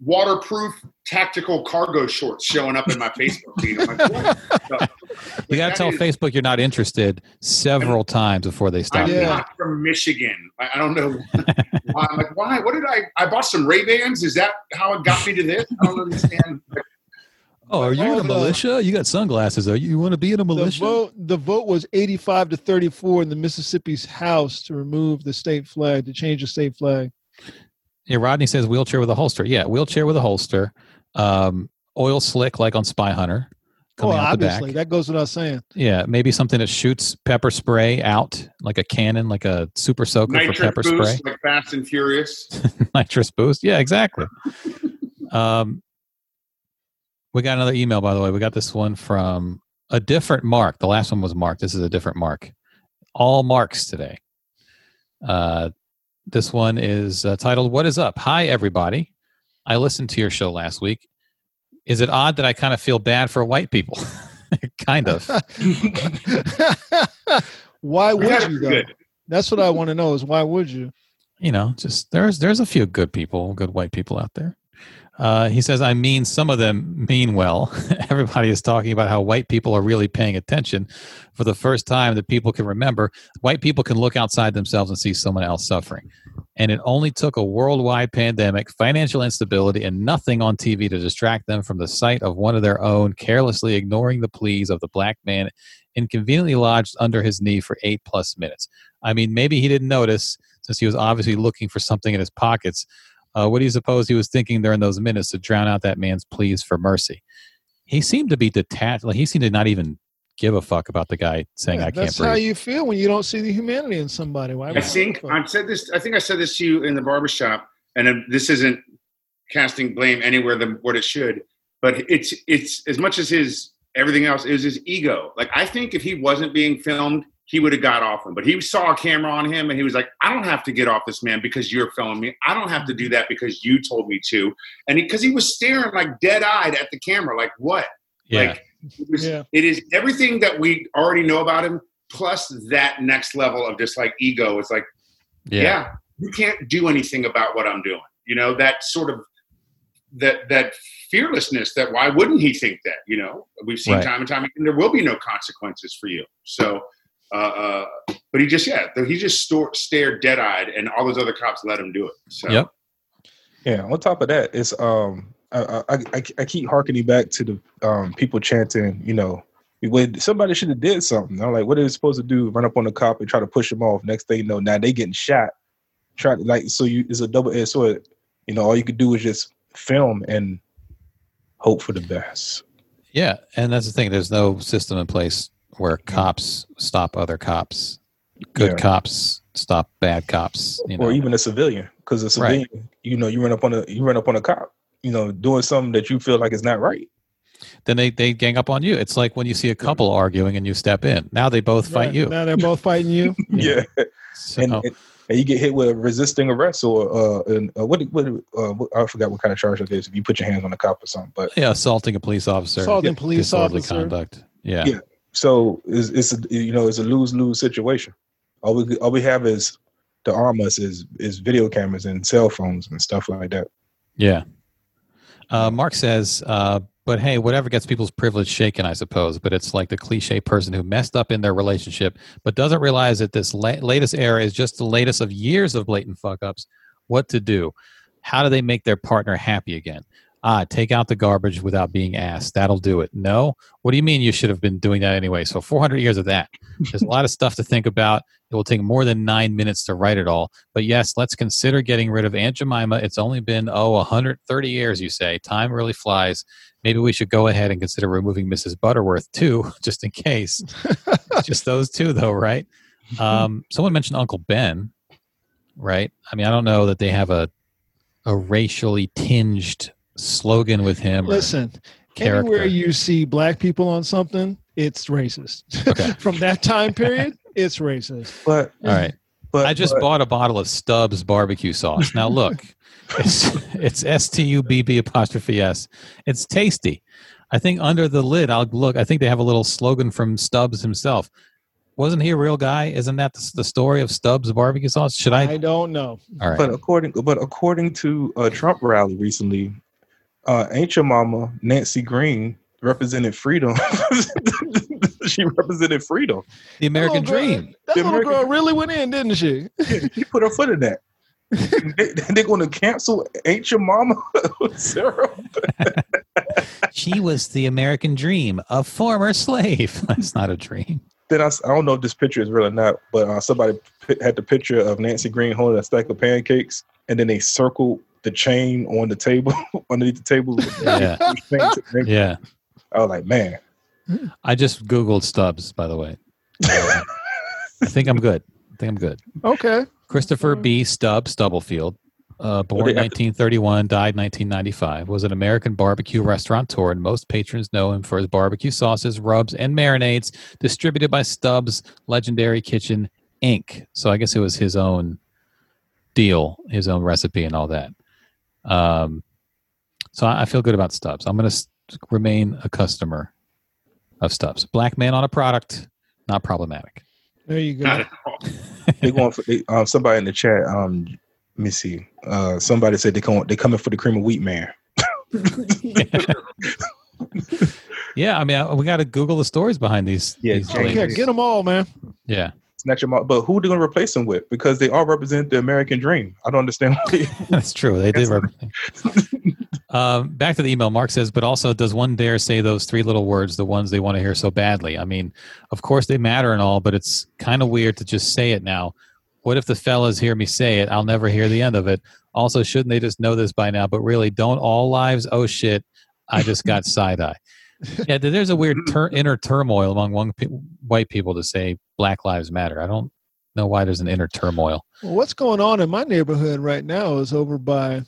Waterproof tactical cargo shorts showing up in my Facebook feed. I'm like, what? the- You got to tell is- Facebook you're not interested several times before they stop. I'm Yeah. not from Michigan. I, I don't know. why. I'm like, why? What did I? I bought some Ray Bans. Is that how it got me to this? I don't understand. Oh, are you in a the- uh, militia? You got sunglasses. Are you, you want to be in a The militia? vote, the vote was 85 to 34 in the Mississippi's House to remove the state flag, to change the state flag. Yeah, Rodney says wheelchair with a holster. Yeah, wheelchair with a holster. Um, oil slick like on Spy Hunter. Well, Coming the obviously, back. that goes without saying. Yeah, maybe something that shoots pepper spray out like a cannon, like a super soaker for Nitrous pepper boost, spray. like Fast and Furious. Nitrous boost. Yeah, exactly. um, we got another email, by the way. We got this one from a different Mark. The last one was Mark. This is a different Mark. All marks today. Uh, this one is uh, titled "What is up?" Hi, everybody. I listened to your show last week. Is it odd that I kind of feel bad for white people? kind of. why would it you though? good. That's what I want to know is why would you? you know, just there's there's a few good people, good white people out there. Uh, he says, I mean, some of them mean well. Everybody is talking about how white people are really paying attention. For the first time that people can remember, white people can look outside themselves and see someone else suffering. And it only took a worldwide pandemic, financial instability, and nothing on TV to distract them from the sight of one of their own carelessly ignoring the pleas of the black man inconveniently lodged under his knee for eight plus minutes. I mean, maybe he didn't notice since he was obviously looking for something in his pockets. Uh, what do you suppose he was thinking during those minutes to drown out that man's pleas for mercy? He seemed to be detached. Like he seemed to not even give a fuck about the guy saying, Yeah, "I can't that's how you feel when you don't see the humanity in somebody. Why I think give a? I said this. I think I said this to you in the barbershop, and this isn't casting blame anywhere than what it should. But it's it's as much as his everything else is his ego. Like I think if he wasn't being filmed, he would have got off him. But he saw a camera on him, and he was like, "I don't have to get off this man because you're filming me. I don't have to do that because you told me to." And because he, was staring like dead eyed at the camera, like what? yeah, Like it, was, Yeah. it is everything that we already know about him, plus that next level of just like ego. It's like yeah, yeah. you can't do anything about what i'm doing you know that sort of that that fearlessness that why wouldn't he think that you know we've seen Right. time and time again there will be no consequences for you so uh, uh but he just yeah he just store, stared dead-eyed and all those other cops let him do it so Yep. Yeah. On top of that, it's um, I I, I, I keep harkening back to the um people chanting, you know, when somebody should have did something. I'm like, what are they supposed to do? Run up on the cop and try to push him off. Next thing you know, now they getting shot. Try to like so you it's a double edged sword. You know, all you could do is just film and hope for the best. yeah. And that's the thing. There's no system in place where cops stop other cops. Good Yeah. cops stop bad cops. You know, or even a civilian because a Right. civilian you know you run up on a you run up on a cop you know doing something that you feel like is not right then they they gang up on you. It's like when you see a couple arguing and you step in. Now they both fight Right. you. Now they're both fighting you. yeah, So, And, and and you get hit with resisting arrest or uh, and, uh what what, uh what I forgot what kind of charge it is if you put your hands on a cop or something but yeah, assaulting a police officer, Assaulting police officer. conduct. Yeah. Yeah. So it's, it's a, you know it's a lose lose situation all we all we have is to arm us is is video cameras and cell phones and stuff like that Yeah. Uh, Mark says, uh, but hey, whatever gets people's privilege shaken, I suppose. But it's like the cliche person who messed up in their relationship, but doesn't realize that this la- latest era is just the latest of years of blatant fuck ups. What to do? How do they make their partner happy again? Ah, take out the garbage without being asked. That'll do it. No? What do you mean you should have been doing that anyway? So 400 years of that. There's a lot of stuff to think about. It will take more than nine minutes to write it all. But yes, let's consider getting rid of Aunt Jemima. It's only been, oh, 130 years, you say. Time really flies. Maybe we should go ahead and consider removing Mrs. Butterworth, too, just in case. just those two, though, right? Um, someone mentioned Uncle Ben, right? I mean, I don't know that they have a, a racially tinged slogan with him. Listen, character. anywhere you see black people on something, it's racist. Okay. From that time period, it's racist. but All right. but I just but, bought a bottle of Stubbs barbecue sauce. Now look, it's it's S T U B B apostrophe S. It's tasty. I think under the lid, I'll look. I think they have a little slogan from Stubbs himself. Wasn't he a real guy? Isn't that the, the story of Stubbs barbecue sauce? Should I? I don't know. All right. But according but according to a Trump rally recently, uh, ain't your mama Nancy Green represented freedom. she represented freedom. The American That little girl- Dream. That The little American- girl really went in, didn't she? She put her foot in that. they, they're going to cancel Ain't Your Mama Sarah. She was the American Dream, a former slave. That's not a dream. Then I, I don't know if this picture is real or not, but uh, somebody pi- had the picture of Nancy Green holding a stack of pancakes, and then they circled the chain on the table underneath the table. Yeah. Yeah. I was like, man, I just Googled Stubbs, by the way. Uh, I think I'm good. I think I'm good. Okay. Christopher B. Stubbs Stubblefield, uh, born they 1931, died 1995, was an American barbecue restaurateur, and most patrons know him for his barbecue sauces, rubs, and marinades distributed by Stubbs Legendary Kitchen Inc. So I guess it was his own deal, his own recipe, and all that. Um, so I, I feel good about Stubbs. I'm going to remain a customer of Stubbs. Black man on a product, not problematic. There you go. they going for they, um, somebody in the chat. Um, let me see. Uh, somebody said they come they coming for the cream of wheat man. Yeah, I mean, I, we got to Google the stories behind these. Yeah, these James- Yeah, ladies. get them all, man. yeah. Snatch them out, but who they going to replace them with? Because they all represent the American dream. I don't understand. Why That's true. They did. Yes. represent- um, back to the email. Mark says, but also, does one dare say those three little words, the ones they want to hear so badly? I mean, of course they matter and all, but it's kind of weird to just say it now. What if the fellas hear me say it? I'll never hear the end of it. Also, shouldn't they just know this by now? But really, don't all lives? Oh shit! I just got side eye. Yeah, there's a weird tur- inner turmoil among one pe- white people to say Black Lives Matter. I don't know why there's an inner turmoil. Well, what's going on in my neighborhood right now is over by, and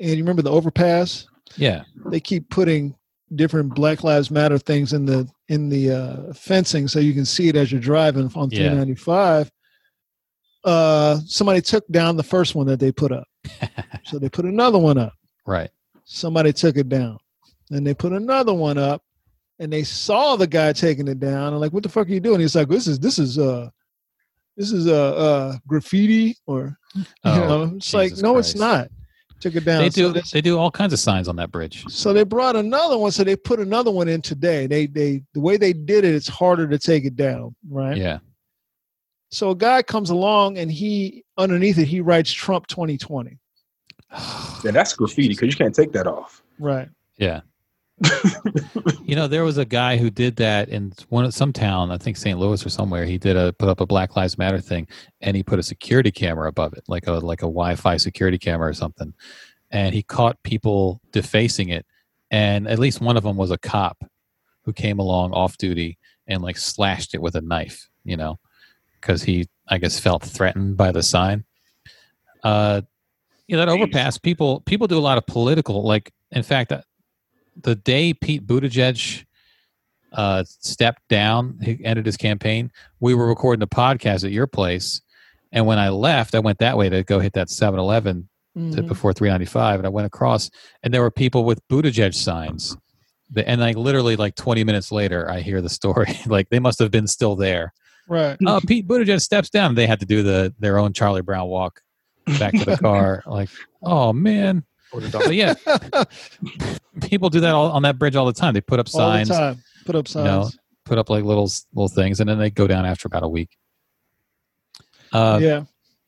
you remember the overpass? Yeah, They keep putting different Black Lives Matter things in the in the uh, fencing so you can see it as you're driving on Yeah. 395. Uh, somebody took down the first one that they put up, so they put another one up. right. Somebody took it down, and they put another one up, and they saw the guy taking it down. And like, what the fuck are you doing? He's like, this is this is uh this is uh, uh graffiti or you Oh, know it's like Jesus no it's not took it down They so, do. they, They do all kinds of signs on that bridge. so they brought another one so they put another one in today they they the way they did it it's harder to take it down right Yeah. so a guy comes along and he underneath it he writes trump 2020 yeah, that's graffiti because you can't take that off. right Yeah. you know, there was a guy who did that in one some town, I think St. Louis or somewhere. He did a put up a Black Lives Matter thing, and he put a security camera above it, like a like a Wi-Fi security camera or something. And he caught people defacing it, and at least one of them was a cop who came along off duty and like slashed it with a knife. You know, because he I guess felt threatened by the sign. Uh, you know that overpass. People people do a lot of political. Like in fact, uh, the day Pete Buttigieg uh, stepped down, he ended his campaign. We were recording the podcast at your place, and when I left, I went that way to go hit that 7-Eleven to- Mhm. before 395, and I went across, and there were people with Buttigieg signs. The- And like literally, like 20 minutes later, I hear the story. like they must have been still there. right Oh, Pete Buttigieg steps down. They had to do the their own Charlie Brown walk back to the car. like, oh man. But yeah, people do that all, on that bridge all the time. They put up all the signs, time put up you know, signs put up like little little things, and then they go down after about a week. Uh, yeah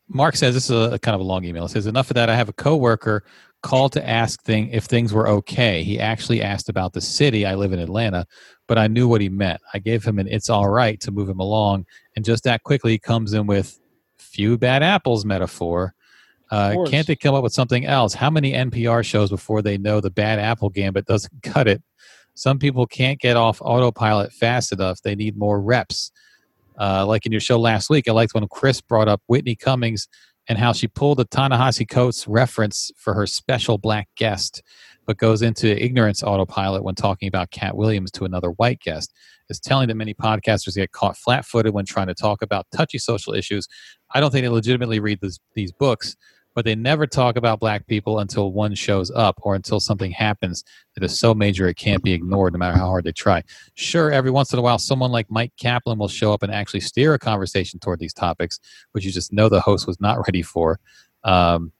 Mark says this is a, a kind of a long email. It says enough of that. I have a coworker called to ask thing if things were okay. He actually asked about the city. I live in Atlanta, but I knew what he meant. I gave him an "it's all right" to move him along, and just that quickly he comes in with "few bad apples" metaphor. Uh, can't they come up with something else? How many NPR shows before they know the bad apple gambit doesn't cut it? Some people can't get off autopilot fast enough. They need more reps. Uh, like in your show last week, I liked when Chris brought up Whitney Cummings and how she pulled a Ta-Nehisi Coates reference for her special black guest, but goes into ignorance autopilot when talking about Katt Williams to another white guest. It's telling that many podcasters get caught flat-footed when trying to talk about touchy social issues. I don't think they legitimately read this, these books, but they never talk about black people until one shows up or until something happens that is so major it can't be ignored no matter how hard they try. Sure, every once in a while, someone like Mike Kaplan will show up and actually steer a conversation toward these topics, which you just know the host was not ready for. Um,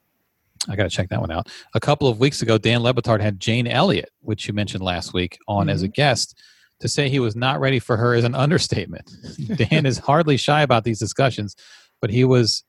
I got to check that one out. A couple of weeks ago, Dan Le Batard had Jane Elliott, which you mentioned last week, on as a guest. To say he was not ready for her is an understatement. Dan is hardly shy about these discussions, but he was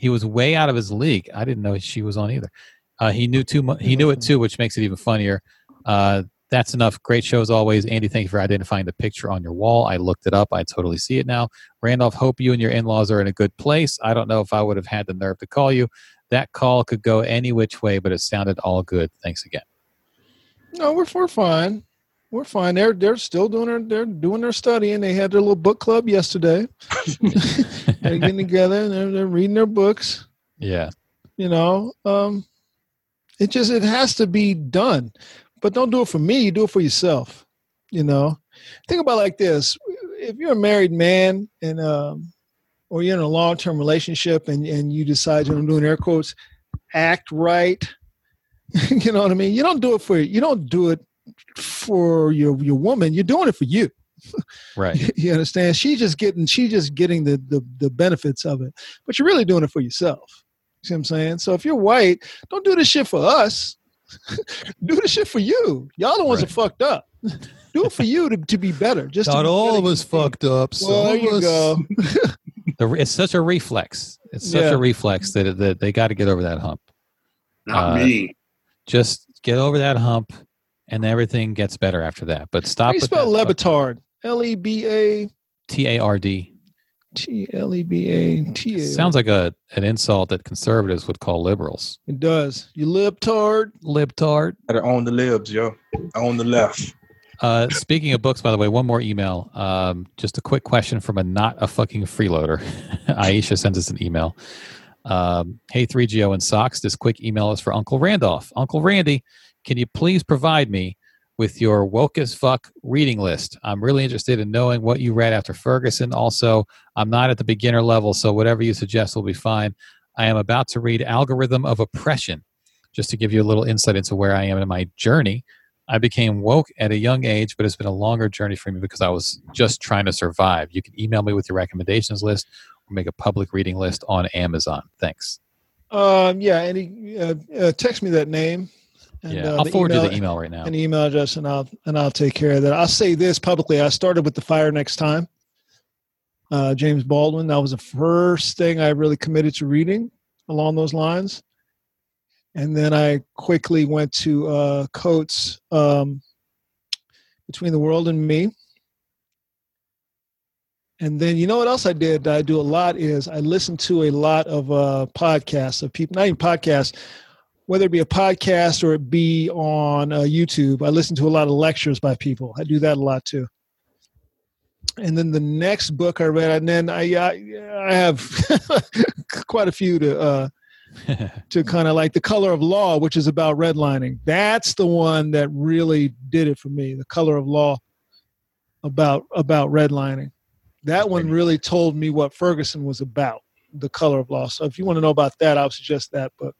he was way out of his league. I didn't know she was on either. Uh, he knew too much. He knew it too, which makes it even funnier. Uh, that's enough. Great show as always. Andy, thank you for identifying the picture on your wall. I looked it up. I totally see it now. Randolph, hope you and your in laws are in a good place. I don't know if I would have had the nerve to call you. That call could go any which way, but it sounded all good. Thanks again. No, we're we're fine. We're fine. They're they're still doing their they're doing their studying. They had their little book club yesterday. they're getting together and they're, they're reading their books. Yeah. You know, um, it just it has to be done, but don't do it for me. You do it for yourself. You know, think about it like this: if you're a married man and um, or you're in a long term relationship and and you decide, and I'm doing air quotes, act right. you know what I mean? You don't do it for you. you don't do it for your your woman. You're doing it for you. Right. You understand? She's just getting she's just getting the, the the benefits of it. But you're really doing it for yourself. See what I'm saying? So if you're white, don't do this shit for us. do this shit for you. Y'all the ones Right. that fucked up. do it for you to, to be better. Just Not be all of us fucked up. Some Well, there you go. It's such a reflex. It's such Yeah. a reflex that, that they got to get over that hump. Not Uh, me. Just get over that hump, and everything gets better after that. But How stop. do you spell that Levitard? L E B A T A R D. T L E B A T A. Sounds like a an insult that conservatives would call liberals. it does. You libtard. Libtard. Gotta own the libs, yo. I Own the left. Uh, speaking of books, by the way, one more email. Um, just a quick question from a not a fucking freeloader. Aisha sends us an email. Um, hey, 3GO and Socks. This quick email is for Uncle Randolph. Uncle Randy, can you please provide me with your woke as fuck reading list? I'm really interested in knowing what you read after Ferguson. Also, I'm not at the beginner level, so whatever you suggest will be fine. I am about to read Algorithm of Oppression. Just to give you a little insight into where I am in my journey, I became woke at a young age, but it's been a longer journey for me because I was just trying to survive. You can email me with your recommendations list or make a public reading list on Amazon. Thanks. Um, yeah, and he, uh, uh, text me that name. And, yeah, uh, I'll forward you email- the email right now. An email address, and I'll and I'll take care of that. I'll say this publicly. I started with the fire next time. Uh, James Baldwin. That was the first thing I really committed to reading along those lines, and then I quickly went to uh, Coates' um, "Between the World and Me." And then you know what else I did? that I do a lot is I listen to a lot of uh, podcasts of people, not even podcasts, whether it be a podcast or it be on uh, YouTube. I listen to a lot of lectures by people. I do that a lot too. And then the next book I read, and then I I, I have quite a few to uh, to kind of like the Color of Law, which is about redlining. That's the one that really did it for me. The Color of Law about about redlining. That one really told me what Ferguson was about. The Color of Law. So if you want to know about that, I would suggest that book.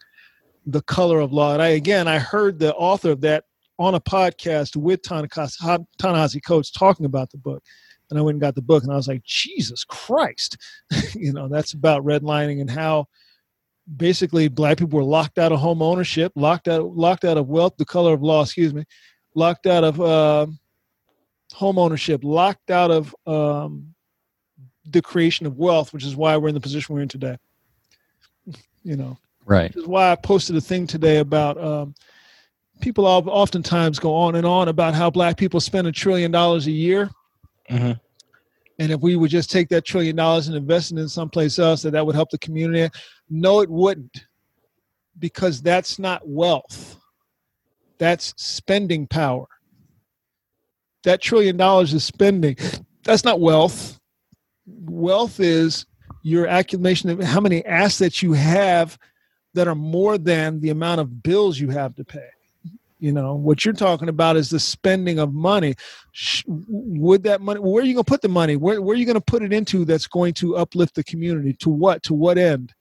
The Color of Law. And I again, I heard the author of that on a podcast with Ta-Nehisi Coates talking about the book. And I went and got the book, and I was like, Jesus Christ, you know, that's about redlining and how basically black people were locked out of home ownership, locked out, locked out of wealth, the color of law, excuse me, locked out of uh, home ownership, locked out of um, the creation of wealth, which is why we're in the position we're in today. You know, right. which is why I posted a thing today about um, people all, oftentimes go on and on about how black people spend a trillion dollars a year. Mhm. And if we would just take that trillion dollars and invest it in someplace else, that that would help the community. No, it wouldn't, because that's not wealth. That's spending power. That trillion dollars is spending. That's not wealth. Wealth is your accumulation of how many assets you have that are more than the amount of bills you have to pay. You know, what you're talking about is the spending of money. Sh- Would that money, where are you going to put the money? Where, where are you going to put it into that's going to uplift the community? To what? To what end?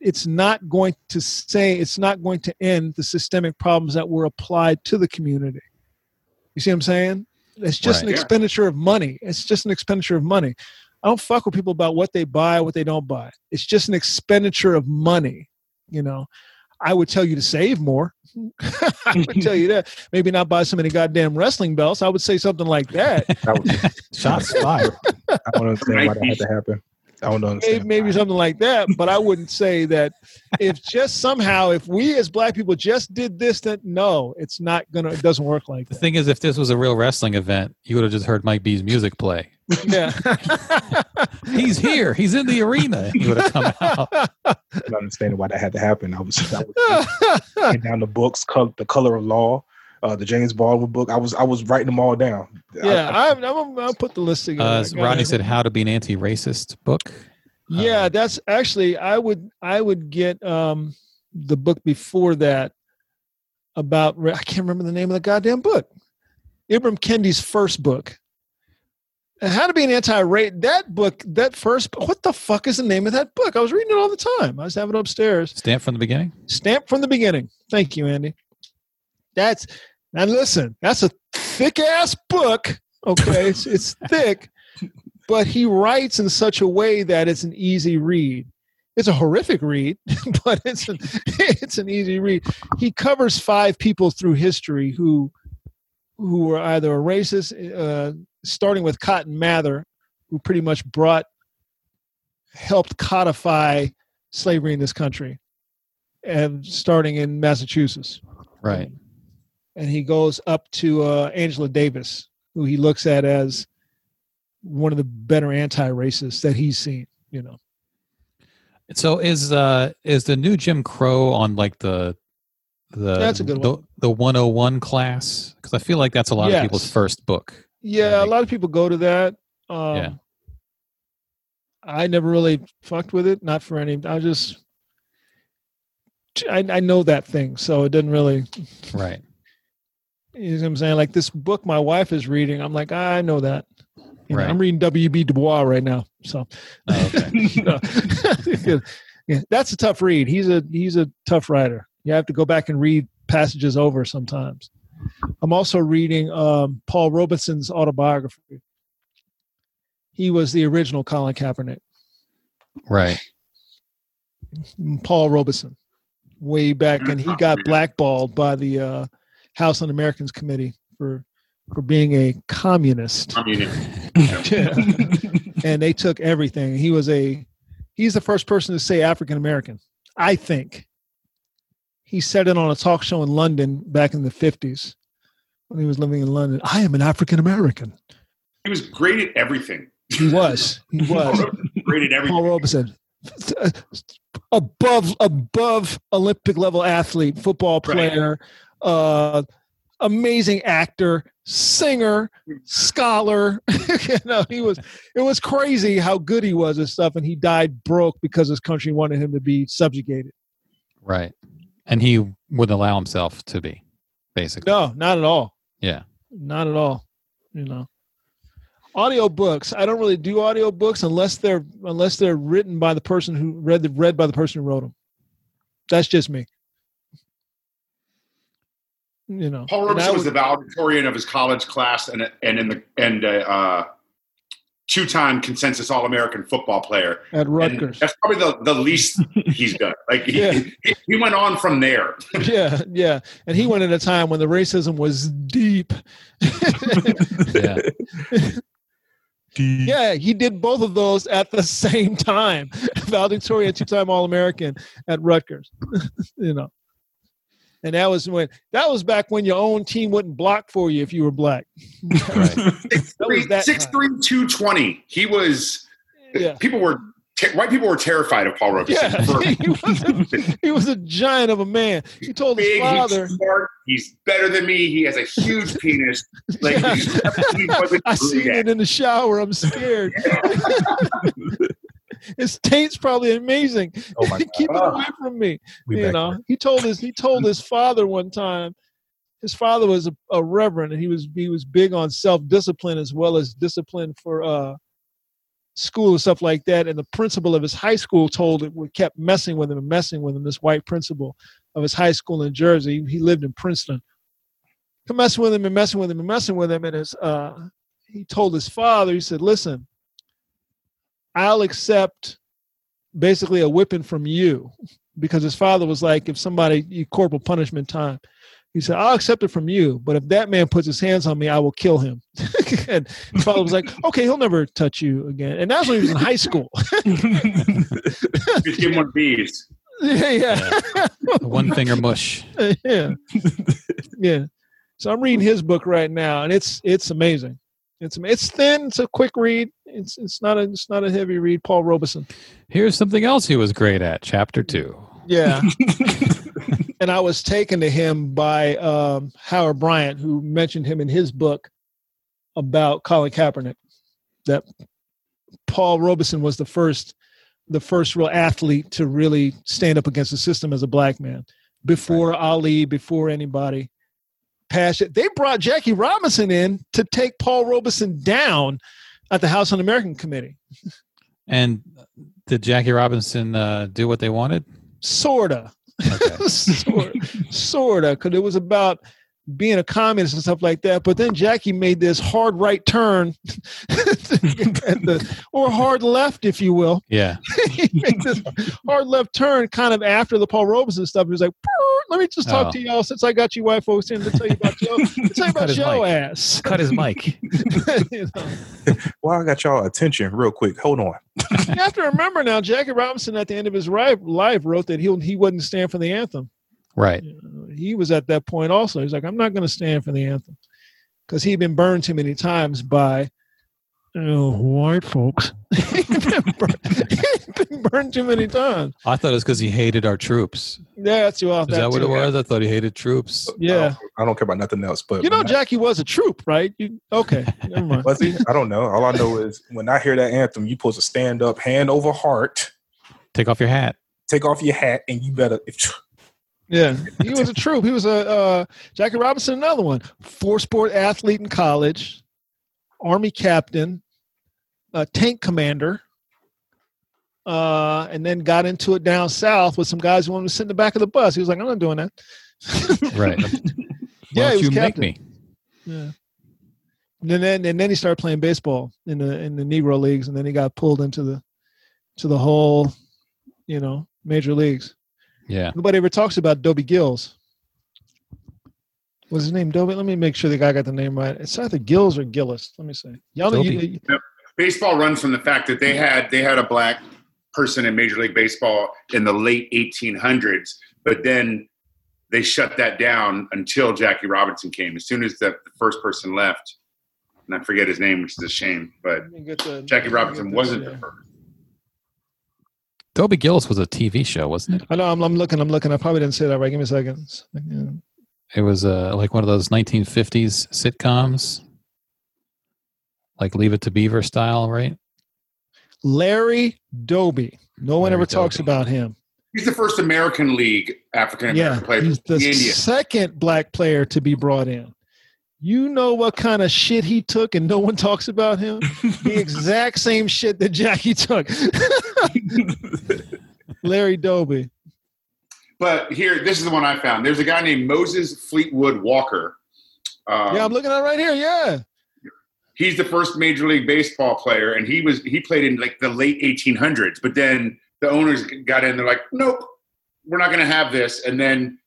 It's not going to say, it's not going to end the systemic problems that were applied to the community. You see what I'm saying? It's just Right. an expenditure of money. It's just an expenditure of money. I don't fuck with people about what they buy, what they don't buy. It's just an expenditure of money. You know, I would tell you to save more. I would tell you that. Maybe not buy so many goddamn wrestling belts. I would say something like that. That was, Shots fired. I don't understand why that had to happen. I don't maybe, understand. maybe something like that. But I wouldn't say that if just somehow if we as black people just did this, that no, it's not gonna. It doesn't work like The that. thing is, if this was a real wrestling event, you would have just heard Mike B's music play. Yeah. He's here. He's in the arena. He would have come out. I don't understand why that had to happen. I was, I was down the books, col- the color of law, uh, the James Baldwin book. I was I was writing them all down. yeah, I, I'm, I'm, I'll put the list together. Uh, Rodney said, "How to be an anti-racist" book. Yeah, Uh, that's actually I would I would get um the book before that about I can't remember the name of the goddamn book. Ibram Kendi's first book. How to be an anti-rate that book that first what the fuck is the name of that book? I was reading it all the time. I was having it upstairs. Stamp from the beginning. Stamp from the beginning. Thank you, Andy. That's now listen, that's a thick ass book. Okay, it's, it's thick, but he writes in such a way that it's an easy read. It's a horrific read, but it's an it's an easy read. He covers five people through history who who were either a racist, uh, starting with Cotton Mather, who pretty much brought helped codify slavery in this country, and starting in Massachusetts Right. And he goes up to uh, Angela Davis, who he looks at as one of the better anti-racists that he's seen. You know, So is uh is the new Jim Crow on like the the That's a good the, one. the 101 class because I feel like that's a lot Yes. of people's first book. yeah, a lot of people go to that. Um, Yeah. I never really fucked with it, not for any. I just, I, I know that thing, so it didn't really. Right. You know what I'm saying? Like this book my wife is reading, I'm like, I know that. You know, I'm reading W.B. Du Bois right now, so. Oh, okay. yeah, that's a tough read. He's a he's a tough writer. You have to go back and read passages over sometimes. I'm also reading um, Paul Robeson's autobiography. He was the original Colin Kaepernick. Right. Paul Robeson, way back, and he got blackballed by the uh, House Un-Americans Committee for for being a communist. I mean, Yeah. and they took everything. He was a he's the first person to say African American. I think he said it on a talk show in London back in the fifties when he was living in London. I am an African American. he was great at everything. He was. He was. Great at everything. Paul Robeson, above above Olympic level athlete, football Right. Uh, amazing actor, singer, scholar. you know, he was. It was crazy how good he was and stuff, and he died broke because his country wanted him to be subjugated. Right. And he wouldn't allow himself to be, basically. No, not at all. Yeah. Not at all. You know. Audio books. I don't really do audio books unless they're unless they're written by the person who read the read by the person who wrote them. That's just me. You know. Paul and Robeson was would- the valedictorian of his college class, and and in the and uh, two-time consensus All-American football player. at And Rutgers. that's probably the, the least he's done. Like he, Yeah. he, he went on from there. yeah, yeah. And he went at a time when the racism was deep. Yeah. Deep. yeah, he did both of those at the same time. Valedictorian, two-time All-American at Rutgers. you know. And that was when that was back when your own team wouldn't block for you if you were black. Right. That was that Six time. three two twenty. He was. Yeah. People were te- white people were terrified of Paul Robeson. Yeah, he was, a, he was a giant of a man. He told his father, he's smart, he's better than me. He has a huge penis. Like Yeah. he I true seen it in the shower. I'm scared. his taint's probably amazing. Oh my Keep it away from me. We you know, he told his he told his father one time. His father was a, a reverend, and he was he was big on self discipline as well as discipline for uh, school and stuff like that. And the principal of his high school told it kept messing with him and messing with him. This white principal of his high school in Jersey, he lived in Princeton. Kept messing with him and messing with him and messing with him, and his uh, he told his father, he said, "Listen, I'll accept." basically a whipping from you because his father was like, if somebody you corporal punishment time, he said, I'll accept it from you, but if that man puts his hands on me, I will kill him. and his father was like, okay, he'll never touch you again. And that's when he was in high school. Just give him one of these. yeah, yeah. One finger mush. yeah. Yeah. So I'm reading his book right now, and it's it's amazing. It's it's thin. It's a quick read. It's it's not a it's not a heavy read. Paul Robeson. Here's something else he was great at. Chapter two. Yeah. and I was taken to him by um, Howard Bryant, who mentioned him in his book about Colin Kaepernick. That Paul Robeson was the first, the first real athlete to really stand up against the system as a black man. Before Ali, before anybody, passion. They brought Jackie Robinson in to take Paul Robeson down at the House Un-American Committee. And did Jackie Robinson uh, do what they wanted? Sorta. Okay. sort, sorta, because it was about being a communist and stuff like that. But then Jackie made this hard right turn, the, or hard left, if you will. Yeah. he made this hard left turn kind of after the Paul Robeson stuff. He was like, "Let me just talk Oh. to y'all since I got you white folks in to tell you about Joe. To tell you about his Joe ass." Cut his mic. You know. Well, I got y'all attention real quick. Hold on. You have to remember now, Jackie Robinson at the end of his life, life wrote that he he wouldn't stand for the anthem. Right. He was at that point also. He's like, I'm not going to stand for the anthem because he'd been burned too many times by you know, white folks. he'd, been burned, he'd been burned too many times. I thought it was because he hated our troops. Yeah, that's you off. Is that what too. it was? I thought he hated troops. Oh, yeah. I don't, I don't care about nothing else. But You know, when I- Jackie was a troop, right? You okay? Never mind. was he? I don't know. All I know is when I hear that anthem, you supposed to stand up, hand over heart, Take off your hat. take off your hat, and you better. If, Yeah, he was a troop. He was a uh, Jackie Robinson, another one, four sport athlete in college, army captain, uh, tank commander, uh, and then got into it down south with some guys who wanted to sit in the back of the bus. He was like, "I'm not doing that." Right. Yeah, Why he was you make captain. me? Yeah. And then and then he started playing baseball in the in the Negro leagues, and then he got pulled into the to the whole, you know, major leagues. Yeah. Nobody ever talks about Dobie Gills. What's his name? Dobie. Let me make sure the guy got the name right. It's either Gills or Gillis. Let me see. Y'all know you, Dobie. Baseball runs from the fact that they had they had a black person in Major League Baseball in the late 1800s, but then they shut that down until Jackie Robinson came. As soon as the first person left, and I forget his name, which is a shame, but let me get the- Jackie Robinson get this wasn't the first. Doby Gillis was a TV show, wasn't it? I know. I'm, I'm looking. I'm looking. I probably didn't say that right. Give me a second. Yeah. It was uh, like one of those 1950s sitcoms, like Leave It to Beaver style, right? Larry Doby. No one Larry ever talks Dobie. about him. He's the first American League African Yeah, American player he's the the second black player to be brought in. You know what kind of shit he took, and no one talks about him. the exact same shit that Jackie took. Larry Doby. But here, this is the one I found. There's a guy named Moses Fleetwood Walker. Um, Yeah, I'm looking at it right here. Yeah. he's the first Major League Baseball player, and he was he played in like the late 1800s. But then the owners got in. They're like, nope, we're not going to have this. And then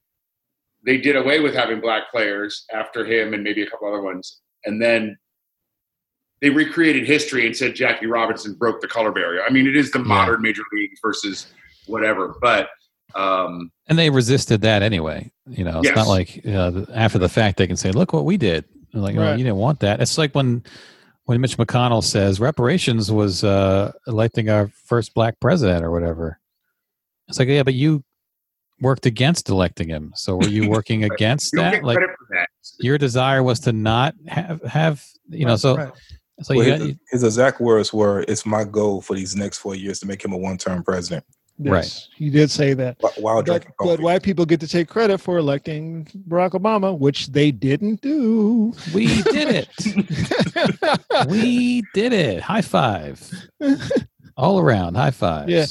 they did away with having black players after him and maybe a couple other ones. And then they recreated history and said Jackie Robinson broke the color barrier. I mean, it is the modern Major League versus whatever, but. Um, And they resisted that anyway. You know, it's Yes. not like uh, after the fact they can say, "Look what we did." They're like, "Oh, you didn't want that." It's like when when Mitch McConnell says reparations was uh, electing our first black president or whatever. It's like, yeah, but you worked against electing him. So were you working against that? Like that. your desire was to not have have you know. Right, So right. it's like Well, you his, got, his exact words were, "It's my goal for these next four years to make him a one-term president." Yes, He did say that. wh- While But, drinking but coffee. white people get to take credit for electing Barack Obama, which they didn't do. we did it. we did it. High five. All around. High fives. Yeah.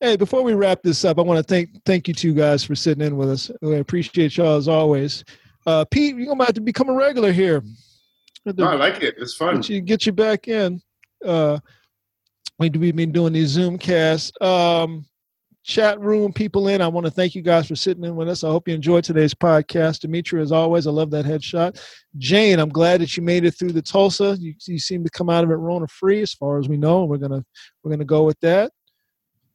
Hey, before we wrap this up, I want to thank thank you two guys for sitting in with us. We appreciate y'all as always. Uh, Pete, you're gonna have to become a regular here. No, I like it. It's fun. get you get you back in. Uh, we we've been doing these Zoom casts. Um, chat room people in. I want to thank you guys for sitting in with us. I hope you enjoyed today's podcast. Dimitri, as always, I love that headshot. Jane, I'm glad that you made it through the Tulsa. You, you seem to come out of it Rona free, as far as we know. We're gonna we're gonna go with that.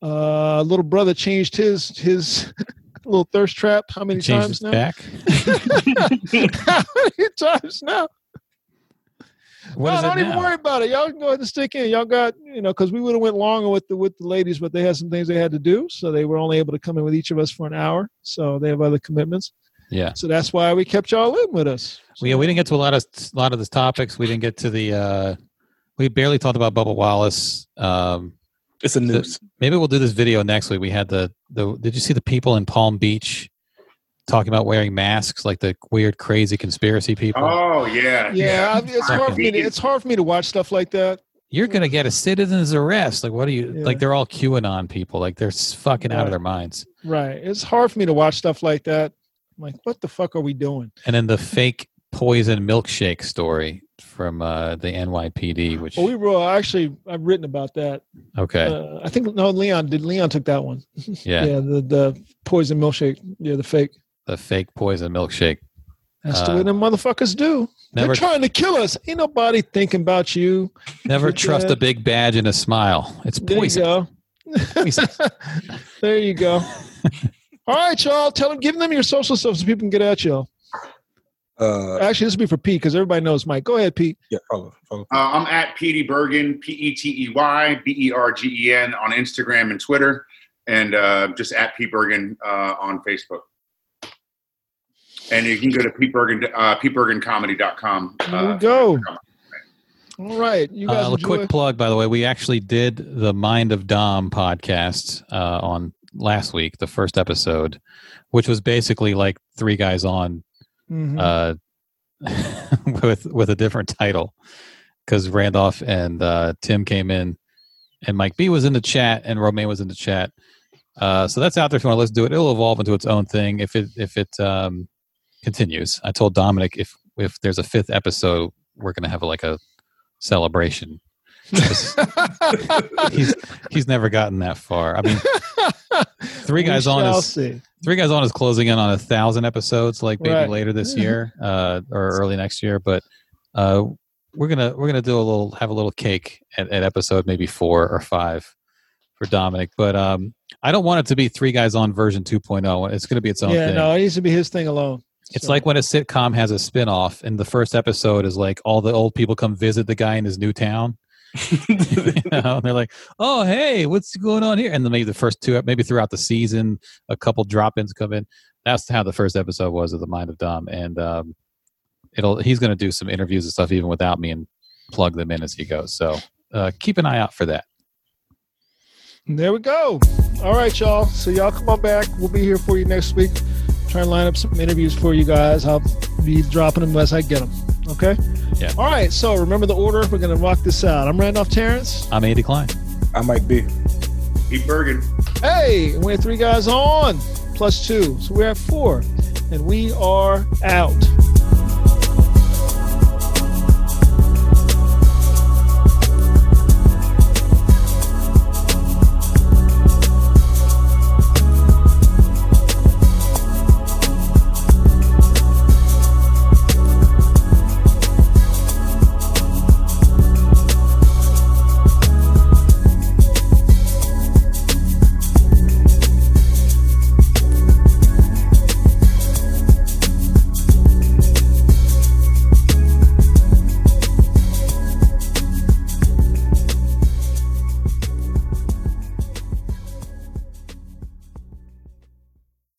Uh, little brother changed his his little thirst trap. How many times now? back. How many times now? What no, don't even now? worry about it. Y'all can go ahead and stick in. Y'all got, you know, because we would have went longer with the with the ladies, but they had some things they had to do, so they were only able to come in with each of us for an hour. So they have other commitments. Yeah. So that's why we kept y'all in with us. Well, yeah, we didn't get to a lot of a lot of the topics. We didn't get to the. uh We barely talked about Bubba Wallace. Um, It's a news. maybe we'll do this video next week. We had the the. Did you see the people in Palm Beach talking about wearing masks, like the weird, crazy conspiracy people? Oh yeah, Yeah, I mean, it's hard for me. To, it's hard for me to watch stuff like that. You're gonna get a citizen's arrest. Like, what are you? Yeah. Like, they're all QAnon people. Like, they're s- fucking out of their minds. Right. It's hard for me to watch stuff like that. I'm like, what the fuck are we doing? And then the fake poison milkshake story from uh, the NYPD, which Well, we were actually. I've written about that. okay, Uh, I think no, Leon did. Leon took that one. yeah, yeah the the poison milkshake. Yeah, the fake. the fake poison milkshake. That's the Uh, way them motherfuckers do. Never, They're trying to kill us. Ain't nobody thinking about you. never You're trust a big badge and a smile. It's poison. There you go. There you go. All right, y'all. Tell them, give them your social stuff so people can get at y'all. Uh, Actually, this will be for Pete because everybody knows Mike. Go ahead, Pete. yeah, follow, follow. Uh, I'm at Petey Bergen, P E T E Y B E R G E N on Instagram and Twitter, and uh, just at Pete Bergen uh, on Facebook. And you can go to Pete Bergen, uh, PeteBergenComedy.com. There Uh, we go. All right, you guys Uh, a quick plug, by the way, we actually did the Mind of Dom podcast uh, on last week, the first episode, which was basically like three guys on Mhm. uh, with with a different title because Randolph and uh, Tim came in, and Mike B was in the chat, and Romaine was in the chat. Uh, so that's out there if you want to listen to it. It'll evolve into its own thing if it if it um, continues. I told Dominic if if there's a fifth episode, we're gonna have a, like a celebration. he's he's never gotten that far. I mean, three guys on is see. Three Guys On is closing in on a thousand episodes, like maybe Right. later this year uh, or early next year. But uh, we're gonna we're gonna do a little have a little cake at, at episode maybe four or five for Dominic. But um, I don't want it to be Three Guys On version 2.0. It's gonna be its own Yeah, thing. no, it needs to be his thing alone. It's So- like when a sitcom has a spin-off and the first episode is like all the old people come visit the guy in his new town. you know, they're like, "Oh, hey, what's going on here?" And then maybe the first two, maybe throughout the season, a couple drop-ins come in. That's how the first episode was of the Mind of Dom, and um, it'll he's going to do some interviews and stuff even without me and plug them in as he goes. So uh, keep an eye out for that. There we go. All right, y'all. So y'all come on back. We'll be here for you next week. Try and line up some interviews for you guys. I'll be dropping them as I get them. Okay. Yeah. All right. So remember the order. We're gonna rock this out. I'm Randolph Terrance. I'm Andy Klein. I might be. Pete Bergen. Hey, we had three guys on plus two, so we're at four, and we are out.